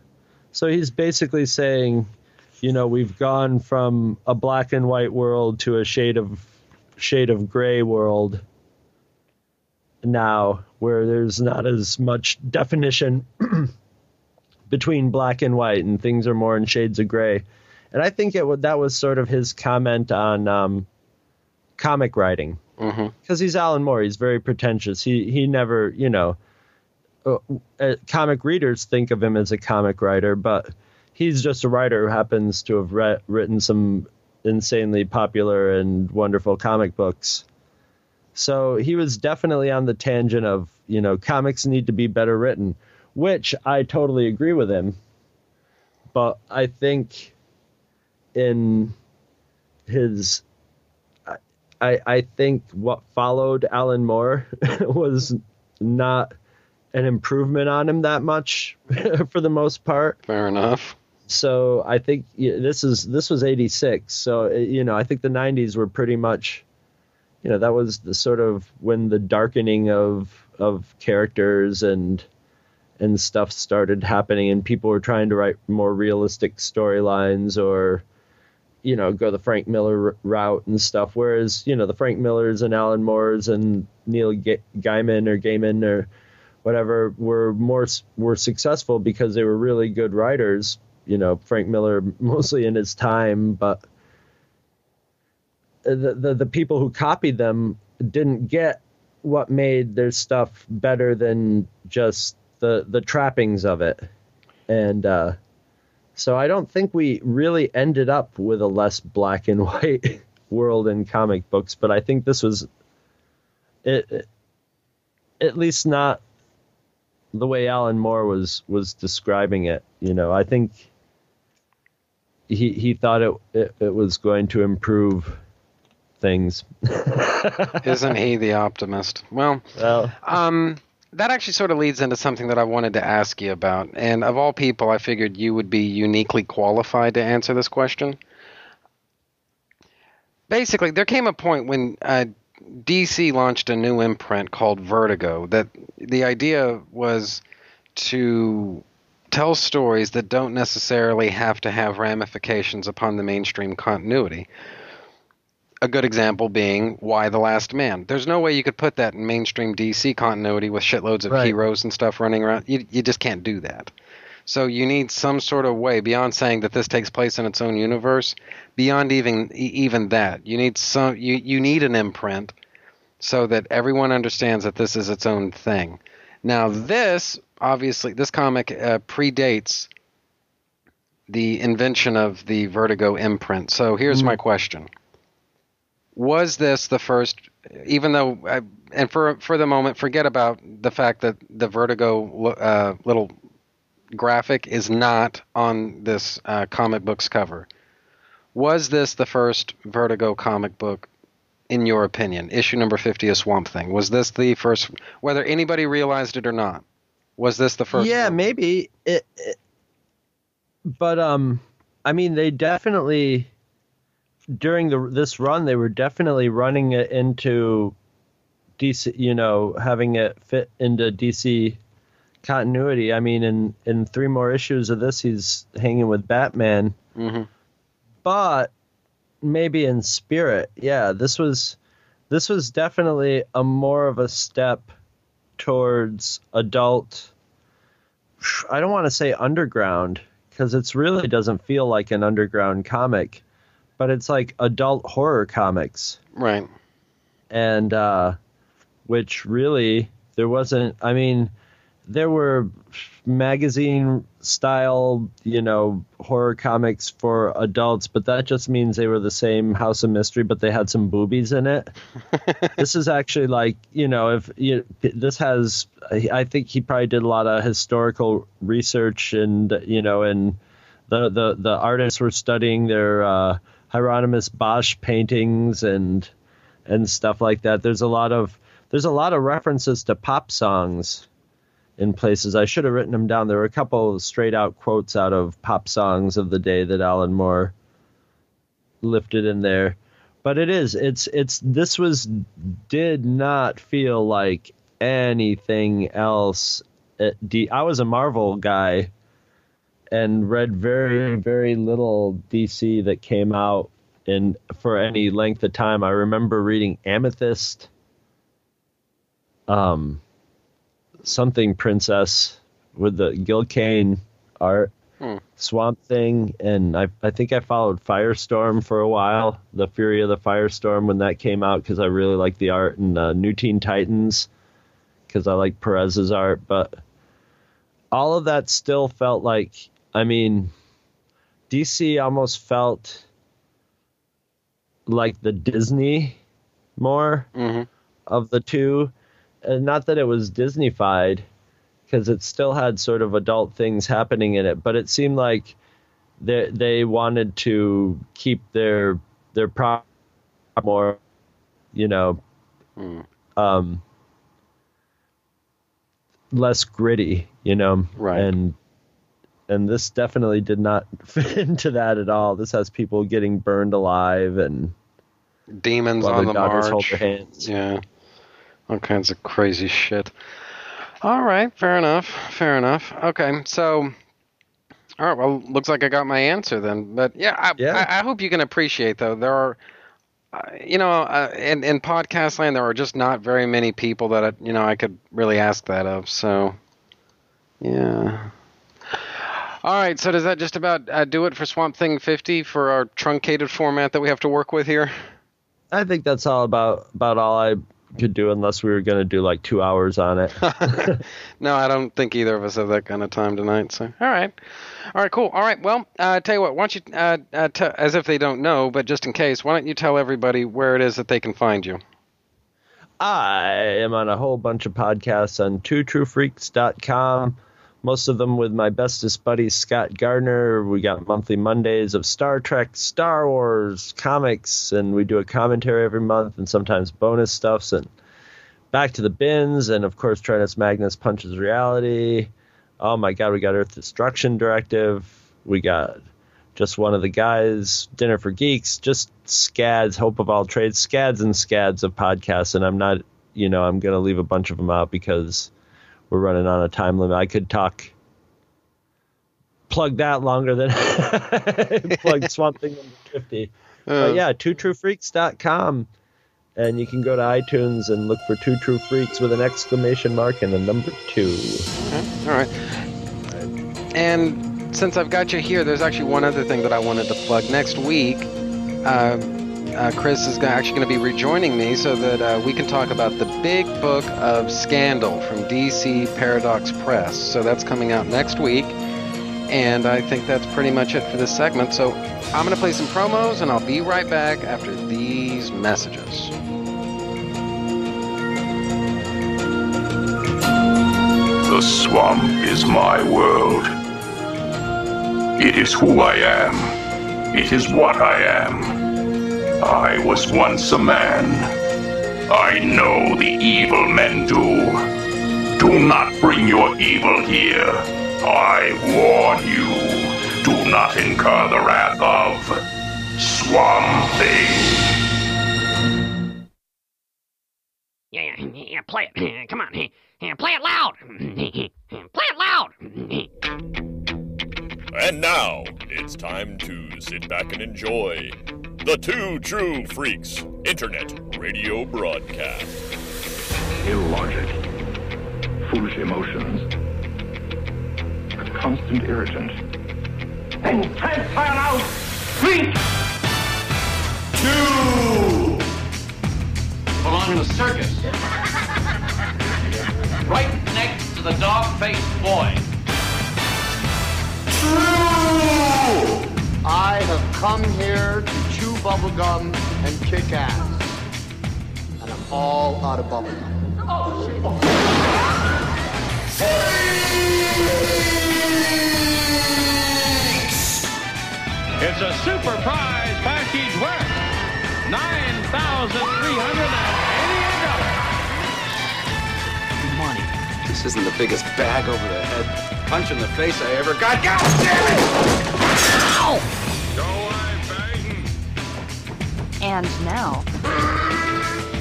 so he's basically saying, you know, we've gone from a black and white world to a shade of shade of gray world now, where there's not as much definition between black and white, and things are more in shades of gray. And I think it would, that was sort of his comment on um, comic writing because he's Alan Moore. He's very pretentious. He he never, you know, uh, uh, comic readers think of him as a comic writer, but he's just a writer who happens to have re- written some insanely popular and wonderful comic books. So he was definitely on the tangent of, you know, comics need to be better written, which I totally agree with him. But I think in his I, I think what followed Alan Moore was not an improvement on him that much for the most part. Fair enough. So I think this is this was 86. So you know, I think the 90s were pretty much you know, that was the sort of when the darkening of of characters and and stuff started happening and people were trying to write more realistic storylines or you know, go the Frank Miller route and stuff. Whereas, you know, the Frank Millers and Alan Moores and Neil Ga- Gaiman or Gaiman or whatever were more were successful because they were really good writers. You know, Frank Miller mostly in his time, but the the, the people who copied them didn't get what made their stuff better than just the the trappings of it, and. uh so I don't think we really ended up with a less black and white world in comic books, but I think this was it, it- at least not the way Alan Moore was was describing it. You know, I think he he thought it it, it was going to improve things. Isn't he the optimist? Well, well, um, that actually sort of leads into something that I wanted to ask you about. And of all people, I figured you would be uniquely qualified to answer this question. Basically, there came a point when uh, DC launched a new imprint called Vertigo. That the idea was to tell stories that don't necessarily have to have ramifications upon the mainstream continuity a good example being Y the Last Man. There's no way you could put that in mainstream DC continuity with shitloads of Right. heroes and stuff running around. You, you just can't do that. So you need some sort of way beyond saying that this takes place in its own universe. Beyond even even that, you need some you you need an imprint so that everyone understands that this is its own thing. Now this obviously this comic uh, predates the invention of the Vertigo imprint. So here's my question was this the first even though uh, and for for the moment forget about the fact that the vertigo uh, little graphic is not on this uh, comic book's cover. Was this the first vertigo comic book in your opinion? Issue number 50 of swamp thing. Was this the first whether anybody realized it or not was this the first yeah, maybe. It, it- but um, I mean, they definitely during the this run they were definitely running it into DC. You know, having it fit into DC continuity. I mean, in in three more issues of this, he's hanging with Batman. Mm-hmm. But maybe in spirit, yeah, this was this was definitely a more of a step towards adult. I don't want to say underground because it's really doesn't feel like an underground comic, but it's like adult horror comics, Right. and uh, which really there wasn't. I mean, there were magazine style, you know, horror comics for adults, but that just means they were the same House of Mystery, but they had some boobies in it. this is actually like, you know, if you, this has, I think he probably did a lot of historical research and, you know, and the, the, the artists were studying their uh, Hieronymus Bosch paintings and, and stuff like that. There's a lot of, there's a lot of references to pop songs in places. I should have written them down. There were a couple straight out quotes out of pop songs of the day that Alan Moore lifted in there. But it is. It's it's this was did not feel like anything else. D, I was a Marvel guy and read very very little DC that came out in for any length of time. I remember reading Amethyst um something princess with the Gil Kane art, Hmm. Swamp Thing, and I I think I followed Firestorm for a while, the Fury of the Firestorm when that came out because I really liked the art, and uh, New Teen Titans because I like Perez's art, but all of that still felt like I mean, DC almost felt like the Disney more Mm-hmm. of the two. And not that it was Disneyfied, because it still had sort of adult things happening in it, but it seemed like they they wanted to keep their their pro more, you know, um, less gritty, you know, Right. and and this definitely did not fit into that at all. This has people getting burned alive and Demons on the march. hold their hands. Yeah. All kinds of crazy shit. All right, fair enough. Fair enough. Okay, so all right, well, looks like I got my answer then. But yeah, I, Yeah. I, I hope you can appreciate though. There are, uh, you know, uh, in in podcast land, there are just not very many people that I, you know I could really ask that of. So, yeah. All right, so does that just about uh, do it for Swamp Thing 50 for our truncated format that we have to work with here? I think that's all about about all I could do unless we were going to do like two hours on it. no, I don't think either of us have that kind of time tonight. So, all right, all right, cool. All right, well, uh, tell you what, why don't you, uh, uh, t- as if they don't know, but just in case, why don't you tell everybody where it is that they can find you? I am on a whole bunch of podcasts on twotruefreaks.com. Most of them with my bestest buddy Scott Gardner. We got monthly Mondays of Star Trek, Star Wars, comics, and we do a commentary every month and sometimes bonus stuffs and back to the bins and of course Trentus Magnus punches reality. Oh my god, we got Earth Destruction Directive. We got just one of the guys, Dinner for Geeks, just scads, hope of all trades, scads and scads of podcasts. And I'm not, you know, I'm going to leave a bunch of them out because we're running on a time limit. I could talk, plug that longer than plug Swamp Thing number 50. Uh, but yeah, twotruefreaks.com. And you can go to iTunes and look for Two True Freaks with an exclamation mark and a number two. All right. And since I've got you here, there's actually one other thing that I wanted to plug. Next week, uh, uh, Chris is actually going to be rejoining me so that uh, we can talk about the big book of Scandal from DC Paradox Press. So that's coming out next week. And I think that's pretty much it for this segment. So I'm going to play some promos and I'll be right back after these messages. The swamp is my world. It is who I am. It is what I am. I was once a man. I know the evil men do. Do not bring your evil here. I warn you. Do not incur the wrath of Swamp Thing. Yeah, yeah, yeah, play it. Come on. Yeah, play it loud. Play it loud. And now it's time to sit back and enjoy the Two True Freaks Internet Radio Broadcast. Illogic, foolish emotions, a constant irritant. And transfer out freak! Two! belong in a circus. right next to the dog-faced boy. True! I have come here to chew bubblegum and kick ass. And I'm all out of bubblegum. It's a super prize package worth nine thousand three hundred and eighty-eight dollars. Money. This isn't the biggest bag over the head punch in the face I ever got. God damn it! Ow! And now,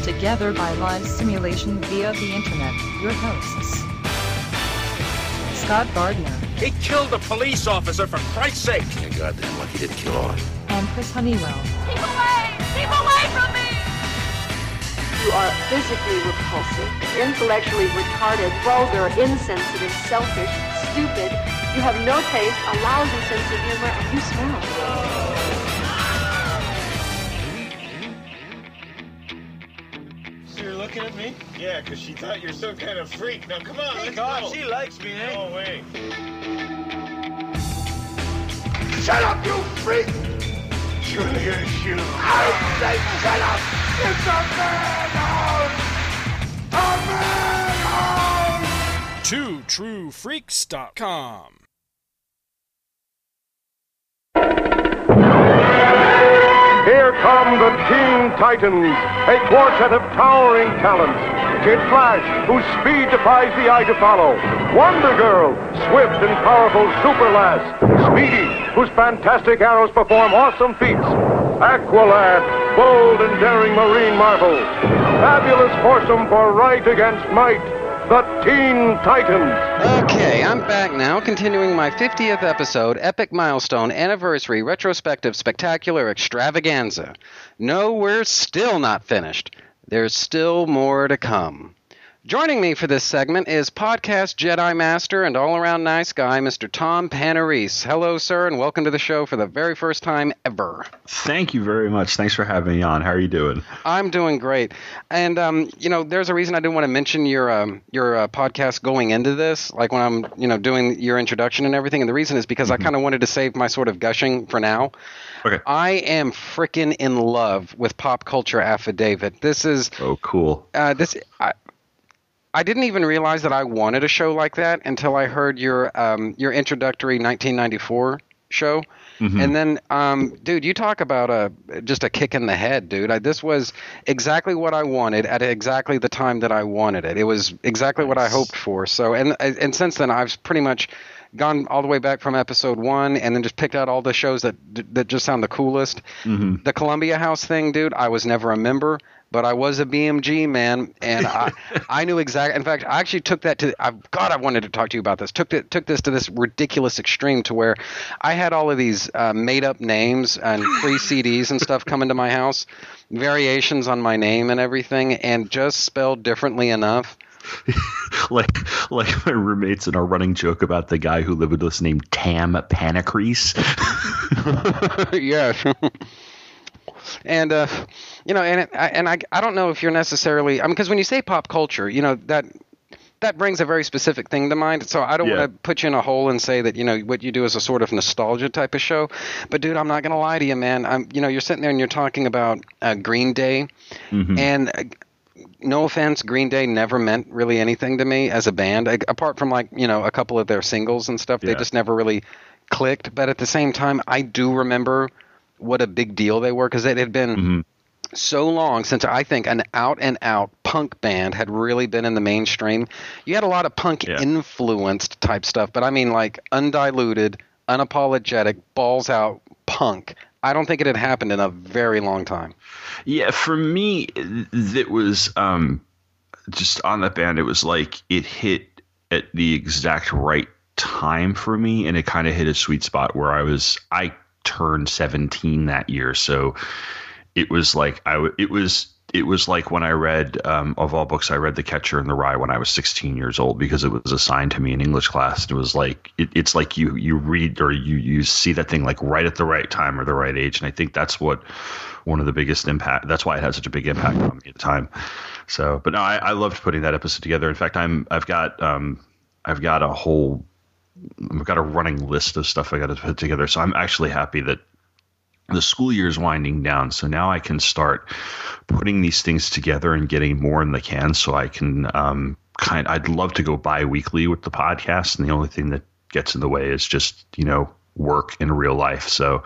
together by live simulation via the internet, your hosts, Scott Gardner He killed a police officer, for Christ's sake! You're goddamn lucky he didn't kill on. and Chris Honeywell. Keep away! Keep away from me! You are physically repulsive, intellectually retarded, vulgar, insensitive, selfish, stupid. You have no taste, a lousy sense of humor, and you smell. Looking at me? Yeah, because she thought you're some kind of freak. Now come on, Hey, let's God, go. she likes me, eh? No way. Shut up, you freak! Julia Shoe. I say shut up! It's a madhouse! A man madhouse! TwoTrueFreaks.com. come the Teen Titans, a quartet of towering talents. Kid Flash, whose speed defies the eye to follow. Wonder Girl, swift and powerful super lass. Speedy, whose fantastic arrows perform awesome feats. Aqualad, bold and daring marine marvel. Fabulous foursome for right against might. The Teen Titans. Okay, I'm back now, continuing my 50th episode, epic milestone, anniversary, retrospective, spectacular extravaganza. No, we're still not finished. There's still more to come. Joining me for this segment is podcast Jedi Master and all around nice guy, Mr. Tom Panarese. Hello, sir, and welcome to the show for the very first time ever. Thank you very much. Thanks for having me on. How are you doing? I'm doing great, and um, you know, there's a reason I didn't want to mention your um, your uh, podcast going into this, like when I'm you know doing your introduction and everything. And the reason is because I kind of wanted to save my sort of gushing for now. Okay. I am freaking in love with Pop Culture Affidavit. This is Oh, cool. uh, this. I, I didn't even realize that I wanted a show like that until I heard your um, your introductory 1994 show. Mhm. And then, um, dude, you talk about a just a kick in the head, dude. I, this was exactly what I wanted at exactly the time that I wanted it. It was exactly what I hoped for. So, and and since then, I've pretty much gone all the way back from episode one, and then just picked out all the shows that that just sound the coolest. Mhm. The Columbia House thing, dude. I was never a member, but I was a BMG man, and I I knew exactly. In fact, I actually took that to. I, God, I wanted to talk to you about this. Took it took this to this ridiculous extreme to where I had all of these uh, made up names and free CDs and stuff coming to my house, variations on my name and everything, and just spelled differently enough. like like my roommates and our running joke about the guy who lived with us named Tam Panicrease. yes. And uh, you know, and it, I, and I I don't know if you're necessarily. I mean, because when you say pop culture, you know that that brings a very specific thing to mind. So I don't Yeah. want to put you in a hole and say that you know what you do is a sort of nostalgia type of show. But dude, I'm not gonna lie to you, man. I'm you know you're sitting there and you're talking about uh, Green Day, Mhm. and. Uh, no offense, Green Day never meant really anything to me as a band, a- apart from like you know a couple of their singles and stuff. They just never really clicked. But at the same time, I do remember what a big deal they were because it had been Mm-hmm. so long since I think an out and out punk band had really been in the mainstream. You had a lot of punk influenced type stuff, but I mean like undiluted, unapologetic, balls out punk. I don't think it had happened in a very long time. Yeah, for me, it was um, just on that band. It was like it hit at the exact right time for me, and it kind of hit a sweet spot where I was. I turned 17 that year, so it was like I. It was. It was like when I read, um, of all books, I read The Catcher in the Rye when I was 16 years old because it was assigned to me in English class. It was like it, it's like you you read or you you see that thing like right at the right time or the right age, and I think that's what one of the biggest impact. That's why it had such a big impact on me at the time. So, but no, I, I loved putting that episode together. In fact, I'm I've got um I've got a whole I've got a running list of stuff I got to put together. So I'm actually happy that the school year is winding down. So now I can start putting these things together and getting more in the can. So I can um kind. I'd love to go bi-weekly with the podcast, and the only thing that gets in the way is just you know work in real life. So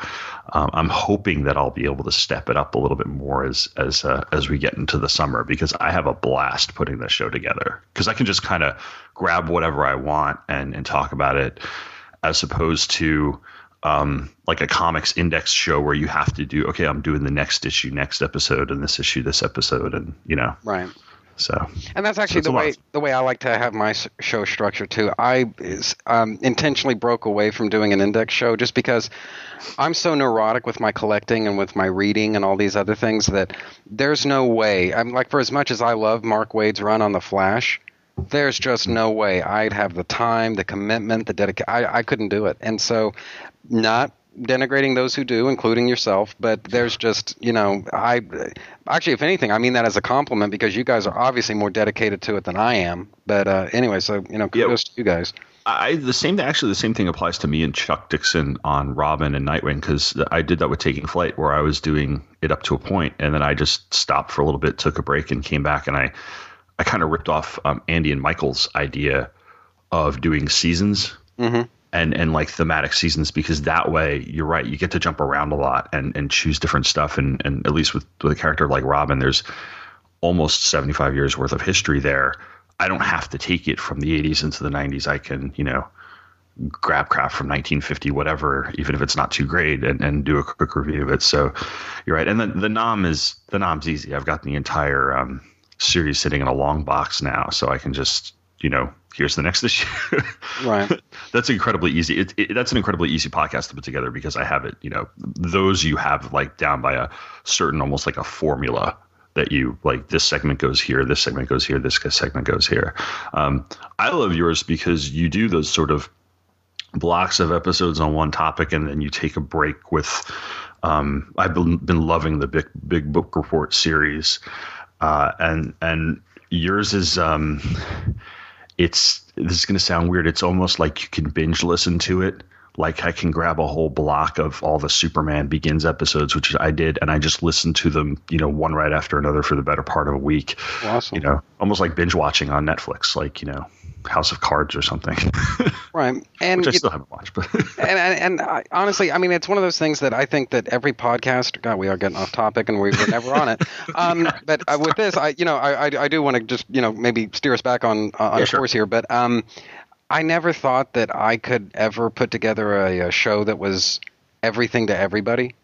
um, I'm hoping that I'll be able to step it up a little bit more as as uh, as we get into the summer because I have a blast putting this show together because I can just kind of grab whatever I want and and talk about it as opposed to um, like a comics index show where you have to do okay I'm doing the next issue next episode and this issue this episode and you know Right. So And that's actually it's the a lot. way the way I like to have my show structured too. I is, um, intentionally broke away from doing an index show just because I'm so neurotic with my collecting and with my reading and all these other things that there's no way. I'm like for as much as I love Mark Waid's run on the Flash, there's just no way I'd have the time, the commitment, the dedication. I, I couldn't do it, and so not denigrating those who do, including yourself. But there's just you know I actually, if anything, I mean that as a compliment because you guys are obviously more dedicated to it than I am. But uh, anyway, so you know, kudos to you guys. I the same actually the same thing applies to me and Chuck Dixon on Robin and Nightwing because I did that with Taking Flight where I was doing it up to a point and then I just stopped for a little bit, took a break, and came back and I I kind of ripped off um, Andy and Michael's idea of doing seasons Mm-hmm. And and like thematic seasons because that way you're right you get to jump around a lot and and choose different stuff. And and at least with with a character like Robin there's almost 75 years worth of history there. I don't have to take it from the 80s into the 90s I can you know grab crap from 1950 whatever even if it's not too great and, and do a quick review of it. So you're right. And then the nom is the nom's easy. I've got the entire um, series sitting in a long box now so I can just you know here's the next issue Right. that's incredibly easy. It, it, that's an incredibly easy podcast to put together because I have it. You know, those you have like down by a certain, almost like a formula that you like. This segment goes here. This segment goes here. This segment goes here. Um, I love yours because you do those sort of blocks of episodes on one topic, and then you take a break with. Um, I've been, been loving the big big book report series, uh, and and yours is um, it's this is going to sound weird. It's almost like you can binge listen to it. Like I can grab a whole block of all the Superman Begins episodes, which I did, and I just listened to them, you know, one right after another for the better part of a week. Awesome. You know, almost like binge watching on Netflix, like you know, House of Cards or something, Right. And which I still haven't watched. But and and, and I, honestly, I mean, it's one of those things that I think that every podcast. God, we are getting off topic, and we were never on it. Um, but uh, with this, I, you know, I, I, I do want to just, you know, maybe steer us back on uh, on Yeah, sure. course here. But um, I never thought that I could ever put together a, a show that was everything to everybody.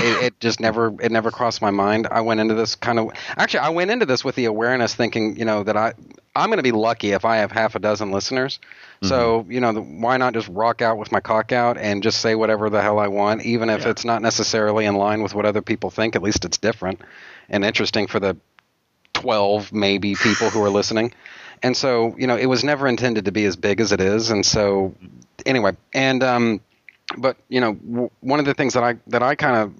It, it just never it never crossed my mind. I went into this kind of actually I went into this with the awareness thinking you know that I I'm going to be lucky if I have half a dozen listeners. So you know the, why not just rock out with my cock out and just say whatever the hell I want, even if it's not necessarily in line with what other people think. At least it's different and interesting for the twelve maybe people who are listening. And so you know it was never intended to be as big as it is. And so anyway, and um, but you know w- one of the things that I that I kind of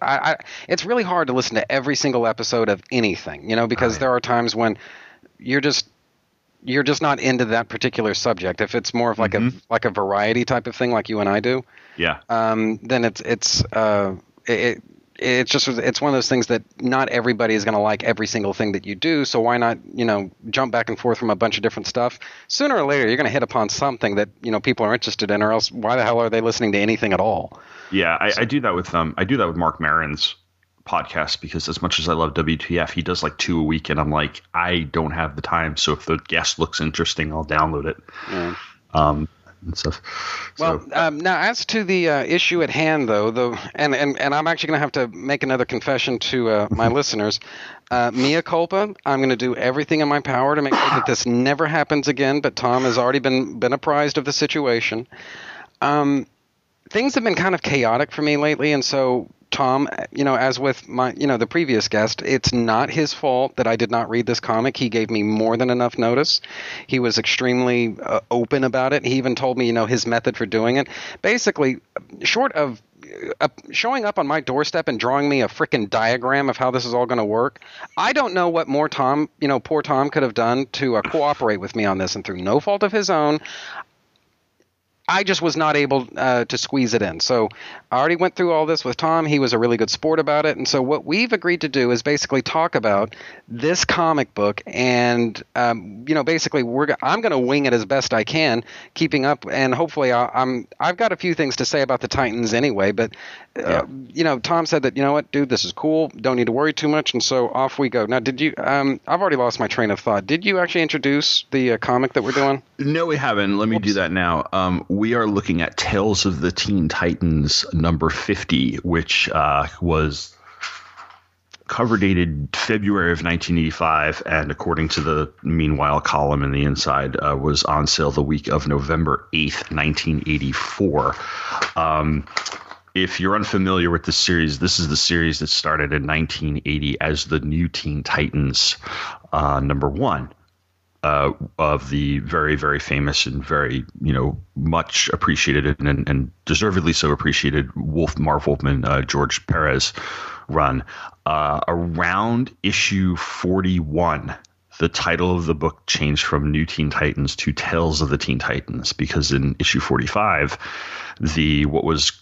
I, I, it's really hard to listen to every single episode of anything, you know, because there are times when you're just you're just not into that particular subject. If it's more of like a like a variety type of thing, like you and I do, yeah, um, then it's it's uh, it, it's just it's one of those things that not everybody is going to like every single thing that you do. So why not you know jump back and forth from a bunch of different stuff? Sooner or later, you're going to hit upon something that you know people are interested in, or else why the hell are they listening to anything at all? Yeah, I, I do that with um I do that with Marc Maron's podcast because as much as I love WTF, he does like two a week, and I'm like I don't have the time. So if the guest looks interesting, I'll download it. Um, and stuff. Well, um, now as to the uh, issue at hand, though, though, and, and, and I'm actually going to have to make another confession to uh, my listeners. Uh, mea culpa. I'm going to do everything in my power to make sure that this never happens again. But Tom has already been been apprised of the situation. Um, things have been kind of chaotic for me lately, and so Tom, you know, as with my, you know, the previous guest, it's not his fault that I did not read this comic. He gave me more than enough notice. He was extremely uh, open about it. He even told me, you know, his method for doing it. Basically, short of uh, showing up on my doorstep and drawing me a freaking diagram of how this is all going to work. I don't know what more Tom, you know, poor Tom could have done to uh, cooperate with me on this, and through no fault of his own, I just was not able uh, to squeeze it in. So I already went through all this with Tom. He was a really good sport about it. And so what we've agreed to do is basically talk about this comic book, and um, you know, basically we're I'm going to wing it as best I can, keeping up, and hopefully I, I'm I've got a few things to say about the Titans anyway. But uh, you know, Tom said that you know what, dude, this is cool. Don't need to worry too much, and so off we go. Now, did you? Um, I've already lost my train of thought. Did you actually introduce the uh, comic that we're doing? No, we haven't. Let me do that now. Um, we are looking at Tales of the Teen Titans number 50, which uh, was cover dated February of 1985, and according to the Meanwhile column in the inside, uh, was on sale the week of November 8th, 1984. Um, if you're unfamiliar with the series, this is the series that started in 1980 as the New Teen Titans uh, number one. Uh, of the very, very famous and very, you know, much appreciated and, and deservedly so appreciated Wolf Marv Wolfman uh, George Perez run. Uh, around issue 41, the title of the book changed from New Teen Titans to Tales of the Teen Titans because in issue 45, the what was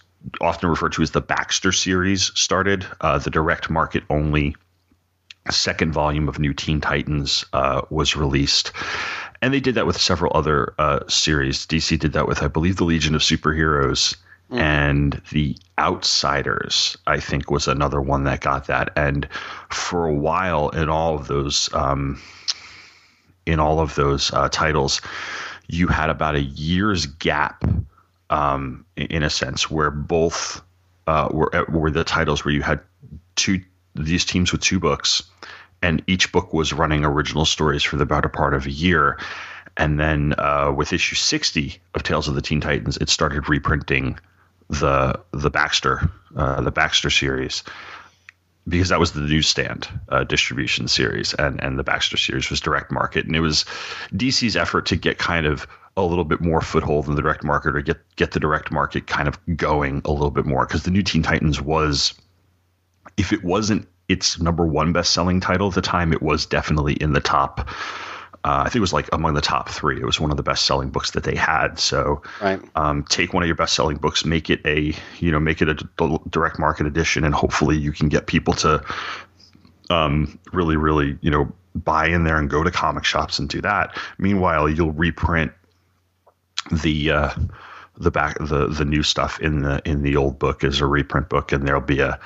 often referred to as the Baxter series started, uh, the direct market only second volume of New Teen Titans uh, was released. And they did that with several other uh, series. DC did that with, I believe, the Legion of Superheroes mm. and The Outsiders, I think, was another one that got that. And for a while, in all of those, um, in all of those uh, titles, you had about a year's gap, um, in a sense, where both uh, were were the titles where you had two these teams with two books, and each book was running original stories for the better part of a year. And then uh, with issue 60 of Tales of the Teen Titans, it started reprinting the the Baxter uh, the Baxter series because that was the newsstand uh, distribution series, and and the Baxter series was direct market, and it was DC's effort to get kind of a little bit more foothold in the direct market or get get the direct market kind of going a little bit more because the New Teen Titans was if it wasn't its number one best selling title at the time, it was definitely in the top. Uh, I think it was like among the top three. It was one of the best selling books that they had. So, right. um, take one of your best selling books, make it a you know make it a d- direct market edition, and hopefully you can get people to um, really really you know buy in there and go to comic shops and do that. Meanwhile, you'll reprint the uh, the back the the new stuff in the in the old book as a reprint book, and there'll be a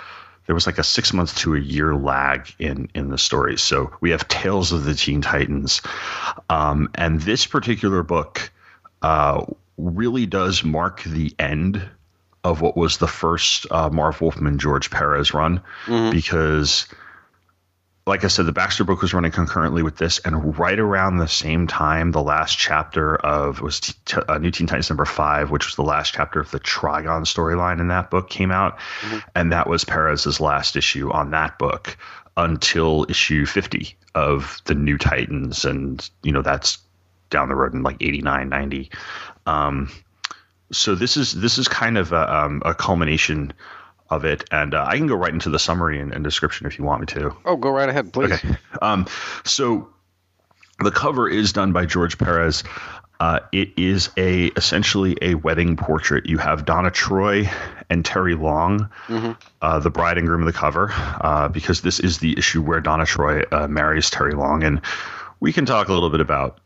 there was like a six months to a year lag in in the story. So we have Tales of the Teen Titans, um, and this particular book uh, really does mark the end of what was the first uh, Marv Wolfman George Perez run Mm-hmm. because. Like I said, the Baxter book was running concurrently with this, and right around the same time, the last chapter of was t- t- uh, New Teen Titans number five, which was the last chapter of the Trigon storyline in that book, came out, and that was Perez's last issue on that book until issue 50 of the New Titans, and you know that's down the road in like 89, 90. Um, so this is this is kind of a, um, a culmination of it, and uh, I can go right into the summary and, and description if you want me to. Oh, go right ahead, please. Okay. Um, so the cover is done by George Perez. Uh, it is a essentially a wedding portrait. You have Donna Troy and Terry Long, Mhm. uh, the bride and groom of the cover, uh, because this is the issue where Donna Troy uh, marries Terry Long, and we can talk a little bit about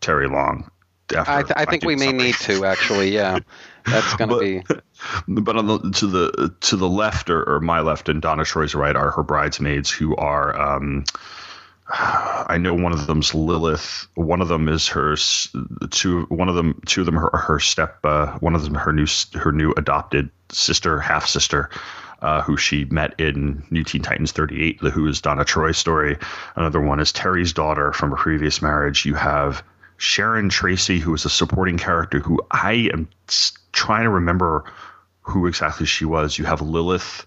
Terry Long. After I, th- I think we may need to actually. Yeah, that's going to be. But on the to the to the left or, or my left and Donna Troy's right are her bridesmaids who are um I know one of them's Lilith. One of them is her two. One of them, two of them are her step. Uh, one of them her new her new adopted sister, half sister, uh, who she met in New Teen Titans 38, the Who is Donna Troy story. Another one is Terry's daughter from a previous marriage. You have Sharon Tracy, who is a supporting character who I am trying to remember who exactly she was. You have Lilith.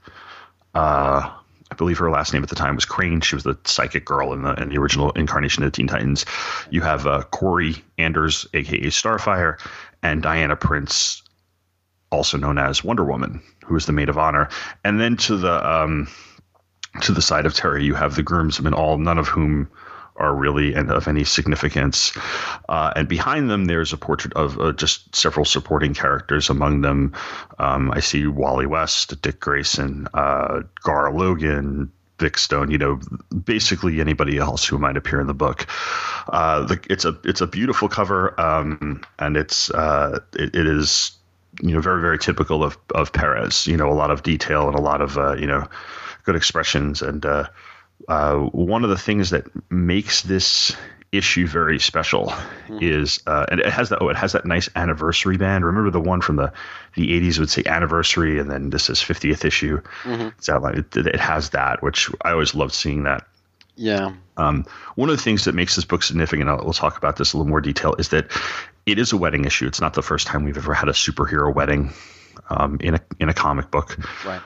Uh, I believe her last name at the time was Crane. She was the psychic girl in the in the original incarnation of the Teen Titans. You have uh, Kory Anders, aka Starfire, and Diana Prince, also known as Wonder Woman, who is the maid of honor. And then to the um, to the side of Terry, you have the groomsmen, all none of whom are really and of any significance. Uh, and behind them, there's a portrait of uh, just several supporting characters. Among them, um, I see Wally West, Dick Grayson, uh, Gar Logan. Vic Stone, you know, basically anybody else who might appear in the book. Uh, the, it's a it's a beautiful cover, um, and it's uh, it, it is you know very very typical of of Perez. You know, a lot of detail and a lot of uh, you know good expressions and uh, one of the things that makes this issue very special is uh, and it has that oh it has that nice anniversary band remember the one from the the 80s would say anniversary and then this is 50th issue Mhm. it's outlined it, it has that which i always loved seeing that Yeah. um, one of the things that makes this book significant, I'll, we'll talk about this in a little more detail, is that it is a wedding issue. It's not the first time we've ever had a superhero wedding um, in a in a comic book. Right.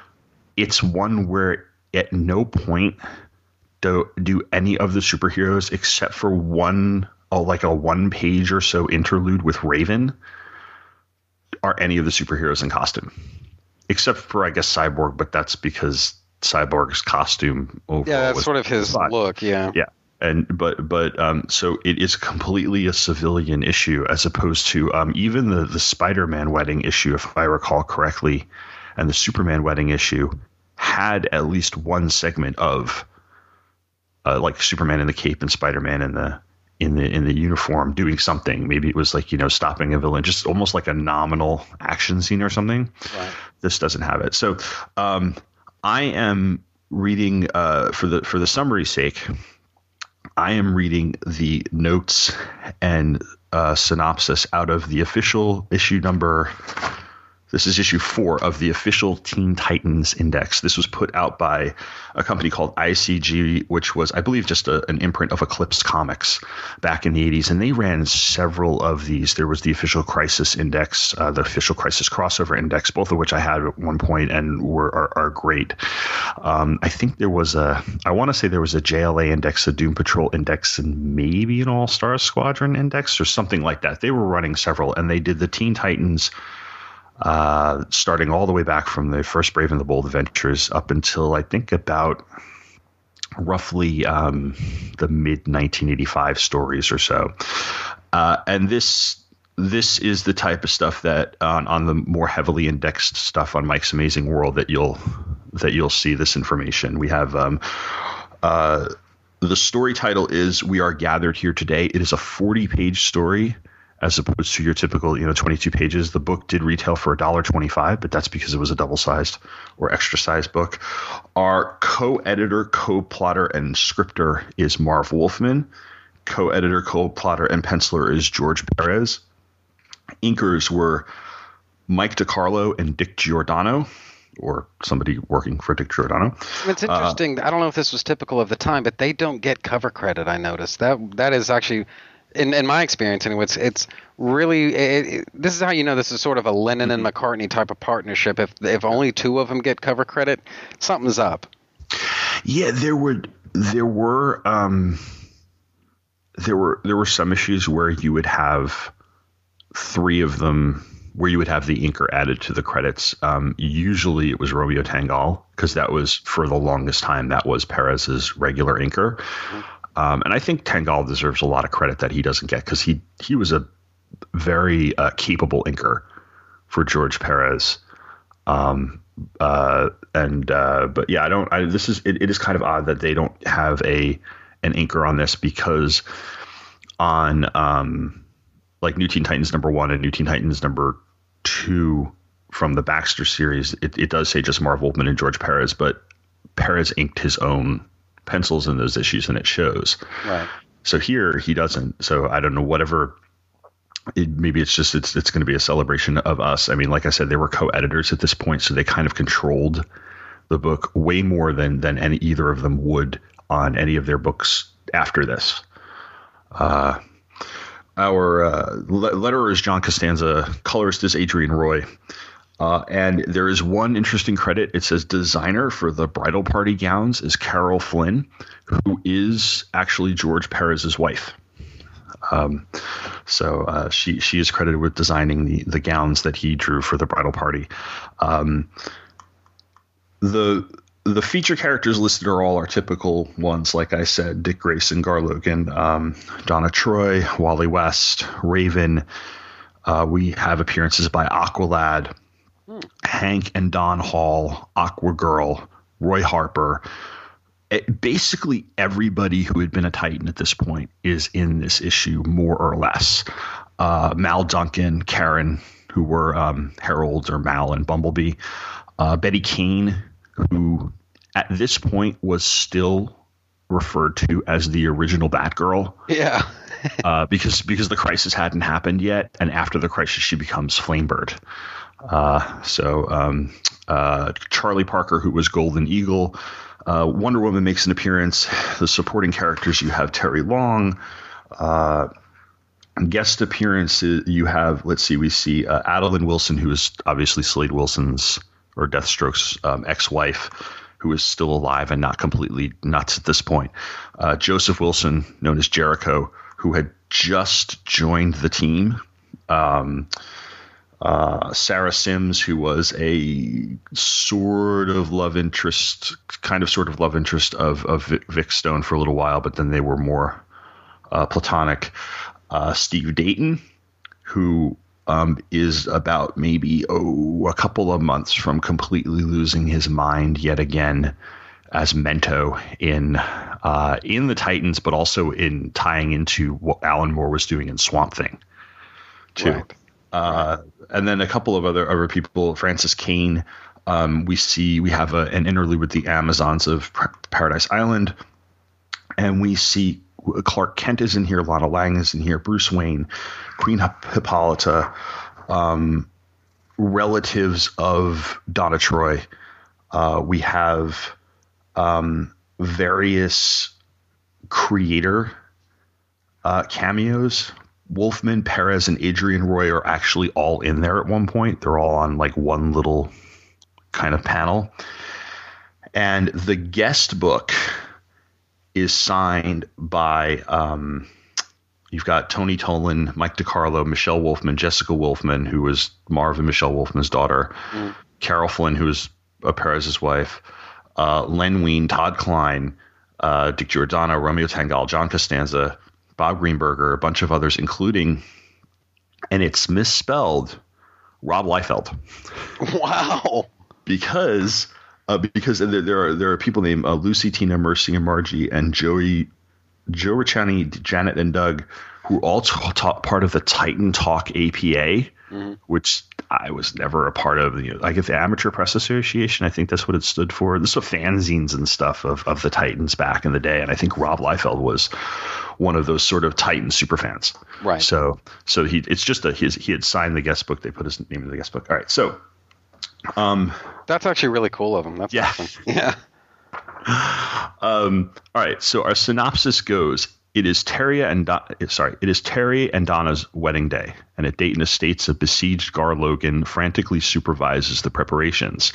It's one where at no point do do any of the superheroes, except for one, oh, like a one page or so interlude with Raven, are any of the superheroes in costume, except for I guess Cyborg, but that's because Cyborg's costume overall Yeah, that's sort of his look. Yeah. Yeah. And but but um so it is completely a civilian issue as opposed to um even the the Spider-Man wedding issue if I recall correctly and the Superman wedding issue had at least one segment of uh, like Superman in the cape and Spider-Man in the in the in the uniform doing something maybe it was like you know stopping a villain just almost like a nominal action scene or something Right. this doesn't have it so um I am reading uh for the for the summary sake I am reading the notes and uh, synopsis out of the official issue number. This is issue four of the official Teen Titans Index. This was put out by a company called ICG, which was, I believe, just a, an imprint of Eclipse Comics back in the 80s. And they ran several of these. There was the official Crisis Index, uh, the official Crisis Crossover Index, both of which I had at one point and were are, are great. Um, I think there was a, I want to say there was a JLA Index, a Doom Patrol Index, and maybe an All Star Squadron Index or something like that. They were running several, and they did the Teen Titans uh, starting all the way back from the first Brave and the Bold Adventures up until I think about roughly um, the mid 1985 stories or so. Uh, and this this is the type of stuff that on, on the more heavily indexed stuff on Mike's Amazing World that you'll that you'll see this information. We have um, uh, the story title is "We Are Gathered Here Today." It is a 40 page story as opposed to your typical, you know, 22 pages. The book did retail for $1.25, but that's because it was a double sized or extra sized book. Our co editor, co plotter, and scripter is Marv Wolfman. Co editor, co plotter, and penciler is George Perez. Inkers were Mike DeCarlo and Dick Giordano, or somebody working for Dick Giordano. It's Uh, interesting. I don't know if this was typical of the time, but they don't get cover credit. I noticed that that is actually, in in my experience, anyway, it's it's really it, it, this is how you know this is sort of a Lennon and McCartney type of partnership. If if only two of them get cover credit, something's up. Yeah, there were there were um, there were there were some issues where you would have three of them where you would have the inker added to the credits. Um, usually it was Romeo Tanghal because that was for the longest time that was Perez's regular inker. Um, and I think Tanghal deserves a lot of credit that he doesn't get because he he was a very uh, capable inker for George Perez. Um, uh, and uh, but yeah, I don't. I, this is it, it is kind of odd that they don't have a an inker on this because on um, like New Teen Titans number one and New Teen Titans number two from the Baxter series, it, it does say just Marv Wolfman and George Perez, but Perez inked his own pencils in those issues, and it shows. Right. So here he doesn't. So I don't know whatever. It, maybe it's just it's it's going to be a celebration of us. I mean, like I said, they were co-editors at this point, so they kind of controlled the book way more than than any either of them would on any of their books after this. Uh, our uh, le- letterer is John Costanza, colorist is Adrienne Roy. Uh, and there is one interesting credit. It says designer for the bridal party gowns is Carol Flynn, who is actually George Perez's wife. Um, so uh, she she is credited with designing the the gowns that he drew for the bridal party. Um, the the feature characters listed are all our typical ones, like I said: Dick Grayson, Gar Logan, um, Donna Troy, Wally West, Raven. Uh, we have appearances by Aqualad, Hank and Don Hall, Aqua Girl, Roy Harper. It- basically, everybody who had been a Titan at this point is in this issue, more or less. Uh, Mal Duncan, Karen, who were um, Herald or Mal and Bumblebee. Uh, Betty Kane, who at this point was still referred to as the original Batgirl Yeah. uh, because because the crisis hadn't happened yet, and after the crisis, she becomes Flamebird. Uh, so um, uh, Charlie Parker, who was Golden Eagle, uh, Wonder Woman makes an appearance. The supporting characters you have Terry Long. Uh, guest appearances you have. Let's see, we see uh, Adeline Wilson, who is obviously Slade Wilson's or Deathstroke's um, ex-wife, who is still alive and not completely nuts at this point. Uh, Joseph Wilson, known as Jericho, who had just joined the team. Um, uh, Sarah Sims, who was a sort of love interest, kind of sort of love interest of, of Vic, Stone for a little while, but then they were more uh, platonic. Uh, Steve Dayton, who um, is about maybe oh a couple of months from completely losing his mind yet again as Mento in uh, in the Titans, but also in tying into what Alan Moore was doing in Swamp Thing, too. Uh, and then a couple of other other people, Frances Kane. Um, we see we have a, an interlude with the Amazons of Paradise Island, and we see Clark Kent is in here, Lana Lang is in here, Bruce Wayne, Queen Hippolyta, um, relatives of Donna Troy. Uh, we have um, various creator uh, cameos. Wolfman, Perez, and Adrienne Roy are actually all in there at one point. They're all on like one little kind of panel. And the guest book is signed by um, you've got Tony Tollin, Mike DeCarlo, Michelle Wolfman, Jessica Wolfman, who was Marv and Michelle Wolfman's daughter, Mm. Carol Flynn, who was uh, Perez's wife, uh, Len Wein, Todd Klein, uh, Dick Giordano, Romeo Tanghal, John Costanza, Bob Greenberger, a bunch of others, including, and it's misspelled, Rob Liefeld. Wow. Because uh, because there, there are there are people named uh, Lucy, Tina, Mercy, and Margie, and Joey, Joe Ricciani, Janet, and Doug, who all t- taught part of the Titan Talk APA, which I was never a part of. You know, like the Amateur Press Association, I think that's what it stood for. This was fanzines and stuff of of the Titans back in the day, and I think Rob Liefeld was one of those sort of Titan superfans. Right. So so he it's just a his he had signed the guest book. They put his name in the guest book. All right. So um That's actually really cool of him. That's Yeah. awesome. Yeah. Um, all right, so our synopsis goes: It is Terry and Don- sorry, it is Terry and Donna's wedding day, and at Dayton Estates, a besieged Gar Logan frantically supervises the preparations.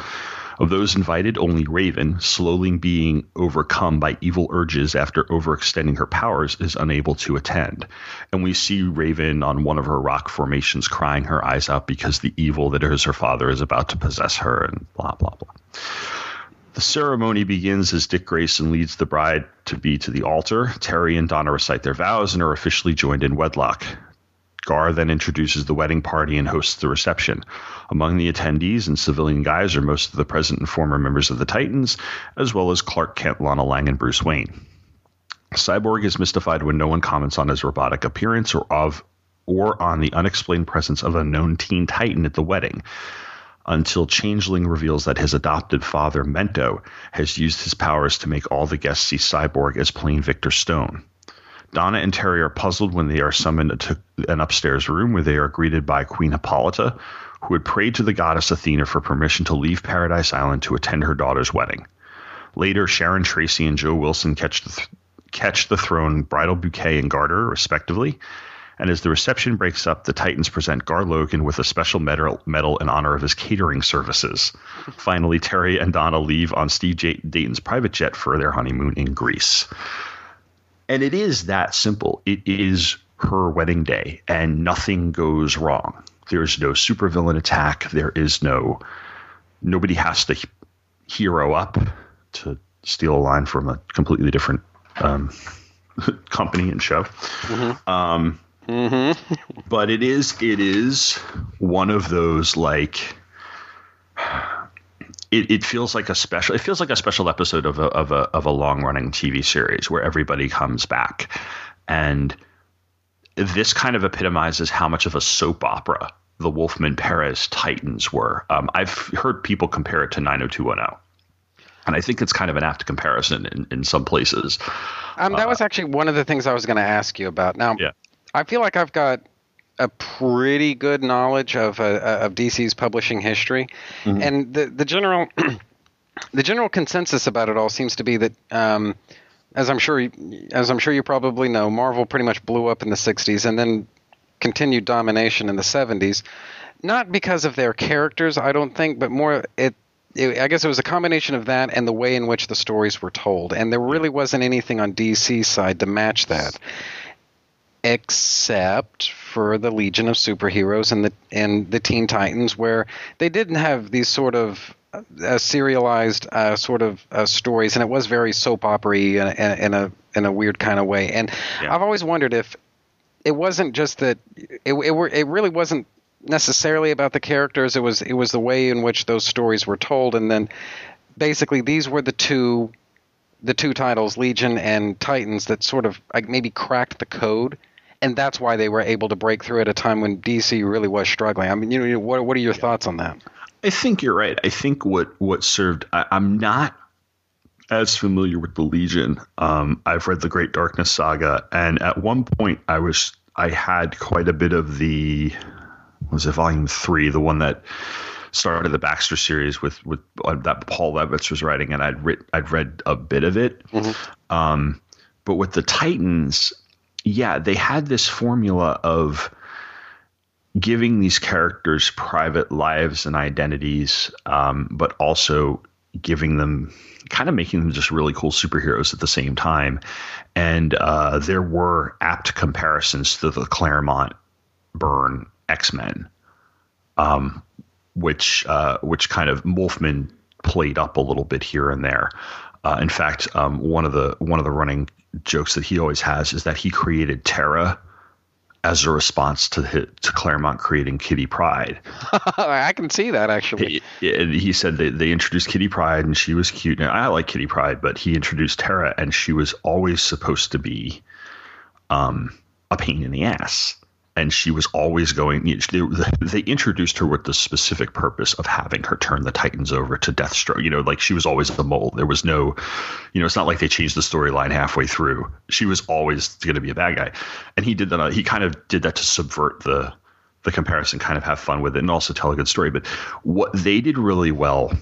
Of those invited, only Raven, slowly being overcome by evil urges after overextending her powers, is unable to attend. And we see Raven on one of her rock formations crying her eyes out because the evil that is her father is about to possess her, and blah, blah, blah. The ceremony begins as Dick Grayson leads the bride to be to the altar. Terry and Donna recite their vows and are officially joined in wedlock. Gar then introduces the wedding party and hosts the reception. Among the attendees and civilian guys are most of the present and former members of the Titans, as well as Clark Kent, Lana Lang, and Bruce Wayne. Cyborg is mystified when no one comments on his robotic appearance or of or on the unexplained presence of a known teen titan at the wedding. Until Changeling reveals that his adopted father, Mento, has used his powers to make all the guests see Cyborg as plain Victor Stone. Donna and Terry are puzzled when they are summoned to an upstairs room where they are greeted by Queen Hippolyta, who had prayed to the goddess Athena for permission to leave Paradise Island to attend her daughter's wedding. Later, Sharon Tracy and Joe Wilson catch the, th- catch the throne bridal bouquet and garter, respectively. And as the reception breaks up, the Titans present Gar Logan with a special medal, medal in honor of his catering services. Finally, Terry and Donna leave on Steve J- Dayton's private jet for their honeymoon in Greece. And it is that simple. It is her wedding day, and nothing goes wrong. There's no supervillain attack. There is no nobody has to hero up to steal a line from a completely different um, company and show. Mm-hmm. Um, but it is it is one of those like it, it feels like a special it feels like a special episode of a of a of a long running TV series where everybody comes back and this kind of epitomizes how much of a soap opera the Wolfman Perez Titans were. Um, I've heard people compare it to 90210. And I think it's kind of an apt comparison in, in some places. Um, that was actually one of the things I was going to ask you about. Now, Yeah. I feel like I've got a pretty good knowledge of uh, uh, of DC's publishing history, Mhm. and the the general the general consensus about it all seems to be that, um, as I'm sure you, as I'm sure you probably know, Marvel pretty much blew up in the '60s and then continued domination in the '70s. Not because of their characters, I don't think, but more it. It, I guess it was a combination of that and the way in which the stories were told, and there really wasn't anything on DC's side to match that except for the Legion of Superheroes and the and the Teen Titans, where they didn't have these sort of uh, serialized uh, sort of uh, stories, and it was very soap opera in, a- in a in a weird kind of way. And I've always wondered if it wasn't just that it it, were, it really wasn't necessarily about the characters. It was it was the way in which those stories were told, and then basically these were the two the two titles, Legion and Titans, that sort of like maybe cracked the code, and that's why they were able to break through at a time when DC really was struggling. I mean, you know, what what are your thoughts on that? I think you're right. I think what what served. I, I'm not as familiar with the Legion. Um, I've read the Great Darkness saga, and at one point I was I had quite a bit of the was it volume three, the one that started the Baxter series with with uh, that Paul Levitz was writing, and I'd writ, I'd read a bit of it. Um, but with the Titans, yeah, they had this formula of giving these characters private lives and identities, um, but also giving them kind of making them just really cool superheroes at the same time. And uh, there were apt comparisons to the Claremont Byrne X Men, um, which uh, which kind of Wolfman played up a little bit here and there. Uh, in fact, um, one of the one of the running jokes that he always has is that he created Terra as a response to to Claremont creating Kitty Pryde. I can see that actually. He, he said that they introduced Kitty Pryde and she was cute. And I like Kitty Pryde, but he introduced Terra and she was always supposed to be um, a pain in the ass. And she was always going. They, they introduced her with the specific purpose of having her turn the Titans over to Deathstroke. You know, like she was always the mole. There was no, you know, it's not like they changed the storyline halfway through. She was always going to be a bad guy, and he did that. Uh, he kind of did that to subvert the the comparison, kind of have fun with it, and also tell a good story. But what they did really well,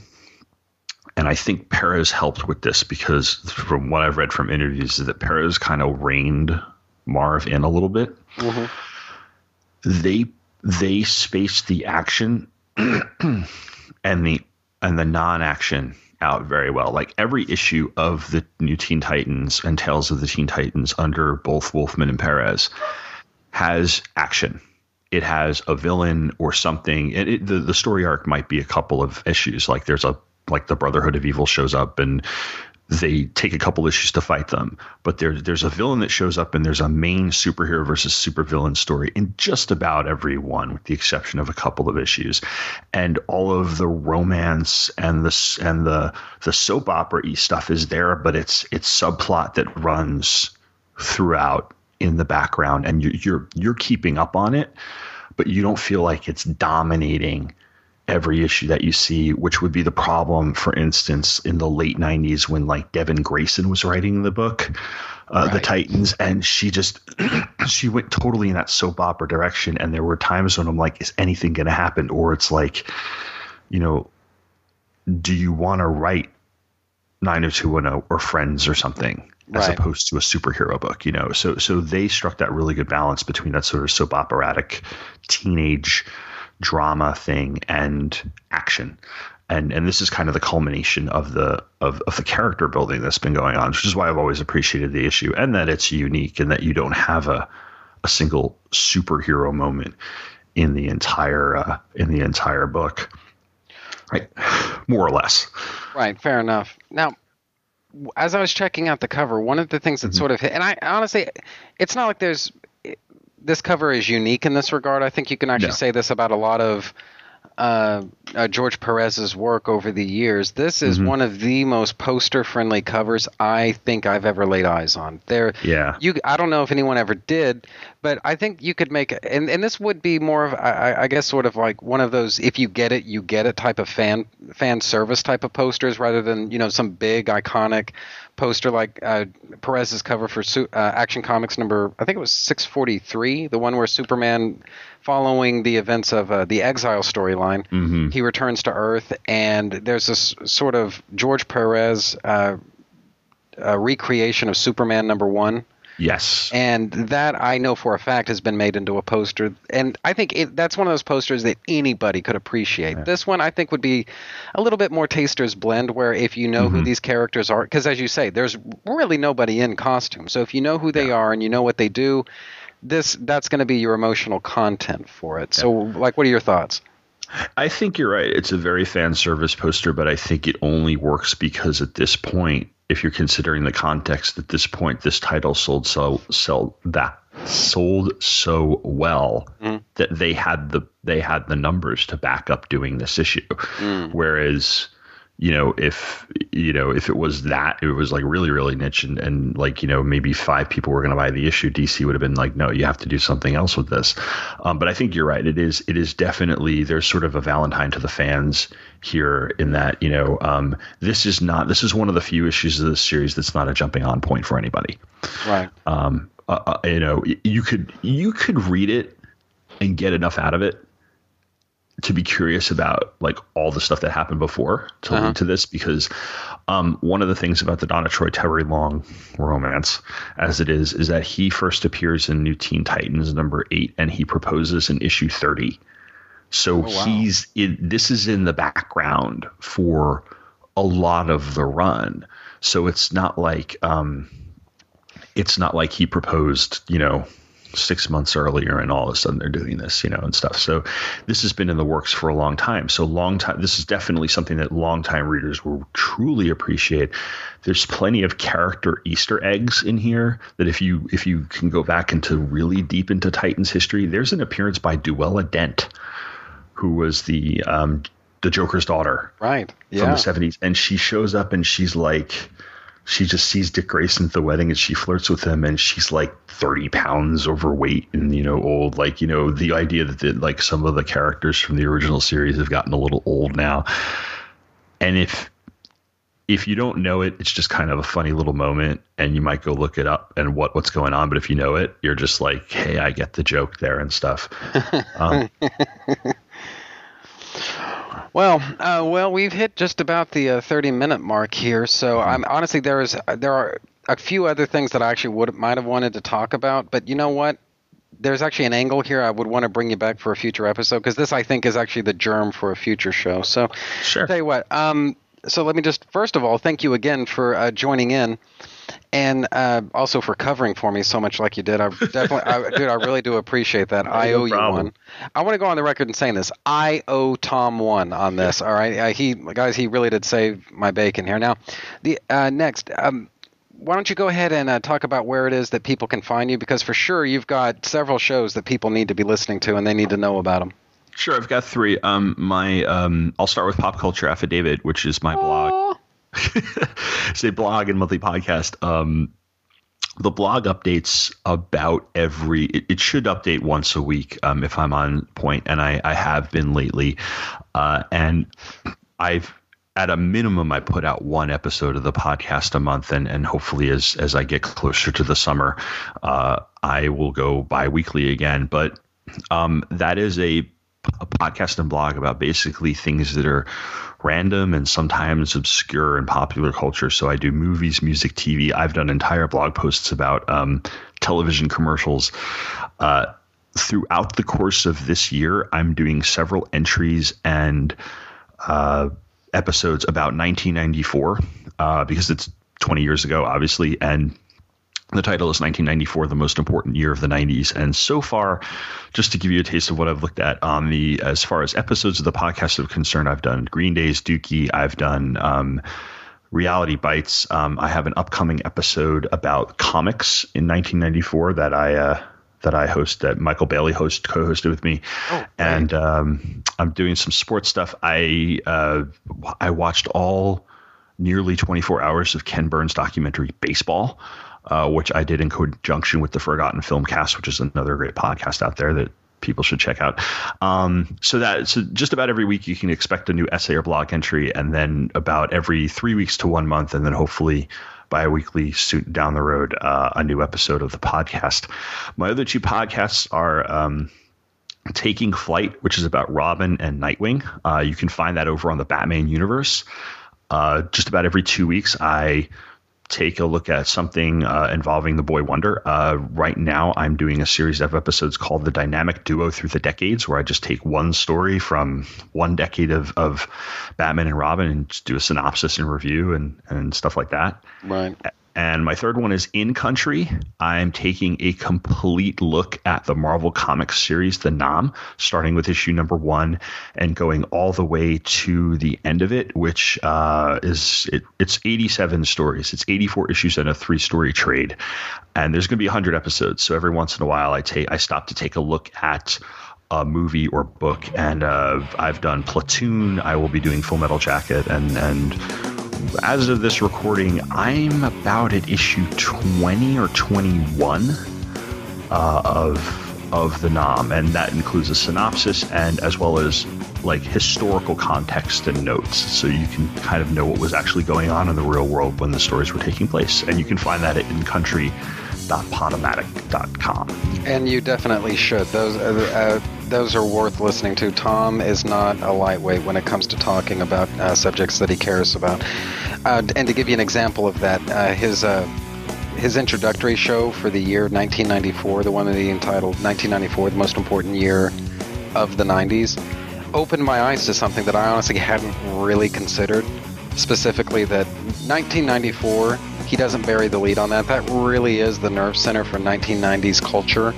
and I think Perez helped with this because from what I've read from interviews, is that Perez kind of reined Marv in a little bit. Mm-hmm. They they spaced the action and the and the non-action out very well. Like every issue of the new Teen Titans and Tales of the Teen Titans under both Wolfman and Perez has action. It has a villain or something. And it, the the story arc might be a couple of issues. Like there's a like the Brotherhood of Evil shows up and they take a couple issues to fight them. But there, there's a villain that shows up and there's a main superhero versus supervillain story in just about every one, with the exception of a couple of issues. And all of the romance and the and the the soap opera y stuff is there, but it's it's subplot that runs throughout in the background, and you, you're you're keeping up on it, but you don't feel like it's dominating every issue that you see, which would be the problem, for instance, in the late 90s when like Devin Grayson was writing the book, uh, The Titans, and she just, she went totally in that soap opera direction. And there were times when I'm like, is anything going to happen? Or it's like, you know, do you want to write 90210 or Friends or something? As Right. opposed to a superhero book, you know, so so they struck that really good balance between that sort of soap operatic teenage drama thing and action. And and this is kind of the culmination of the of, of the character building that's been going on which is why i've always appreciated the issue and that it's unique and that you don't have a a single superhero moment in the entire uh, in the entire book. Right. More or less. Right, fair enough. Now, as I was checking out the cover, one of the things that sort of hit, and I honestly, it's not like there's this cover is unique in this regard. I think you can actually No. say this about a lot of uh, uh, George Perez's work over the years. This is Mhm. one of the most poster-friendly covers I think I've ever laid eyes on. There, yeah you I don't know if anyone ever did, but I think you could make and and this would be more of I, I- I guess sort of like one of those if you get it you get it type of fan fan service type of posters rather than you know some big iconic poster like uh, Perez's cover for Su- uh, Action Comics number I think it was 643 the one where Superman following the events of uh, the Exile storyline Mhm. he returns to Earth and there's this sort of George Perez uh, uh, recreation of Superman number one yes and that I know for a fact has been made into a poster. And I think it, that's one of those posters that anybody could appreciate. This one I think would be a little bit more taster's blend, where if you know who mm-hmm. these characters are, because as you say, there's really nobody in costume. So if you know who they are and you know what they do, this that's going to be your emotional content for it. So like, what are your thoughts? I think you're right. It's a very fan service poster, but I think it only works because at this point, if you're considering the context, at this point, this title sold so sell that sold so well mm-hmm. that they had the they had the numbers to back up doing this issue. Mm. Whereas, you know, if you know if it was that it was like really really niche and, and like you know maybe five people were going to buy the issue, DC would have been like, no, you have to do something else with this. Um, but I think you're right. It is it is definitely there's sort of a Valentine to the fans here in that you know um, this is not this is one of the few issues of this series that's not a jumping on point for anybody. Right. Um, uh, uh, you know, you could you could read it and get enough out of it to be curious about like all the stuff that happened before to Uh-huh. lead to this because um, one of the things about the Donna Troy Terry Long romance as it is is that he first appears in New Teen Titans number eight and he proposes in issue 30 so Oh, wow. he's in, this is in the background for a lot of the run so it's not like um, it's not like he proposed, you know, six months earlier and all of a sudden they're doing this, you know, and stuff. So this has been in the works for a long time. So long time, this is definitely something that longtime readers will truly appreciate. There's plenty of character Easter eggs in here that if you if you can go back into really deep into Titans history, there's an appearance by Duella Dent, who was the um, the Joker's daughter Right. from the 70s and she shows up and she's like she just sees Dick Grayson at the wedding and she flirts with him and she's like 30 pounds overweight and you know old. Like you know the idea that the, like some of the characters from the original series have gotten a little old now. And if if you don't know it it's just kind of a funny little moment and you might go look it up and what what's going on. But if you know it you're just like hey I get the joke there and stuff. Um, Well, uh, well, we've hit just about the uh, thirty-minute mark here. So, I'm honestly there is there are a few other things that I actually would might have wanted to talk about, but you know what? There's actually an angle here I would want to bring you back for a future episode because this I think is actually the germ for a future show. So, sure. Tell you what. Um, so let me just first of all thank you again for uh, joining in, and uh, also for covering for me so much like you did. I definitely, I, dude, I really do appreciate that. I No owe you one. I want to go on the record and saying this. I owe Tom one on this. All right, uh, he guys, he really did save my bacon here. Now, the uh, next. Um, why don't you go ahead and uh, talk about where it is that people can find you? Because for sure you've got several shows that people need to be listening to and they need to know about them. Sure, I've got three. Um, my um, I'll start with Pop Culture Affidavit, which is my blog. A blog and monthly podcast. Um, the blog updates about every it, it should update once a week um, if i'm on point and i, I have been lately uh, and i've at a minimum i put out one episode of the podcast a month and, and hopefully as as i get closer to the summer uh, i will go bi-weekly again but um, that is a, a podcast and blog about basically things that are random and sometimes obscure in popular culture. So I do movies, music, TV. I've done entire blog posts about um, television commercials. Uh, throughout the course of this year, I'm doing several entries and uh, episodes about 1994 uh, because it's 20 years ago, obviously, and the title is 1994, the most important year of the 90s. And so far, just to give you a taste of what I've looked at on the, as far as episodes of the podcast are concerned, I've done Green Day's Dookie, I've done um, Reality Bites. Um, I have an upcoming episode about comics in 1994 that I, uh, that I host, that Michael Bailey host co-hosted with me, oh, and um, I'm doing some sports stuff. I uh, I watched all nearly 24 hours of Ken Burns documentary Baseball uh, which I did in conjunction with the Forgotten Film Cast, which is another great podcast out there that people should check out. Um, so that so just about every week you can expect a new essay or blog entry, and then about every three weeks to one month, and then hopefully bi-weekly soon down the road uh, a new episode of the podcast. My other two podcasts are. Um, Taking Flight, which is about Robin and Nightwing. Uh, you can find that over on the Batman universe. Uh, just about every two weeks, I take a look at something uh, involving the boy Wonder. Uh, right now, I'm doing a series of episodes called The Dynamic Duo Through the Decades, where I just take one story from one decade of, of Batman and Robin and just do a synopsis and review and, and stuff like that. Right. And my third one is In Country. I'm taking a complete look at the Marvel Comics series, The Nam, starting with issue number one and going all the way to the end of it, which uh, is it, it's 87 stories. It's 84 issues and a three story trade. And there's going to be 100 episodes. So every once in a while, I take I stop to take a look at a movie or book. And uh, I've done Platoon. I will be doing Full Metal Jacket and and as of this recording, I'm about at issue 20 or 21 uh, of of the Nam, and that includes a synopsis and as well as like historical context and notes, so you can kind of know what was actually going on in the real world when the stories were taking place. And you can find that at incountry.podomatic.com. And you definitely should. Those uh, uh, those are worth listening to. Tom is not a lightweight when it comes to talking about uh, subjects that he cares about. Uh, and to give you an example of that, uh, his his introductory show for the year 1994, the one that he entitled 1994, the most important year of the 90s, opened my eyes to something that I honestly hadn't really considered. Specifically, that 1994, he doesn't bury the lead on that. That really is the nerve center for 1990s culture.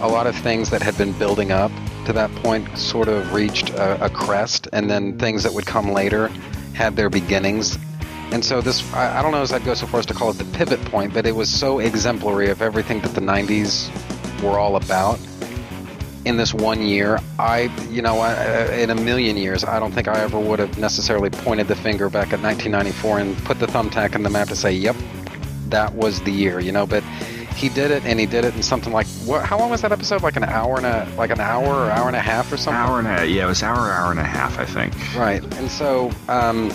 A lot of things that had been building up to that point sort of reached a, a crest, and then things that would come later had their beginnings and so this, I, I don't know as I'd go so far as to call it the pivot point, but it was so exemplary of everything that the 90s were all about in this one year. I, you know, I, in a million years, I don't think I ever would have necessarily pointed the finger back at 1994 and put the thumbtack in the map to say, yep, that was the year, you know, but he did it and he did it in something like what how long was that episode like an hour and a like an hour or hour and a half or something hour and a yeah it was hour hour and a half i think right and so um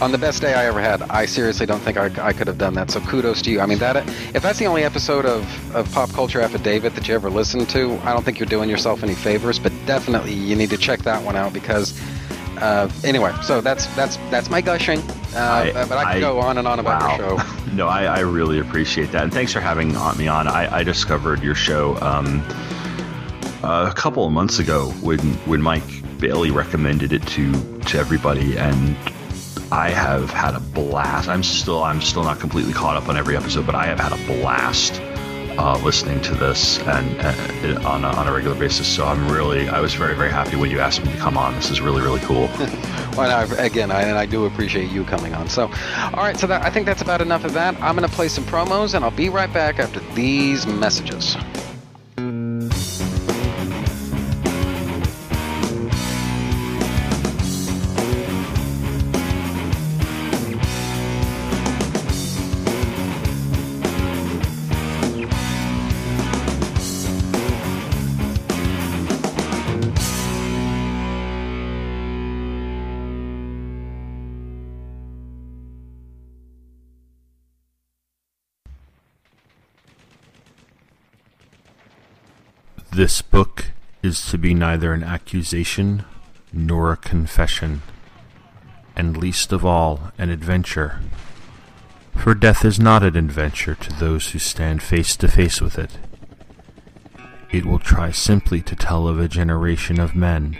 on the best day I ever had, I seriously don't think I, I, could have done that. So kudos to you. I mean, that if that's the only episode of, of Pop Culture Affidavit that you ever listened to, I don't think you're doing yourself any favors. But definitely, you need to check that one out because. Uh, anyway, so that's that's that's my gushing. Uh, I, but I could I, go on and on about wow. your show. no, I, I, really appreciate that, and thanks for having me on. I, discovered your show um, a couple of months ago when when Mike Bailey recommended it to to everybody, and I have had a blast. I'm still I'm still not completely caught up on every episode, but I have had a blast uh, listening to this and, and on, a, on a regular basis. So I'm really I was very very happy when you asked me to come on. This is really really cool. well, I, again, I, and I do appreciate you coming on. So, all right, so that, I think that's about enough of that. I'm going to play some promos, and I'll be right back after these messages. This book is to be neither an accusation nor a confession, and least of all an adventure. For death is not an adventure to those who stand face to face with it. It will try simply to tell of a generation of men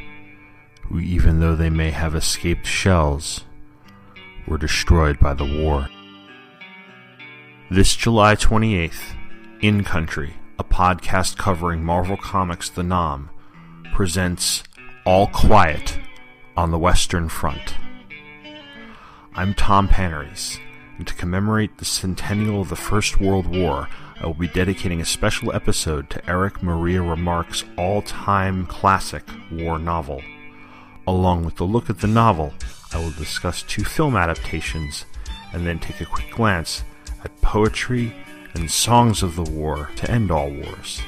who, even though they may have escaped shells, were destroyed by the war. This July 28th, In Country, a podcast covering Marvel Comics The Nam, presents All Quiet on the Western Front. I'm Tom Panarese, and to commemorate the centennial of the First World War, I will be dedicating a special episode to Erich Maria Remarque's all time classic war novel. Along with the look at the novel, I will discuss two film adaptations and then take a quick glance at poetry and songs of the war to end all wars.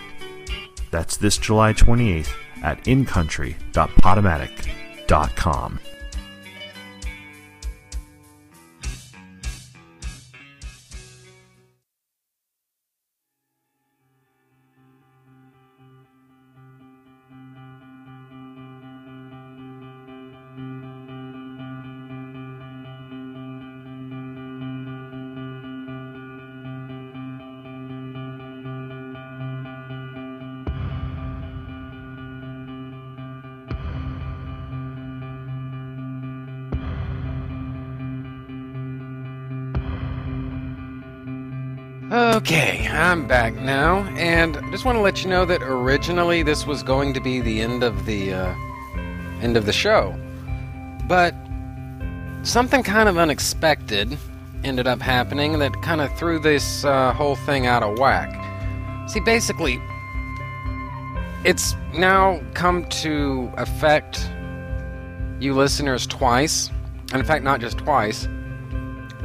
That's this July 28th at incountry.podomatic.com. Okay, I'm back now, and I just want to let you know that originally this was going to be the end of the uh, end of the show, but something kind of unexpected ended up happening that kind of threw this uh, whole thing out of whack. See, basically, it's now come to affect you listeners twice, and in fact, not just twice,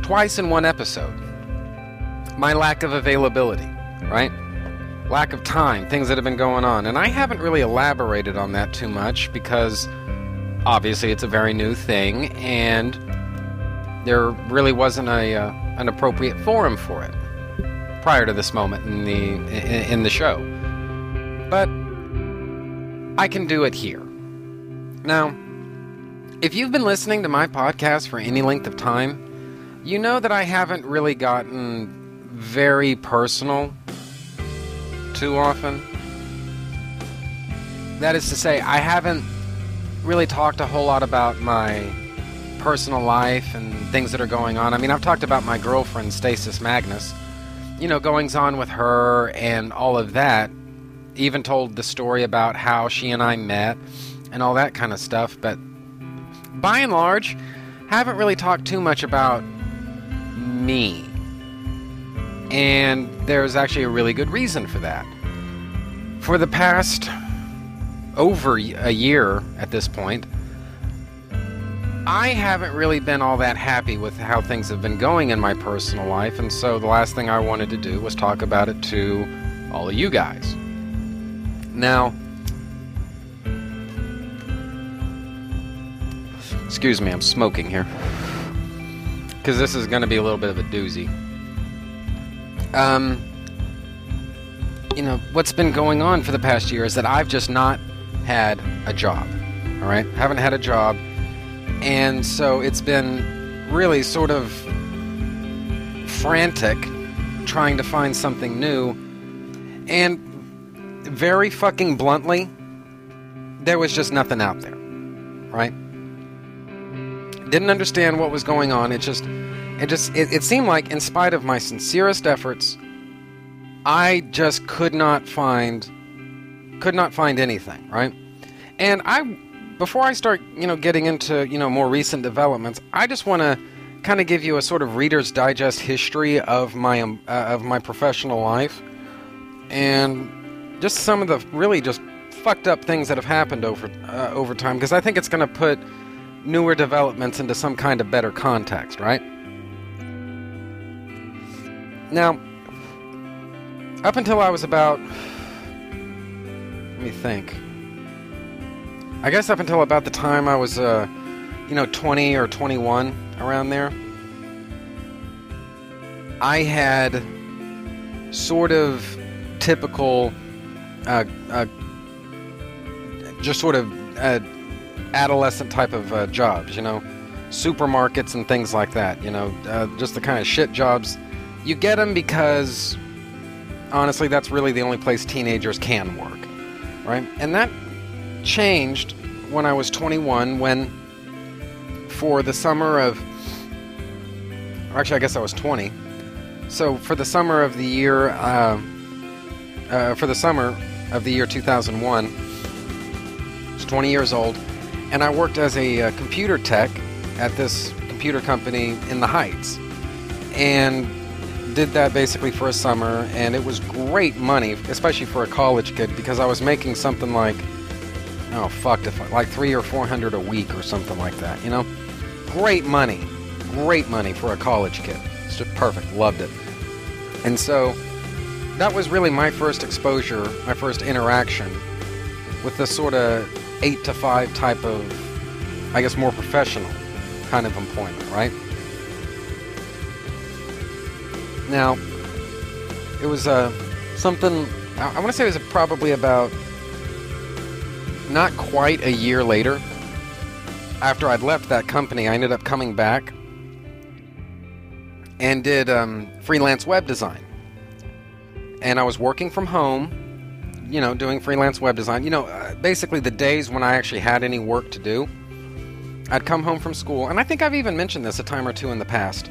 twice in one episode my lack of availability, right? Lack of time, things that have been going on. And I haven't really elaborated on that too much because obviously it's a very new thing and there really wasn't a uh, an appropriate forum for it prior to this moment in the in, in the show. But I can do it here. Now, if you've been listening to my podcast for any length of time, you know that I haven't really gotten very personal too often. That is to say, I haven't really talked a whole lot about my personal life and things that are going on. I mean, I've talked about my girlfriend, Stasis Magnus, you know, goings on with her and all of that. Even told the story about how she and I met and all that kind of stuff. But by and large, haven't really talked too much about me. And there's actually a really good reason for that. For the past over a year at this point, I haven't really been all that happy with how things have been going in my personal life, and so the last thing I wanted to do was talk about it to all of you guys. Now, excuse me, I'm smoking here. Because this is going to be a little bit of a doozy um, you know, what's been going on for the past year is that I've just not had a job. All right, haven't had a job, and so it's been really sort of frantic trying to find something new. And very fucking bluntly, there was just nothing out there, right? Didn't understand what was going on. It just it just it, it seemed like in spite of my sincerest efforts i just could not find could not find anything right? And i before i start you know getting into you know more recent developments i just want to kind of give you a sort of reader's digest history of my um, uh, of my professional life and just some of the really just fucked up things that have happened over uh, over time because i think it's going to put newer developments into some kind of better context right now, up until I was about. Let me think. I guess up until about the time I was, uh, you know, 20 or 21, around there, I had sort of typical uh, uh, just sort of uh, adolescent type of uh, jobs, you know, supermarkets and things like that. You know, uh, just the kind of shit jobs. You get them because, honestly, that's really the only place teenagers can work, right? And that changed when I was 21 when, for the summer of, actually, I guess I was 20. So for the summer of the year, uh, uh, for the summer of the year 2001, I was 20 years old, and I worked as a uh, computer tech at this computer company in the Heights, and did that basically for a summer, and it was great money, especially for a college kid, because I was making something like, oh fuck, if like three or four hundred a week or something like that, you know, great money, great money for a college kid. It's just perfect, loved it, and so that was really my first exposure, my first interaction with this sort of eight to five type of, I guess, more professional kind of employment, right? Now, it was uh, something, I, I want to say it was probably about not quite a year later. After I'd left that company, I ended up coming back and did um, freelance web design. And I was working from home, you know, doing freelance web design. You know, uh, basically the days when I actually had any work to do, I'd come home from school, and I think I've even mentioned this a time or two in the past.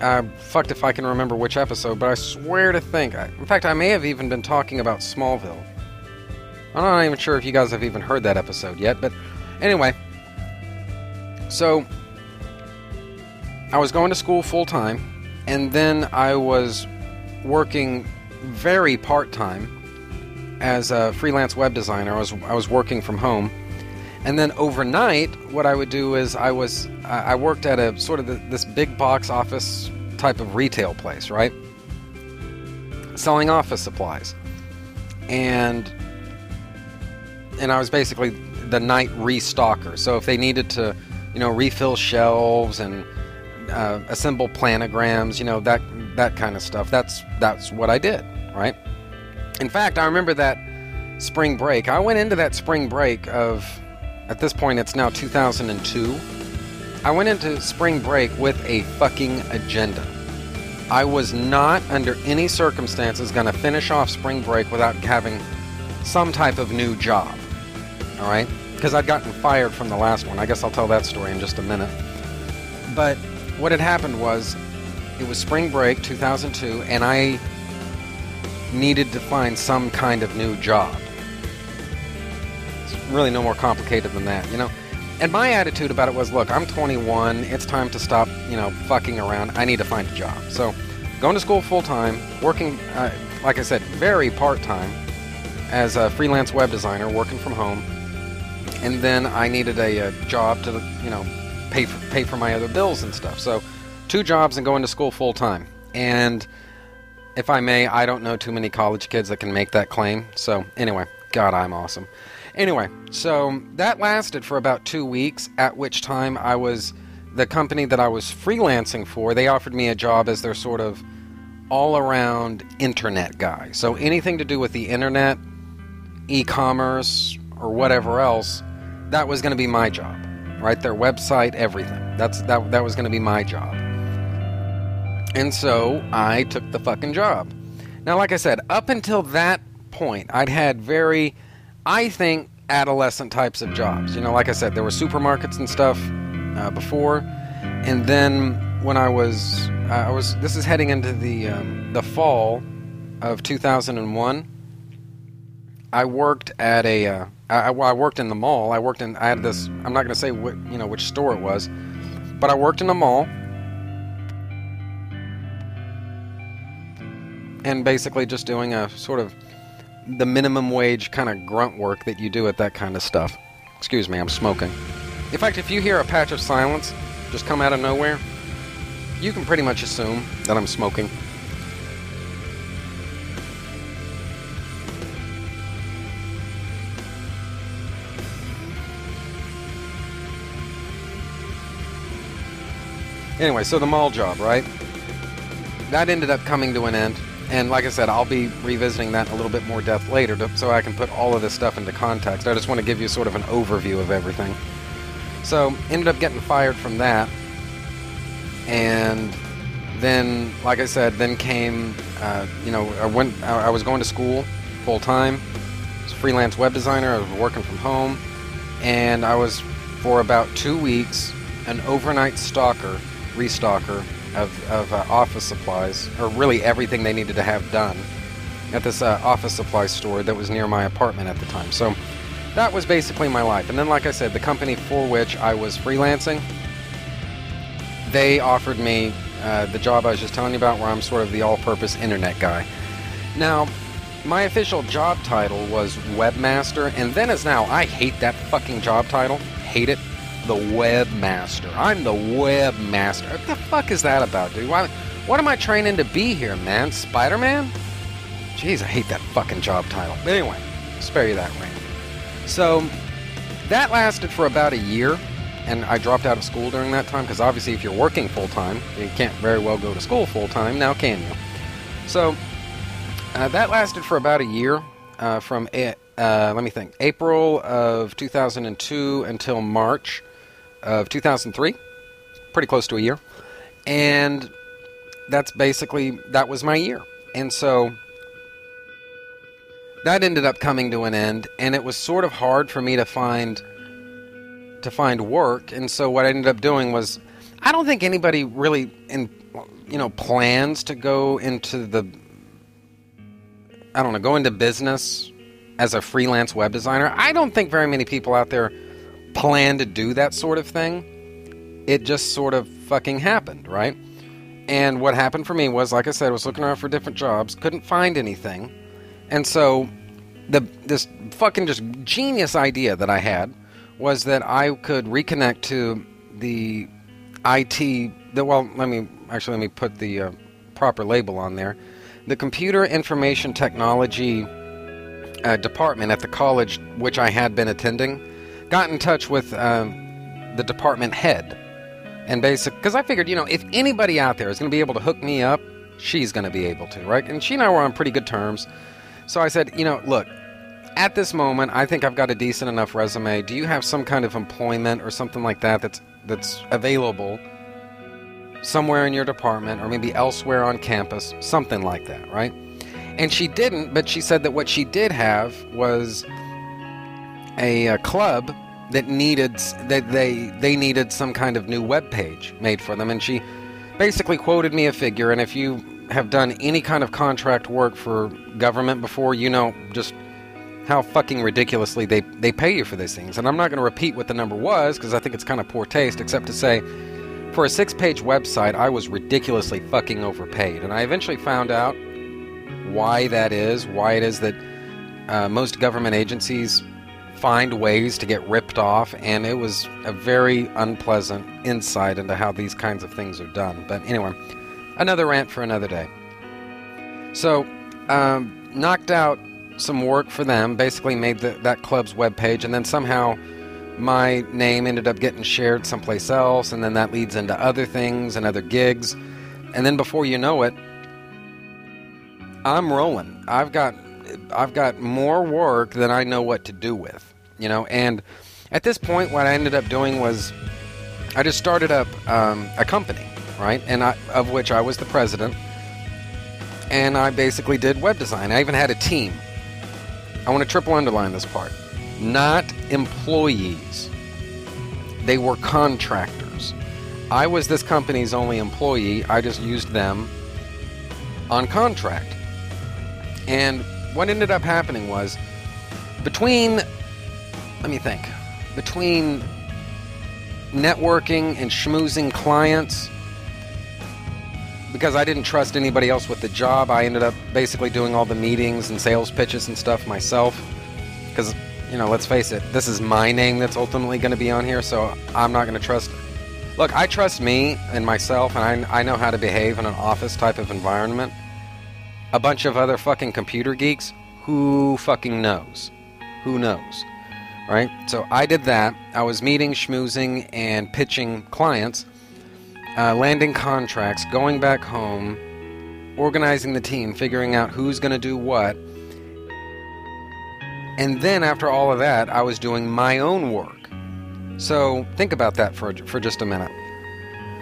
Uh, fucked if I can remember which episode, but I swear to think. I, in fact, I may have even been talking about Smallville. I'm not even sure if you guys have even heard that episode yet, but anyway. So, I was going to school full time, and then I was working very part time as a freelance web designer. I was I was working from home, and then overnight, what I would do is I was I worked at a sort of the, this big box office type of retail place, right? Selling office supplies, and and I was basically the night restocker. So if they needed to, you know, refill shelves and uh, assemble planograms, you know, that that kind of stuff. That's that's what I did, right? In fact, I remember that spring break. I went into that spring break of at this point it's now 2002. I went into spring break with a fucking agenda. I was not under any circumstances going to finish off spring break without having some type of new job. All right? Because I'd gotten fired from the last one. I guess I'll tell that story in just a minute. But what had happened was it was spring break 2002 and I needed to find some kind of new job. Really no more complicated than that, you know. And my attitude about it was, look, I'm 21. It's time to stop, you know, fucking around. I need to find a job. So, going to school full time, working, uh, like I said, very part time as a freelance web designer, working from home. And then I needed a, a job to, you know, pay for, pay for my other bills and stuff. So, two jobs and going to school full time. And if I may, I don't know too many college kids that can make that claim. So, anyway, God, I'm awesome. Anyway, so that lasted for about two weeks, at which time I was the company that I was freelancing for. They offered me a job as their sort of all around internet guy. So anything to do with the internet, e commerce, or whatever else, that was going to be my job. Right? Their website, everything. That's that that was going to be my job. And so I took the fucking job. Now, like I said, up until that point, I'd had very I think adolescent types of jobs. You know, like I said, there were supermarkets and stuff uh, before, and then when I was, uh, I was. This is heading into the um, the fall of 2001. I worked at a. Uh, I, I worked in the mall. I worked in. I had this. I'm not going to say what you know which store it was, but I worked in a mall. And basically, just doing a sort of the minimum wage kind of grunt work that you do at that kind of stuff. Excuse me, I'm smoking. In fact, if you hear a patch of silence just come out of nowhere, you can pretty much assume that I'm smoking. Anyway, so the mall job, right? That ended up coming to an end. And like I said, I'll be revisiting that in a little bit more depth later, to, so I can put all of this stuff into context. I just want to give you sort of an overview of everything. So ended up getting fired from that, and then, like I said, then came, uh, you know, I went. I, I was going to school full time. Was a freelance web designer. I was working from home, and I was for about two weeks an overnight stalker, restocker of, of uh, office supplies, or really everything they needed to have done at this uh, office supply store that was near my apartment at the time. So that was basically my life. And then, like I said, the company for which I was freelancing, they offered me uh, the job I was just telling you about, where I'm sort of the all purpose internet guy. Now, my official job title was webmaster, and then as now, I hate that fucking job title. Hate it. The webmaster. I'm the webmaster. What the fuck is that about, dude? Why, what am I training to be here, man? Spider Man? Jeez, I hate that fucking job title. But anyway, spare you that rant. So, that lasted for about a year, and I dropped out of school during that time because obviously, if you're working full time, you can't very well go to school full time, now can you? So, uh, that lasted for about a year, uh, from a- uh, let me think, April of 2002 until March of 2003. Pretty close to a year, and that's basically that was my year. And so that ended up coming to an end, and it was sort of hard for me to find to find work. And so what I ended up doing was, I don't think anybody really in you know plans to go into the I don't know go into business as a freelance web designer. I don't think very many people out there plan to do that sort of thing. It just sort of fucking happened, right? And what happened for me was, like I said, I was looking around for different jobs, couldn't find anything, and so the this fucking just genius idea that I had was that I could reconnect to the IT. The, well, let me actually let me put the uh, proper label on there. The Computer Information Technology uh, department at the college which I had been attending got in touch with um, the department head and basic because I figured you know if anybody out there is going to be able to hook me up, she's going to be able to, right? And she and I were on pretty good terms. So I said, you know, look, at this moment, I think I've got a decent enough resume. Do you have some kind of employment or something like that that's that's available somewhere in your department or maybe elsewhere on campus, something like that, right? And she didn't, but she said that what she did have was a, a club that needed that they they needed some kind of new web page made for them. And she basically quoted me a figure. And if you have done any kind of contract work for government before you know just how fucking ridiculously they, they pay you for these things. And i'm not going to repeat what the number was because i think it's kind of poor taste except to say for a six page website i was ridiculously fucking overpaid. And i eventually found out why that is why it is that uh, most government agencies find ways to get ripped off, and it was a very unpleasant insight into how these kinds of things are done. But anyway, another rant for another day. So, um, knocked out some work for them, basically made the, that club's webpage, and then somehow my name ended up getting shared someplace else, and then that leads into other things and other gigs. And then before you know it, I'm rolling. I've got I've got more work than I know what to do with, you know. And at this point, what I ended up doing was I just started up um, a company, right? And I, of which I was the president. And I basically did web design. I even had a team. I want to triple underline this part. Not employees. They were contractors. I was this company's only employee. I just used them on contract. And what ended up happening was between let me think between networking and schmoozing clients because I didn't trust anybody else with the job I ended up basically doing all the meetings and sales pitches and stuff myself. Because you know let's face it this is my name that's ultimately going to be on here so I'm not going to trust look I trust me and myself and I, I know how to behave in an office type of environment a bunch of other fucking computer geeks, who fucking knows? Who knows? Right? So I did that. I was meeting, schmoozing, and pitching clients, uh, landing contracts, going back home, organizing the team, figuring out who's going to do what. And then after all of that, I was doing my own work. So think about that for, for just a minute.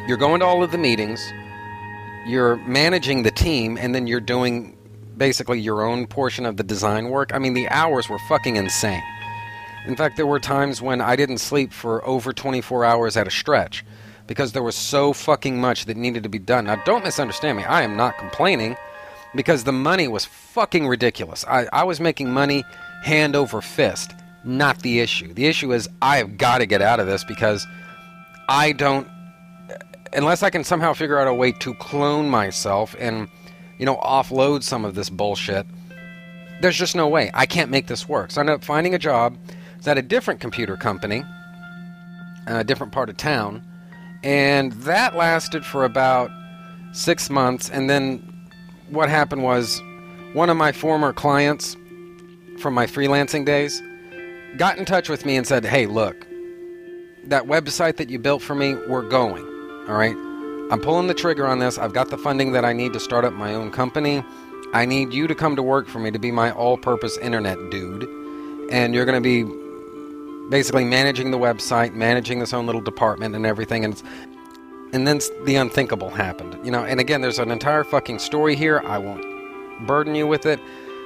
You're going to all of the meetings, you're managing the team, and then you're doing basically your own portion of the design work. I mean, the hours were fucking insane. In fact, there were times when I didn't sleep for over 24 hours at a stretch because there was so fucking much that needed to be done. Now, don't misunderstand me. I am not complaining because the money was fucking ridiculous. I, I was making money hand over fist. Not the issue. The issue is I have got to get out of this because I don't. Unless I can somehow figure out a way to clone myself and, you know, offload some of this bullshit, there's just no way. I can't make this work. So I ended up finding a job at a different computer company, a different part of town, and that lasted for about six months. And then what happened was one of my former clients from my freelancing days got in touch with me and said, Hey, look, that website that you built for me, we're going. All right. I'm pulling the trigger on this. I've got the funding that I need to start up my own company. I need you to come to work for me to be my all purpose internet dude. And you're going to be basically managing the website, managing this own little department and everything. And, and then the unthinkable happened. You know, and again, there's an entire fucking story here. I won't burden you with it.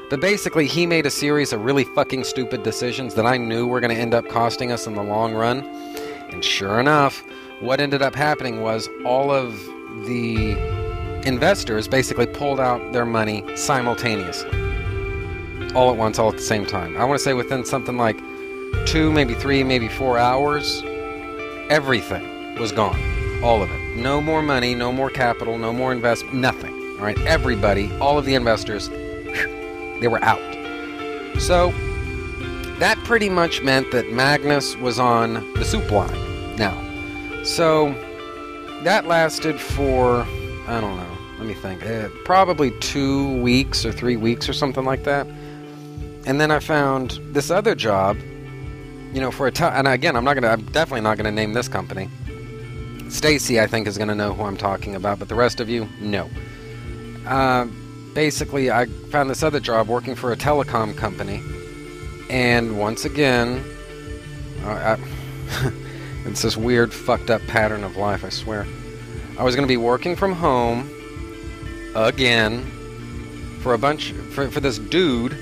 But basically, he made a series of really fucking stupid decisions that I knew were going to end up costing us in the long run. And sure enough, what ended up happening was all of the investors basically pulled out their money simultaneously. All at once, all at the same time. I want to say within something like two, maybe three, maybe four hours, everything was gone. All of it. No more money, no more capital, no more investment, nothing. All right, everybody, all of the investors, they were out. So that pretty much meant that Magnus was on the soup line now. So that lasted for, I don't know, let me think, uh, probably two weeks or three weeks or something like that. And then I found this other job, you know, for a time. And again, I'm not gonna, I'm definitely not gonna name this company. Stacy, I think, is gonna know who I'm talking about, but the rest of you, no. Uh, basically, I found this other job working for a telecom company, and once again, uh, I, it's this weird, fucked up pattern of life. I swear. I was going to be working from home again for a bunch for, for this dude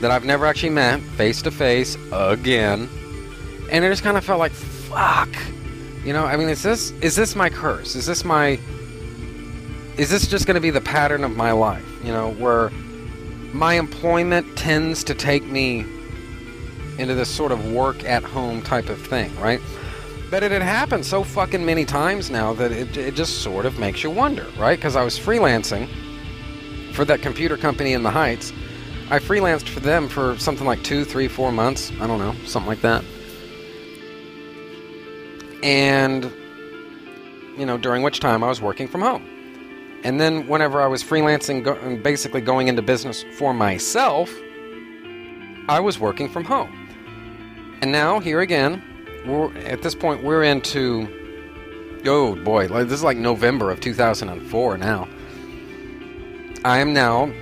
that I've never actually met face to face again, and it just kind of felt like fuck. You know, I mean, is this is this my curse? Is this my is this just going to be the pattern of my life? You know, where my employment tends to take me into this sort of work at home type of thing, right? But it had happened so fucking many times now that it, it just sort of makes you wonder, right? Because I was freelancing for that computer company in the Heights. I freelanced for them for something like two, three, four months. I don't know, something like that. And, you know, during which time I was working from home. And then whenever I was freelancing, go, basically going into business for myself, I was working from home. And now, here again, we're, at this point, we're into, oh boy, this is like November of 2004 now. I am now,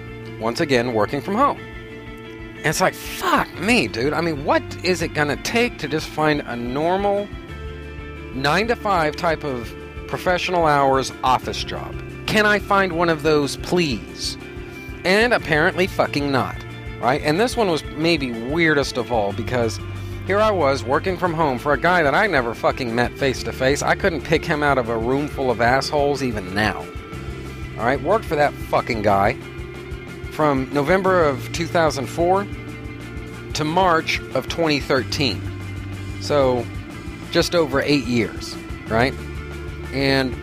once again, working from home. And it's like, fuck me, dude. I mean, what is it to take to just find a normal 9 to 5 type of professional hours office job? Can I find one of those, please? And apparently, fucking not. Right? And this one was maybe weirdest of all because here I was working from home for a guy that I never fucking met face to face. I couldn't pick him out of a room full of assholes even now. Alright, worked for that fucking guy from November of 2004 to March of 2013. So, just over eight years, right? And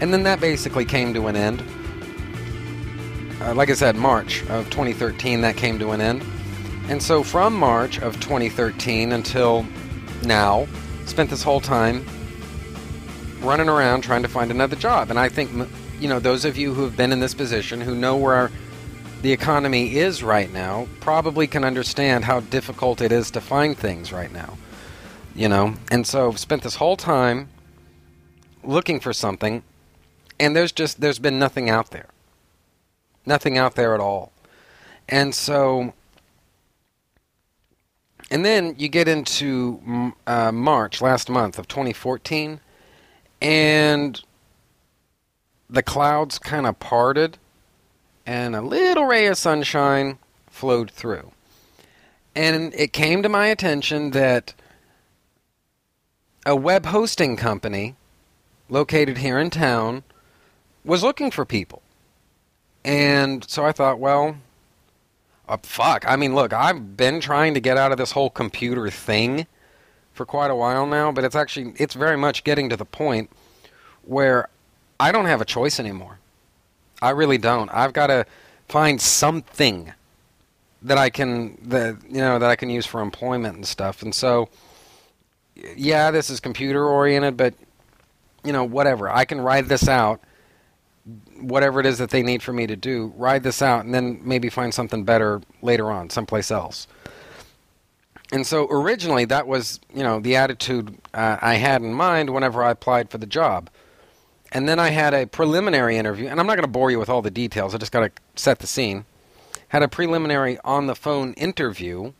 and then that basically came to an end. Uh, like I said, March of 2013, that came to an end. And so from March of 2013 until now, spent this whole time running around trying to find another job. And I think, you know, those of you who have been in this position, who know where the economy is right now, probably can understand how difficult it is to find things right now. You know, and so spent this whole time looking for something, and there's just there's been nothing out there, nothing out there at all, and so. And then you get into uh, March last month of 2014, and the clouds kind of parted, and a little ray of sunshine flowed through. And it came to my attention that a web hosting company located here in town was looking for people. And so I thought, well, uh, fuck. I mean, look, I've been trying to get out of this whole computer thing for quite a while now, but it's actually it's very much getting to the point where I don't have a choice anymore. I really don't. I've got to find something that I can that you know that I can use for employment and stuff. And so yeah, this is computer oriented, but you know, whatever. I can ride this out whatever it is that they need for me to do, ride this out and then maybe find something better later on someplace else. And so originally that was, you know, the attitude uh, I had in mind whenever I applied for the job. And then I had a preliminary interview, and I'm not going to bore you with all the details. I just got to set the scene. Had a preliminary on the phone interview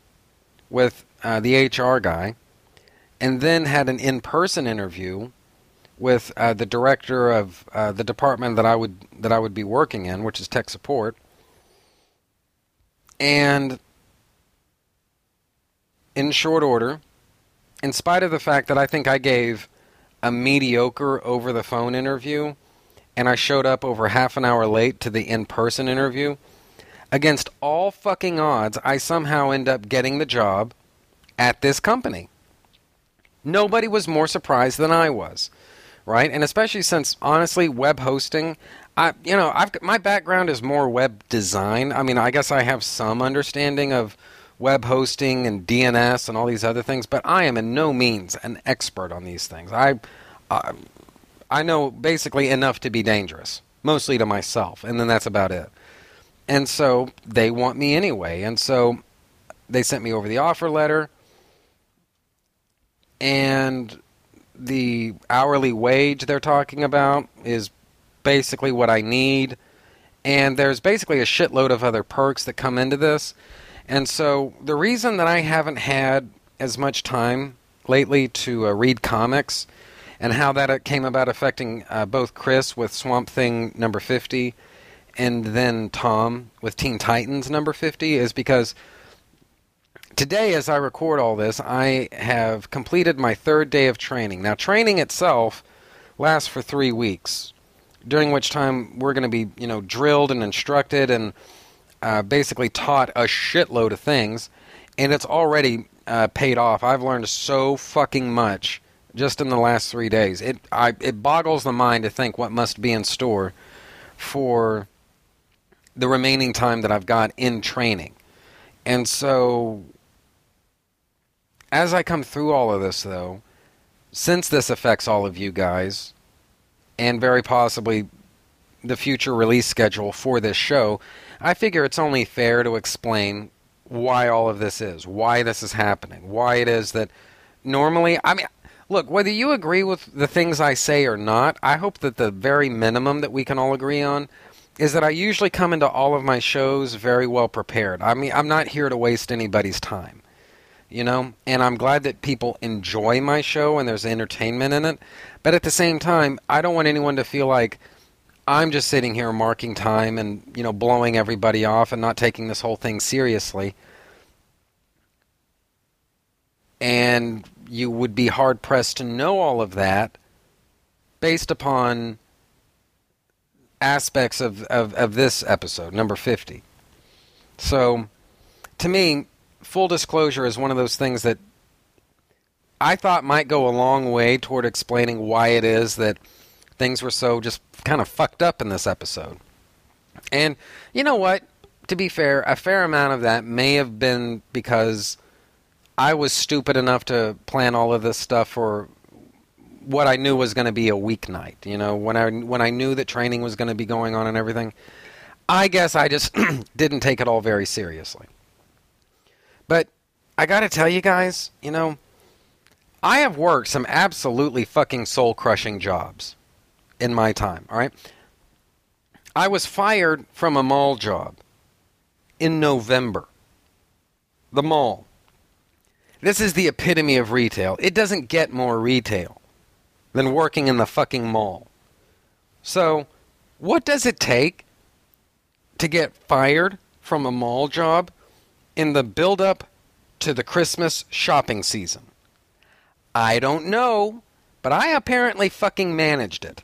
with uh, the HR guy, and then had an in person interview with uh, the director of uh, the department that I would that I would be working in, which is tech support. And in short order, in spite of the fact that I think I gave a mediocre over the phone interview, and I showed up over half an hour late to the in person interview. Against all fucking odds, I somehow end up getting the job at this company. Nobody was more surprised than I was, right? And especially since, honestly, web hosting, I, you know, I've my background is more web design. I mean, I guess I have some understanding of web hosting and DNS and all these other things, but I am in no means an expert on these things. I, I, I know basically enough to be dangerous, mostly to myself, and then that's about it. And so they want me anyway, and so they sent me over the offer letter, and the hourly wage they're talking about is basically what I need. And there's basically a shitload of other perks that come into this. And so the reason that I haven't had as much time lately to uh, read comics and how that uh, came about affecting uh, both Chris with Swamp Thing number 50 and then Tom with Teen Titans number 50 is because today, as I record all this, I have completed my third day of training. Now, training itself lasts for three weeks, during which time we're going to be, you know, drilled and instructed and uh, basically taught a shitload of things, and it's already uh, paid off. I've learned so fucking much just in the last three days. It I, it boggles the mind to think what must be in store for the remaining time that I've got in training. And so, as I come through all of this, though, since this affects all of you guys, and very possibly the future release schedule for this show, I figure it's only fair to explain why all of this is, why this is happening, why it is that normally, I mean, look, whether you agree with the things I say or not, I hope that the very minimum that we can all agree on is that I usually come into all of my shows very well prepared. I mean, I'm not here to waste anybody's time, you know, and I'm glad that people enjoy my show and there's entertainment in it. But at the same time, I don't want anyone to feel like I'm just sitting here marking time and, you know, blowing everybody off and not taking this whole thing seriously. And you would be hard pressed to know all of that based upon aspects of, of, of this episode, number 50. So, to me, full disclosure is one of those things that I thought might go a long way toward explaining why it is that things were so just kind of fucked up in this episode. And you know what? To be fair, a fair amount of that may have been because I was stupid enough to plan all of this stuff for what I knew was going to be a weeknight. You know, when I when I knew that training was going to be going on and everything, I guess I just didn't take it all very seriously. But I got to tell you guys, you know, I have worked some absolutely fucking soul crushing jobs in my time, all right? I was fired from a mall job in November. The mall. This is the epitome of retail. It doesn't get more retail than working in the fucking mall. So, what does it take to get fired from a mall job in the build up to the Christmas shopping season? I don't know, but I apparently fucking managed it.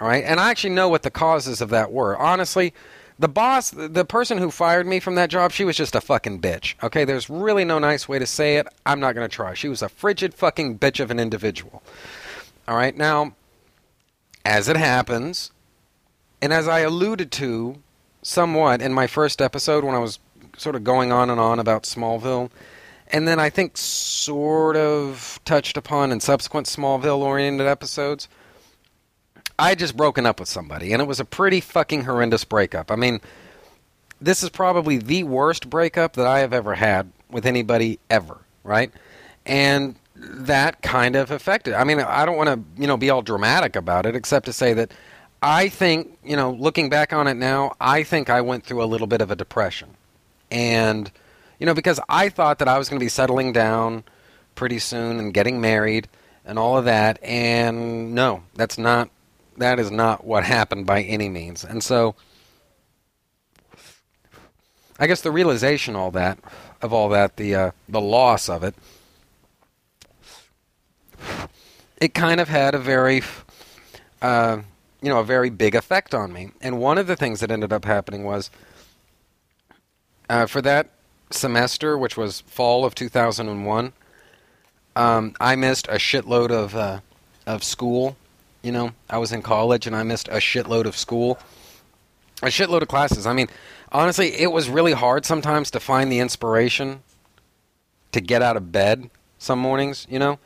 All right, and I actually know what the causes of that were. Honestly, the boss, the person who fired me from that job, she was just a fucking bitch. Okay, there's really no nice way to say it. I'm not going to try. She was a frigid fucking bitch of an individual. All right, now, as it happens, and as I alluded to somewhat in my first episode when I was sort of going on and on about Smallville, and then I think sort of touched upon in subsequent Smallville oriented episodes. I had just broken up with somebody, and it was a pretty fucking horrendous breakup. I mean, this is probably the worst breakup that I have ever had with anybody ever, right? And that kind of affected. I mean, I don't want to, you know, be all dramatic about it, except to say that I think, you know, looking back on it now, I think I went through a little bit of a depression, and you know, because I thought that I was going to be settling down pretty soon and getting married and all of that, and no, that's not that is not what happened by any means. And so I guess the realization all that of all that, the uh, the loss of it, it kind of had a very uh, you know, a very big effect on me. And one of the things that ended up happening was uh, for that semester, which was fall of 2001, um, I missed a shitload of uh, of school you know, I was in college and I missed a shitload of school, a shitload of classes. I mean, honestly, it was really hard sometimes to find the inspiration to get out of bed some mornings, you know?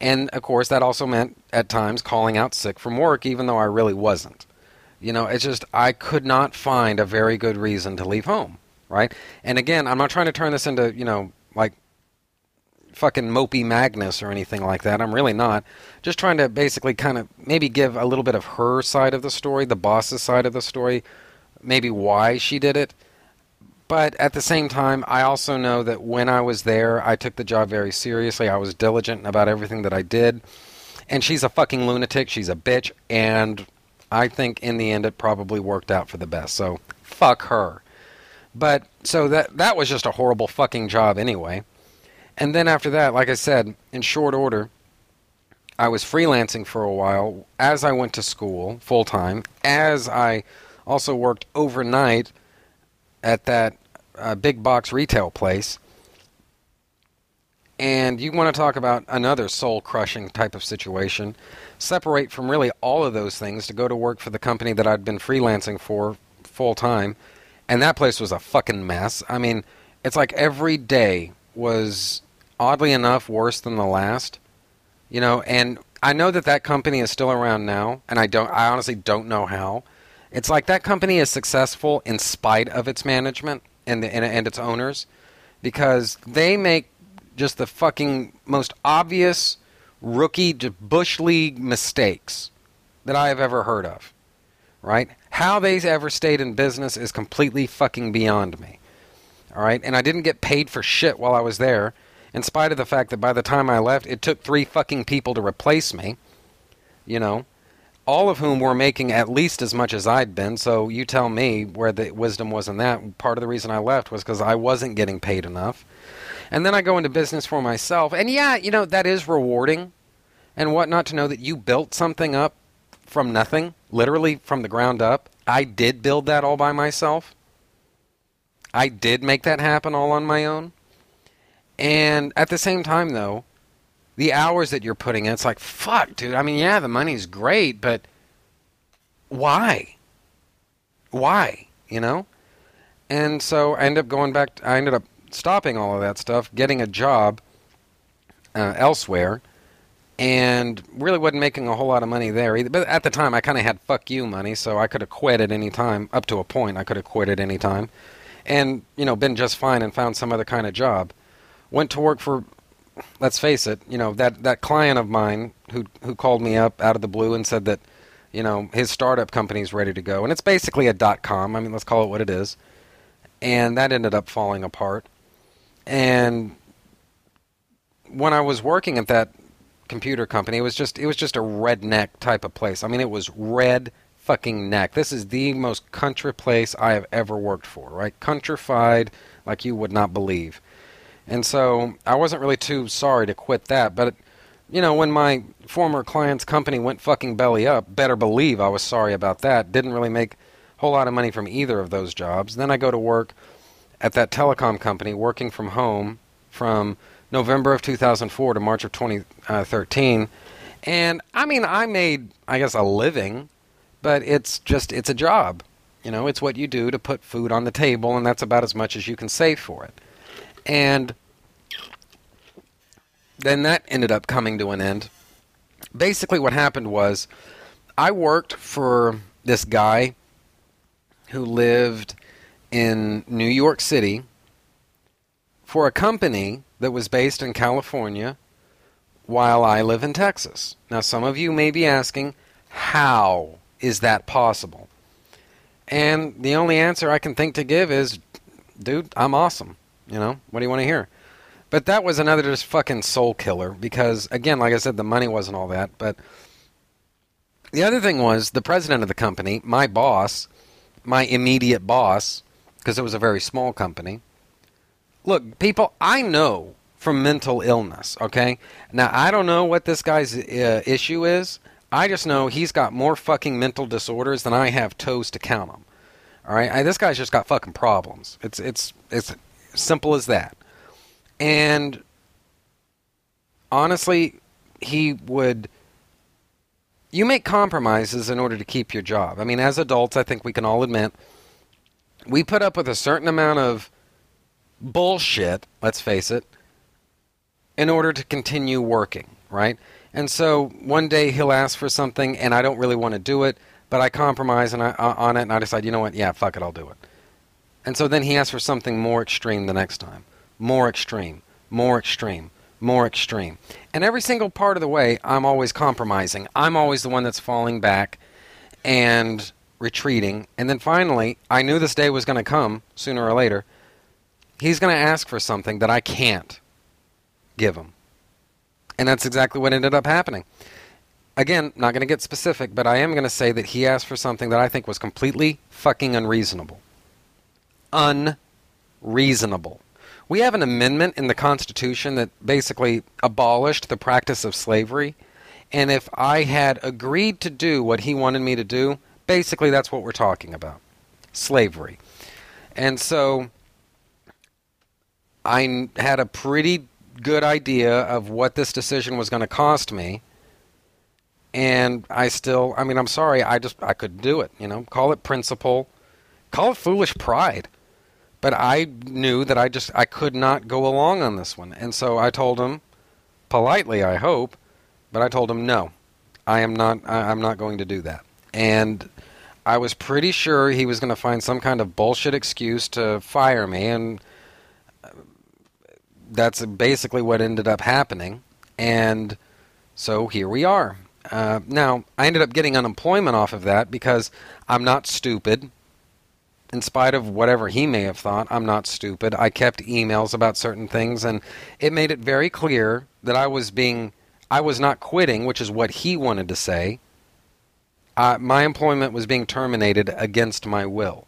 And of course, that also meant at times calling out sick from work, even though I really wasn't. You know, it's just I could not find a very good reason to leave home, right? And again, I'm not trying to turn this into, you know, like fucking mopey Magnus or anything like that. I'm really not. Just trying to basically kind of maybe give a little bit of her side of the story, the boss's side of the story, maybe why she did it. But at the same time, I also know that when I was there, I took the job very seriously. I was diligent about everything that I did. And she's a fucking lunatic. She's a bitch. And I think in the end, it probably worked out for the best. So fuck her. But so that that was just a horrible fucking job anyway. And then after that, like I said, in short order, I was freelancing for a while as I went to school full time, as I also worked overnight at that uh, big box retail place. And you want to talk about another soul crushing type of situation. Separate from really all of those things to go to work for the company that I'd been freelancing for full time. And that place was a fucking mess. I mean, it's like every day was oddly enough worse than the last. You know, and I know that that company is still around now, and I don't. I honestly don't know how. It's like that company is successful in spite of its management and the, and, and its owners, because they make just the fucking most obvious rookie bush league mistakes that I have ever heard of. Right? How they ever stayed in business is completely fucking beyond me. All right, and I didn't get paid for shit while I was there in spite of the fact that by the time I left, it took three fucking people to replace me. You know, all of whom were making at least as much as I'd been. So you tell me where the wisdom was in that. Part of the reason I left was because I wasn't getting paid enough. And then I go into business for myself. And yeah, you know, that is rewarding and whatnot to know that you built something up from nothing, literally from the ground up. I did build that all by myself. I did make that happen all on my own. And at the same time, though, the hours that you're putting in, it's like, fuck, dude. I mean, yeah, the money's great, but why? Why? You know? And so I ended up going back, I ended up stopping all of that stuff, getting a job uh, elsewhere, and really wasn't making a whole lot of money there either. But at the time, I kind of had fuck you money, so I could have quit at any time, up to a point, I could have quit at any time, and, you know, been just fine and found some other kind of job went to work for let's face it, you know that that client of mine who who called me up out of the blue and said that, you know, his startup company is ready to go, and it's basically a dot com. I mean, let's call it what it is, and that ended up falling apart. And when I was working at that computer company, it was just it was just a redneck type of place. I mean, it was red fucking neck. This is the most country place I have ever worked for, right? Countrified like you would not believe. And so I wasn't really too sorry to quit that, but you know, when my former client's company went fucking belly up, better believe I was sorry about that. Didn't really make a whole lot of money from either of those jobs. Then I go to work at that telecom company working from home from November of 2004 to March of Uh, 2013. And I mean, I made, I guess, a living, but it's just, it's a job. You know, it's what you do to put food on the table, and that's about as much as you can save for it. And then that ended up coming to an end. Basically, what happened was I worked for this guy who lived in New York City for a company that was based in California while I live in Texas. Now, some of you may be asking, how is that possible? And the only answer I can think to give is, dude, I'm awesome. You know, what do you want to hear? But that was another just fucking soul killer because, again, like I said, the money wasn't all that. But the other thing was the president of the company, my boss, my immediate boss, because it was a very small company. Look, people, I know from mental illness, okay? Now, I don't know what this guy's uh, issue is. I just know he's got more fucking mental disorders than I have toes to count them. All right, I, this guy's just got fucking problems. It's it's it's simple as that. And honestly, he would. You make compromises in order to keep your job. I mean, as adults, I think we can all admit we put up with a certain amount of bullshit, let's face it, in order to continue working, right? And so one day he'll ask for something, and I don't really want to do it, but I compromise and I, uh, on it, and I decide, you know what? Yeah, fuck it, I'll do it. And so then he asks for something more extreme the next time, more extreme, more extreme, more extreme. And every single part of the way, I'm always compromising. I'm always the one that's falling back and retreating. And then finally, I knew this day was going to come sooner or later. He's going to ask for something that I can't give him. And that's exactly what ended up happening. Again, not going to get specific, but I am going to say that he asked for something that I think was completely fucking unreasonable. Unreasonable. We have an amendment in the Constitution that basically abolished the practice of slavery. And if I had agreed to do what he wanted me to do, basically that's what we're talking about slavery. And so I had a pretty good idea of what this decision was going to cost me. And I still, I mean, I'm sorry, I just, I couldn't do it. You know, call it principle, call it foolish pride. But I knew that I just, I could not go along on this one. And so I told him, politely, I hope, but I told him, no, I am not, I, I'm not going to do that. And I was pretty sure he was going to find some kind of bullshit excuse to fire me, and that's basically what ended up happening. And so here we are. Uh, now, I ended up getting unemployment off of that because I'm not stupid. In spite of whatever he may have thought, I'm not stupid. I kept emails about certain things, and it made it very clear that I was being, I was not quitting, which is what he wanted to say. Uh, my employment was being terminated against my will.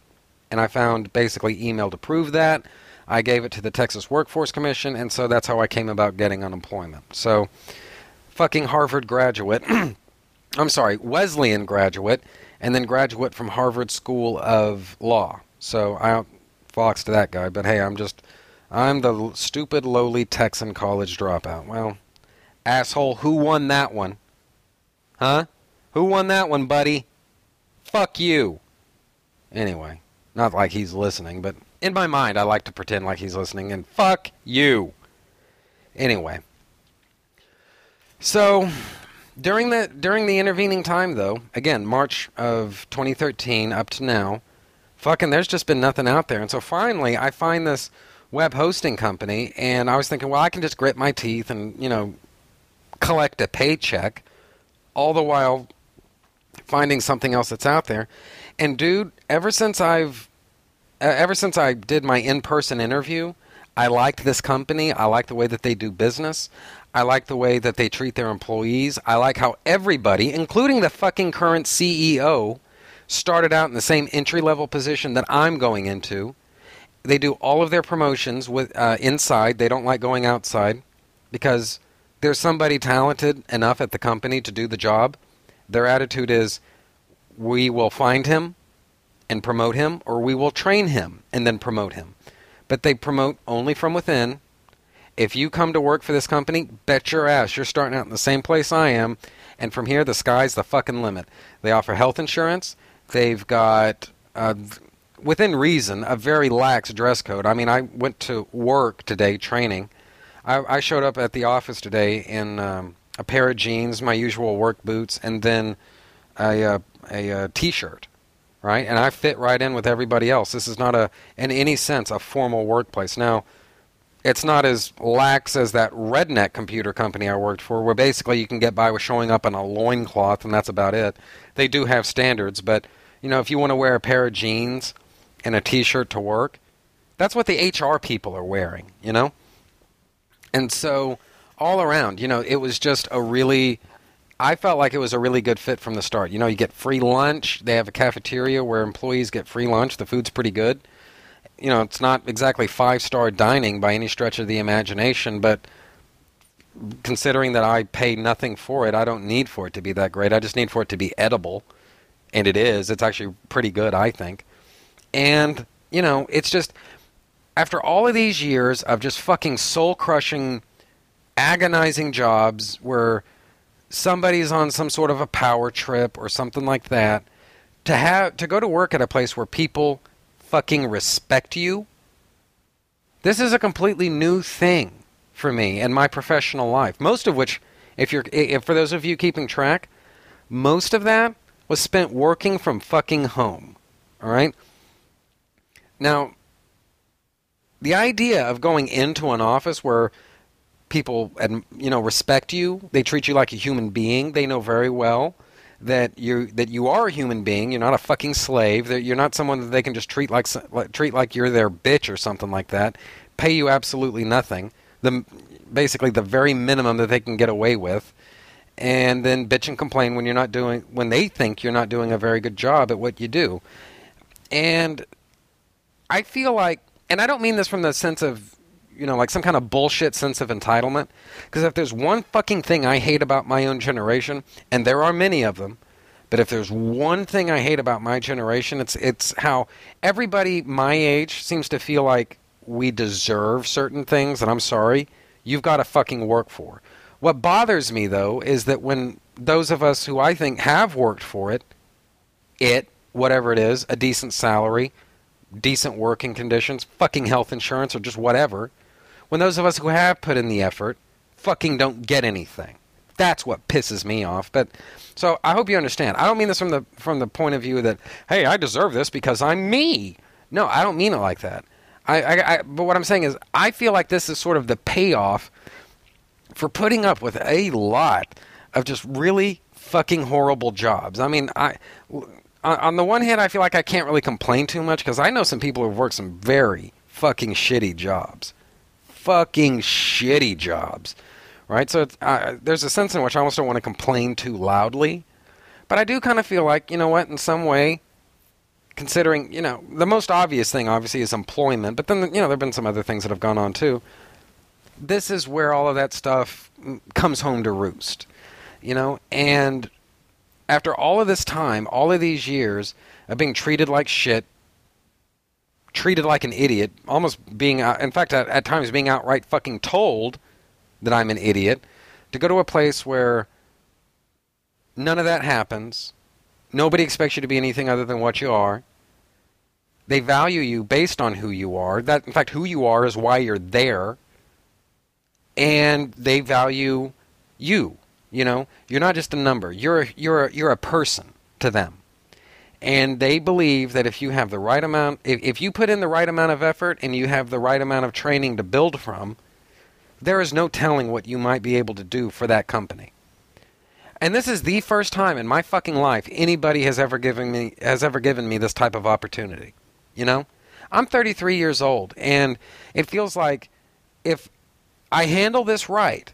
And I found basically email to prove that. I gave it to the Texas Workforce Commission, and so that's how I came about getting unemployment. So, fucking Harvard graduate, I'm sorry, Wesleyan graduate, and then graduate from Harvard School of Law. So I fox to that guy, but hey, I'm just, I'm the stupid, lowly Texan college dropout. Well, asshole, who won that one? Huh? Who won that one, buddy? Fuck you. Anyway, not like he's listening, but in my mind, I like to pretend like he's listening, and fuck you. Anyway. So, during the during the intervening time, though, again, March of 2013 up to now, fucking, there's just been nothing out there, and so finally, I find this web hosting company, and I was thinking, well, I can just grit my teeth and you know collect a paycheck, all the while finding something else that's out there. And dude, ever since I've ever since I did my in-person interview, I liked this company. I like the way that they do business. I like the way that they treat their employees. I like how everybody, including the fucking current CEO, started out in the same entry-level position that I'm going into. They do all of their promotions with uh, inside. They don't like going outside because there's somebody talented enough at the company to do the job. Their attitude is, we will find him and promote him, or we will train him and then promote him. But they promote only from within. If you come to work for this company, bet your ass you're starting out in the same place I am, and from here the sky's the fucking limit. They offer health insurance. They've got, uh, within reason, a very lax dress code. I mean, I went to work today training. I, I showed up at the office today in um, a pair of jeans, my usual work boots, and then a, uh, a, a t-shirt right? And I fit right in with everybody else. This is not a, in any sense, a formal workplace. Now, it's not as lax as that redneck computer company I worked for, where basically you can get by with showing up in a loincloth and that's about it. They do have standards, but you know, if you want to wear a pair of jeans and a t-shirt to work, that's what the HR people are wearing, you know? And so all around, you know, it was just a really I felt like it was a really good fit from the start. You know, you get free lunch. They have a cafeteria where employees get free lunch. The food's pretty good. You know, it's not exactly five star dining by any stretch of the imagination, but considering that I pay nothing for it, I don't need for it to be that great. I just need for it to be edible. And it is. It's actually pretty good, I think. And, you know, it's just after all of these years of just fucking soul crushing, agonizing jobs where somebody's on some sort of a power trip or something like that, to have to go to work at a place where people fucking respect you. This is a completely new thing for me in my professional life. Most of which, if you're, if for those of you keeping track, most of that was spent working from fucking home. All right. Now, the idea of going into an office where people and you know respect you. They treat you like a human being. They know very well that you that you are a human being. You're not a fucking slave. That you're not someone that they can just treat like treat like you're their bitch or something like that. Pay you absolutely nothing. The basically the very minimum that they can get away with. And then bitch and complain when you're not doing when they think you're not doing a very good job at what you do. And I feel like and I don't mean this from the sense of you know, like some kind of bullshit sense of entitlement. Because if there's one fucking thing I hate about my own generation, and there are many of them, but if there's one thing I hate about my generation, it's it's how everybody my age seems to feel like we deserve certain things, and I'm sorry, you've got to fucking work for. What bothers me though is that when those of us who I think have worked for it, it, whatever it is, a decent salary, decent working conditions, fucking health insurance, or just whatever, when those of us who have put in the effort fucking don't get anything. That's what pisses me off. But so I hope you understand. I don't mean this from the from the point of view that hey, I deserve this because I'm me. No, I don't mean it like that. I, I, I but what I'm saying is I feel like this is sort of the payoff for putting up with a lot of just really fucking horrible jobs. I mean, I on the one hand, I feel like I can't really complain too much because I know some people who've worked some very fucking shitty jobs fucking shitty jobs, right? So uh, there's a sense in which I almost don't want to complain too loudly, but I do kind of feel like you know what, in some way, considering you know the most obvious thing obviously is employment, but then you know there've been some other things that have gone on too. This is where all of that stuff comes home to roost, you know, and after all of this time, all of these years of being treated like shit, treated like an idiot, almost being, in fact, at, at times being outright fucking told that I'm an idiot, to go to a place where none of that happens. Nobody expects you to be anything other than what you are. They value you based on who you are. That, in fact, who you are is why you're there. And they value you. You know, you're not just a number. You're you're you're a person to them. And they believe that if you have the right amount, if, if you put in the right amount of effort and you have the right amount of training to build from, there is no telling what you might be able to do for that company. And this is the first time in my fucking life anybody has ever given me has ever given me this type of opportunity. You know? I'm 33 years old and it feels like if I handle this right,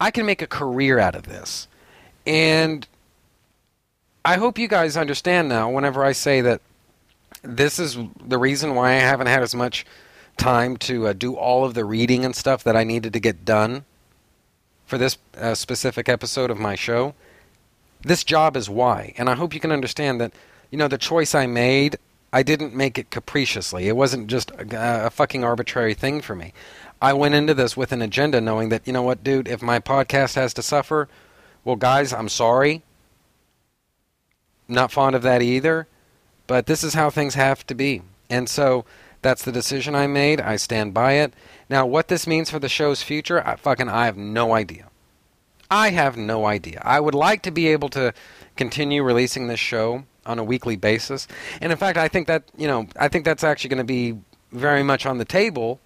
I can make a career out of this. And I hope you guys understand now whenever I say that this is the reason why I haven't had as much time to uh, do all of the reading and stuff that I needed to get done for this uh, specific episode of my show. This job is why. And I hope you can understand that, you know, the choice I made, I didn't make it capriciously. It wasn't just a, a fucking arbitrary thing for me. I went into this with an agenda knowing that, you know what, dude, if my podcast has to suffer, well, guys, I'm sorry. Not fond of that either, but this is how things have to be. And so that's the decision I made. I stand by it. Now, what this means for the show's future, I fucking I have no idea. I have no idea. I would like to be able to continue releasing this show on a weekly basis. And in fact, I think that, you know, I think that's actually going to be very much on the table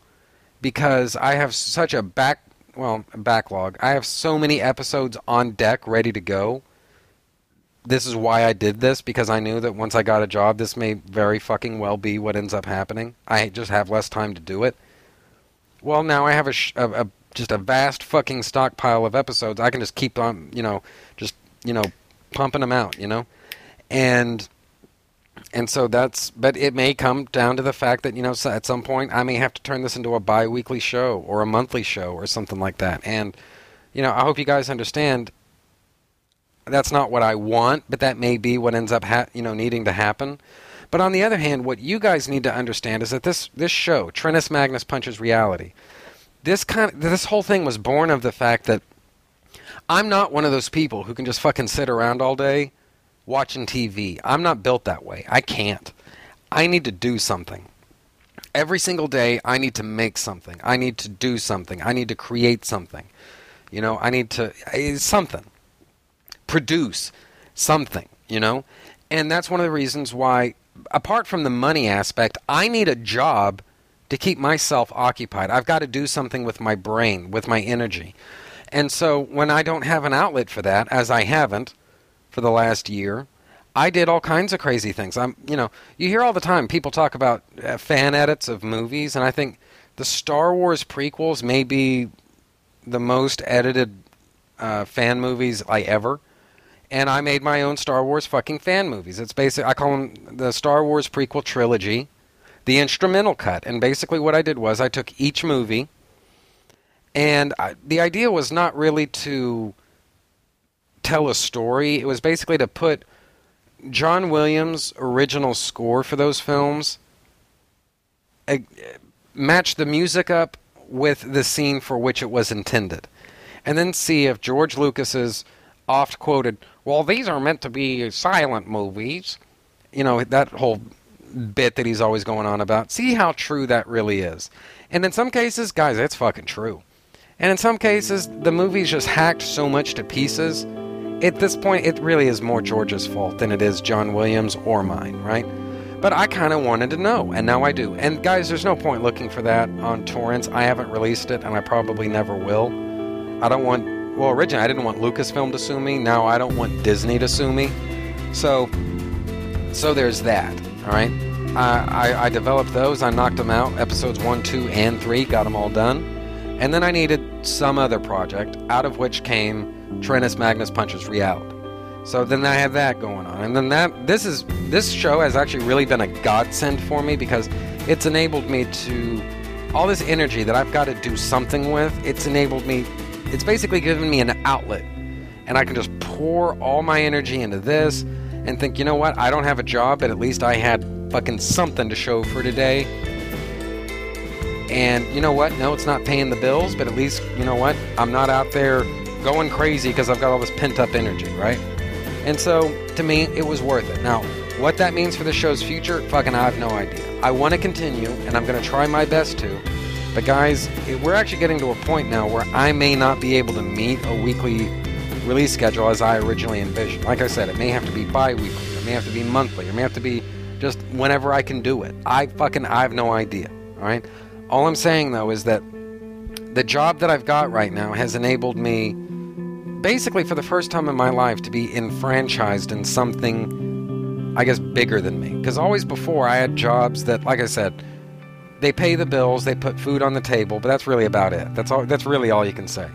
because I have such a back well, backlog. I have so many episodes on deck ready to go. This is why I did this because I knew that once I got a job, this may very fucking well be what ends up happening. I just have less time to do it. Well, now I have a, sh- a, a just a vast fucking stockpile of episodes. I can just keep on, you know, just you know, pumping them out, you know, and and so that's but it may come down to the fact that you know at some point i may have to turn this into a bi-weekly show or a monthly show or something like that and you know i hope you guys understand that's not what i want but that may be what ends up ha- you know needing to happen but on the other hand what you guys need to understand is that this this show Trentus Magnus punches reality this kind of, this whole thing was born of the fact that i'm not one of those people who can just fucking sit around all day watching TV. I'm not built that way. I can't. I need to do something. Every single day, I need to make something. I need to do something. I need to create something. You know, I need to something. Produce something, you know? And that's one of the reasons why apart from the money aspect, I need a job to keep myself occupied. I've got to do something with my brain, with my energy. And so when I don't have an outlet for that, as I haven't, for the last year. I did all kinds of crazy things. I'm, you know, you hear all the time people talk about uh, fan edits of movies, and I think the Star Wars prequels may be the most edited uh, fan movies I ever. And I made my own Star Wars fucking fan movies. It's basic. I call them the Star Wars prequel trilogy, the instrumental cut. And basically, what I did was I took each movie, and I, the idea was not really to tell a story. It was basically to put John Williams' original score for those films, uh, match the music up with the scene for which it was intended, and then see if George Lucas's oft quoted, "Well, these are meant to be silent movies," you know that whole bit that he's always going on about. See how true that really is. And in some cases, guys, it's fucking true. And in some cases, the movie's just hacked so much to pieces at this point, it really is more George's fault than it is John Williams or mine, right? But I kind of wanted to know, and now I do. And guys, there's no point looking for that on torrents. I haven't released it, and I probably never will. I don't want. Well, originally I didn't want Lucasfilm to sue me. Now I don't want Disney to sue me. So, so there's that. All right. I, I, I developed those. I knocked them out. Episodes one, two, and three. Got them all done. And then I needed some other project, out of which came Trentus Magnus punches reality. So then I have that going on, and then that this is this show has actually really been a godsend for me because it's enabled me to all this energy that I've got to do something with. It's enabled me. It's basically given me an outlet, and I can just pour all my energy into this and think, you know what? I don't have a job, but at least I had fucking something to show for today. And you know what? No, it's not paying the bills, but at least you know what? I'm not out there going crazy because I've got all this pent up energy, right? And so, to me, it was worth it. Now, what that means for the show's future, fucking, I have no idea. I want to continue, and I'm going to try my best to. But, guys, we're actually getting to a point now where I may not be able to meet a weekly release schedule as I originally envisioned. Like I said, it may have to be bi weekly, or may have to be monthly. It may have to be just whenever I can do it. I fucking I have no idea. All right. All I'm saying though is that the job that I've got right now has enabled me, basically for the first time in my life, to be enfranchised in something, I guess, bigger than me. Because always before I had jobs that, like I said, they pay the bills, they put food on the table, but that's really about it. That's all. That's really all you can say.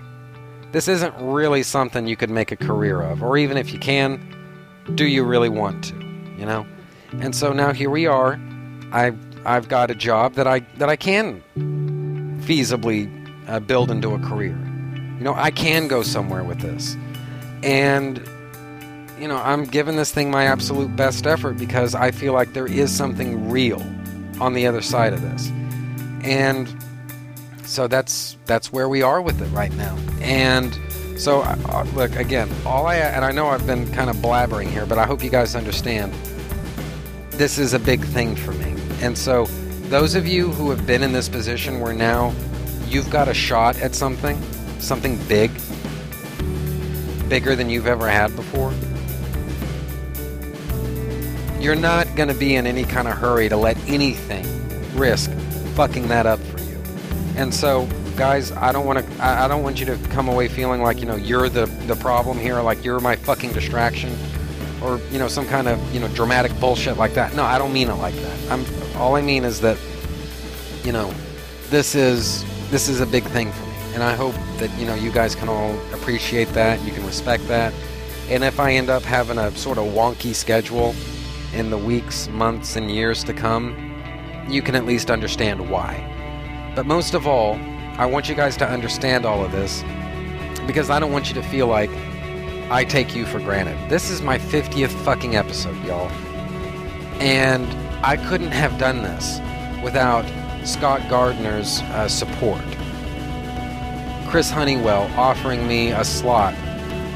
This isn't really something you could make a career of, or even if you can, do you really want to? You know. And so now here we are. I've I've got a job that I that I can feasibly uh, build into a career. You know, I can go somewhere with this, and you know, I'm giving this thing my absolute best effort because I feel like there is something real on the other side of this, and so that's that's where we are with it right now. And so, uh, look again, all I and I know I've been kind of blabbering here, but I hope you guys understand. This is a big thing for me, and so those of you who have been in this position where now you've got a shot at something, something big, bigger than you've ever had before, you're not going to be in any kind of hurry to let anything risk fucking that up for you. And so, guys, I don't want to. I don't want you to come away feeling like you know you're the the problem here, like you're my fucking distraction, or you know some kind of you know dramatic bullshit like that. No, I don't mean it like that. I'm all I mean is that you know this is this is a big thing for me, and I hope that you know you guys can all appreciate that. You can respect that. And if I end up having a sort of wonky schedule in the weeks, months, and years to come, you can at least understand why. But most of all, I want you guys to understand all of this because I don't want you to feel like I take you for granted. This is my 50th fucking episode, y'all. And I couldn't have done this without Scott Gardner's uh, support. Chris Honeywell offering me a slot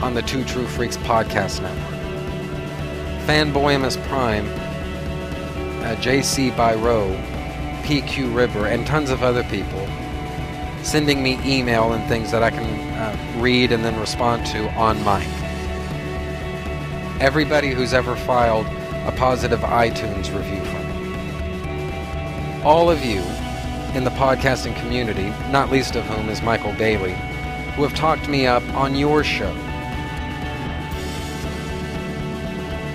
on the Two True Freaks podcast network. Fanboyamus Prime, uh, JC Byro, PQ River, and tons of other people sending me email and things that I can uh, read and then respond to on mic. Everybody who's ever filed a positive iTunes review for me. All of you in the podcasting community, not least of whom is Michael Bailey, who have talked me up on your show.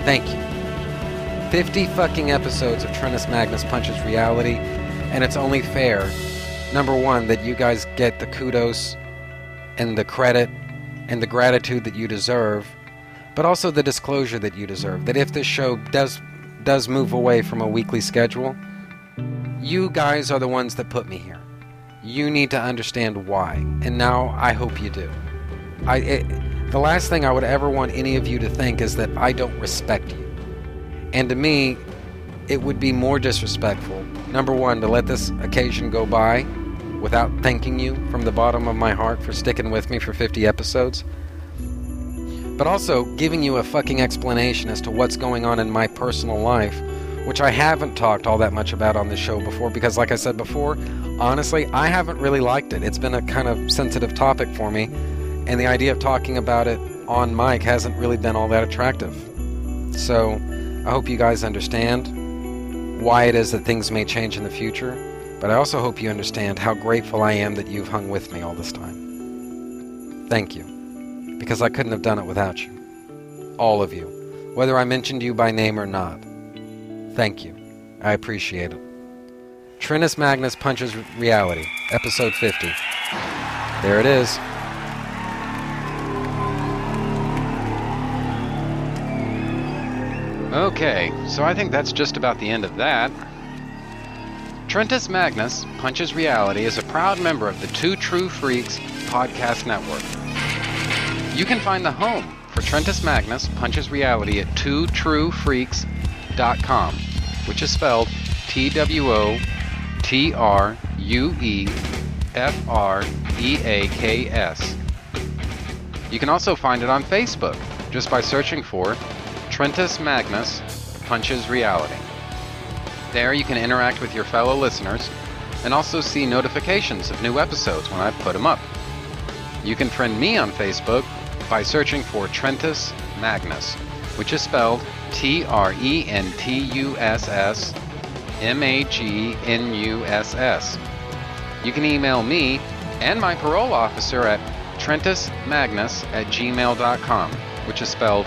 Thank you. 50 fucking episodes of Trentus Magnus Punches Reality, and it's only fair, number one, that you guys get the kudos and the credit and the gratitude that you deserve, but also the disclosure that you deserve. That if this show does does move away from a weekly schedule, you guys are the ones that put me here. You need to understand why, and now I hope you do. I it, the last thing I would ever want any of you to think is that I don't respect you. And to me, it would be more disrespectful, number one, to let this occasion go by without thanking you from the bottom of my heart for sticking with me for 50 episodes. But also giving you a fucking explanation as to what's going on in my personal life, which I haven't talked all that much about on this show before, because, like I said before, honestly, I haven't really liked it. It's been a kind of sensitive topic for me, and the idea of talking about it on mic hasn't really been all that attractive. So, I hope you guys understand why it is that things may change in the future, but I also hope you understand how grateful I am that you've hung with me all this time. Thank you, because I couldn't have done it without you. All of you, whether I mentioned you by name or not. Thank you. I appreciate it. Trentus Magnus Punches Reality, Episode 50. There it is. Okay, so I think that's just about the end of that. Trentus Magnus Punches Reality is a proud member of the Two True Freaks podcast network. You can find the home for Trentus Magnus Punches Reality at twotruefreaks.com, which is spelled T W O T R U E F R E A K S. You can also find it on Facebook just by searching for Trentus Magnus Punches Reality. There you can interact with your fellow listeners and also see notifications of new episodes when I put them up. You can friend me on Facebook by searching for Trentus Magnus, which is spelled T R E N T U S S M A G N U S S. You can email me and my parole officer at trentusmagnus at gmail.com, which is spelled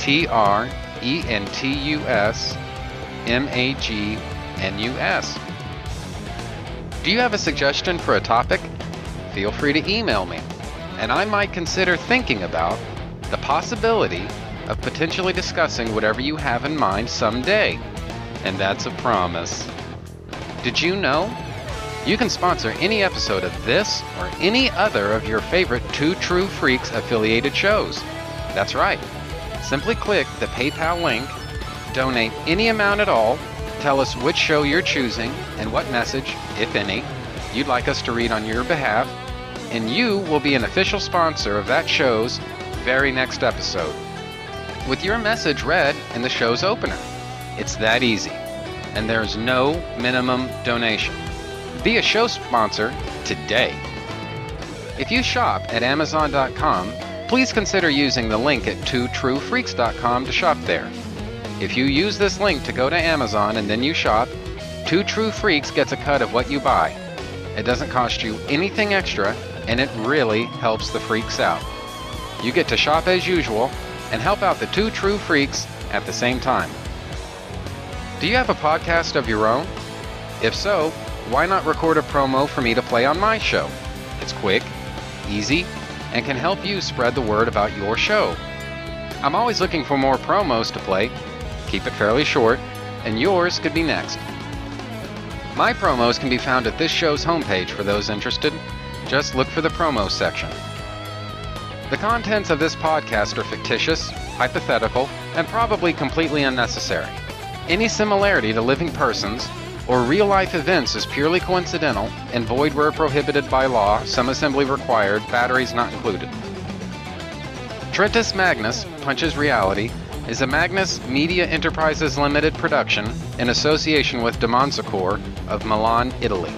T R E N T U S M A G N U S. Do you have a suggestion for a topic? Feel free to email me, and I might consider thinking about the possibility of potentially discussing whatever you have in mind someday. And that's a promise. Did you know? You can sponsor any episode of this or any other of your favorite Two True Freaks affiliated shows. That's right. Simply click the PayPal link, donate any amount at all, tell us which show you're choosing and what message, if any, you'd like us to read on your behalf, and you will be an official sponsor of that show's very next episode. With your message read in the show's opener. It's that easy. And there's no minimum donation. Be a show sponsor today. If you shop at Amazon.com, please consider using the link at twotruefreaks.com to shop there. If you use this link to go to Amazon and then you shop, Two True Freaks gets a cut of what you buy. It doesn't cost you anything extra, and it really helps the freaks out. You get to shop as usual and help out the Two True Freaks at the same time. Do you have a podcast of your own? If so, why not record a promo for me to play on my show? It's quick, easy, and can help you spread the word about your show. I'm always looking for more promos to play. Keep it fairly short, and yours could be next. My promos can be found at this show's homepage for those interested. Just look for the promo section. The contents of this podcast are fictitious, hypothetical, and probably completely unnecessary. Any similarity to living persons or real life events is purely coincidental and void where prohibited by law, some assembly required, batteries not included. Trentus Magnus Punches Reality is a Magnus Media Enterprises Limited production in association with Demonsacor of Milan, Italy.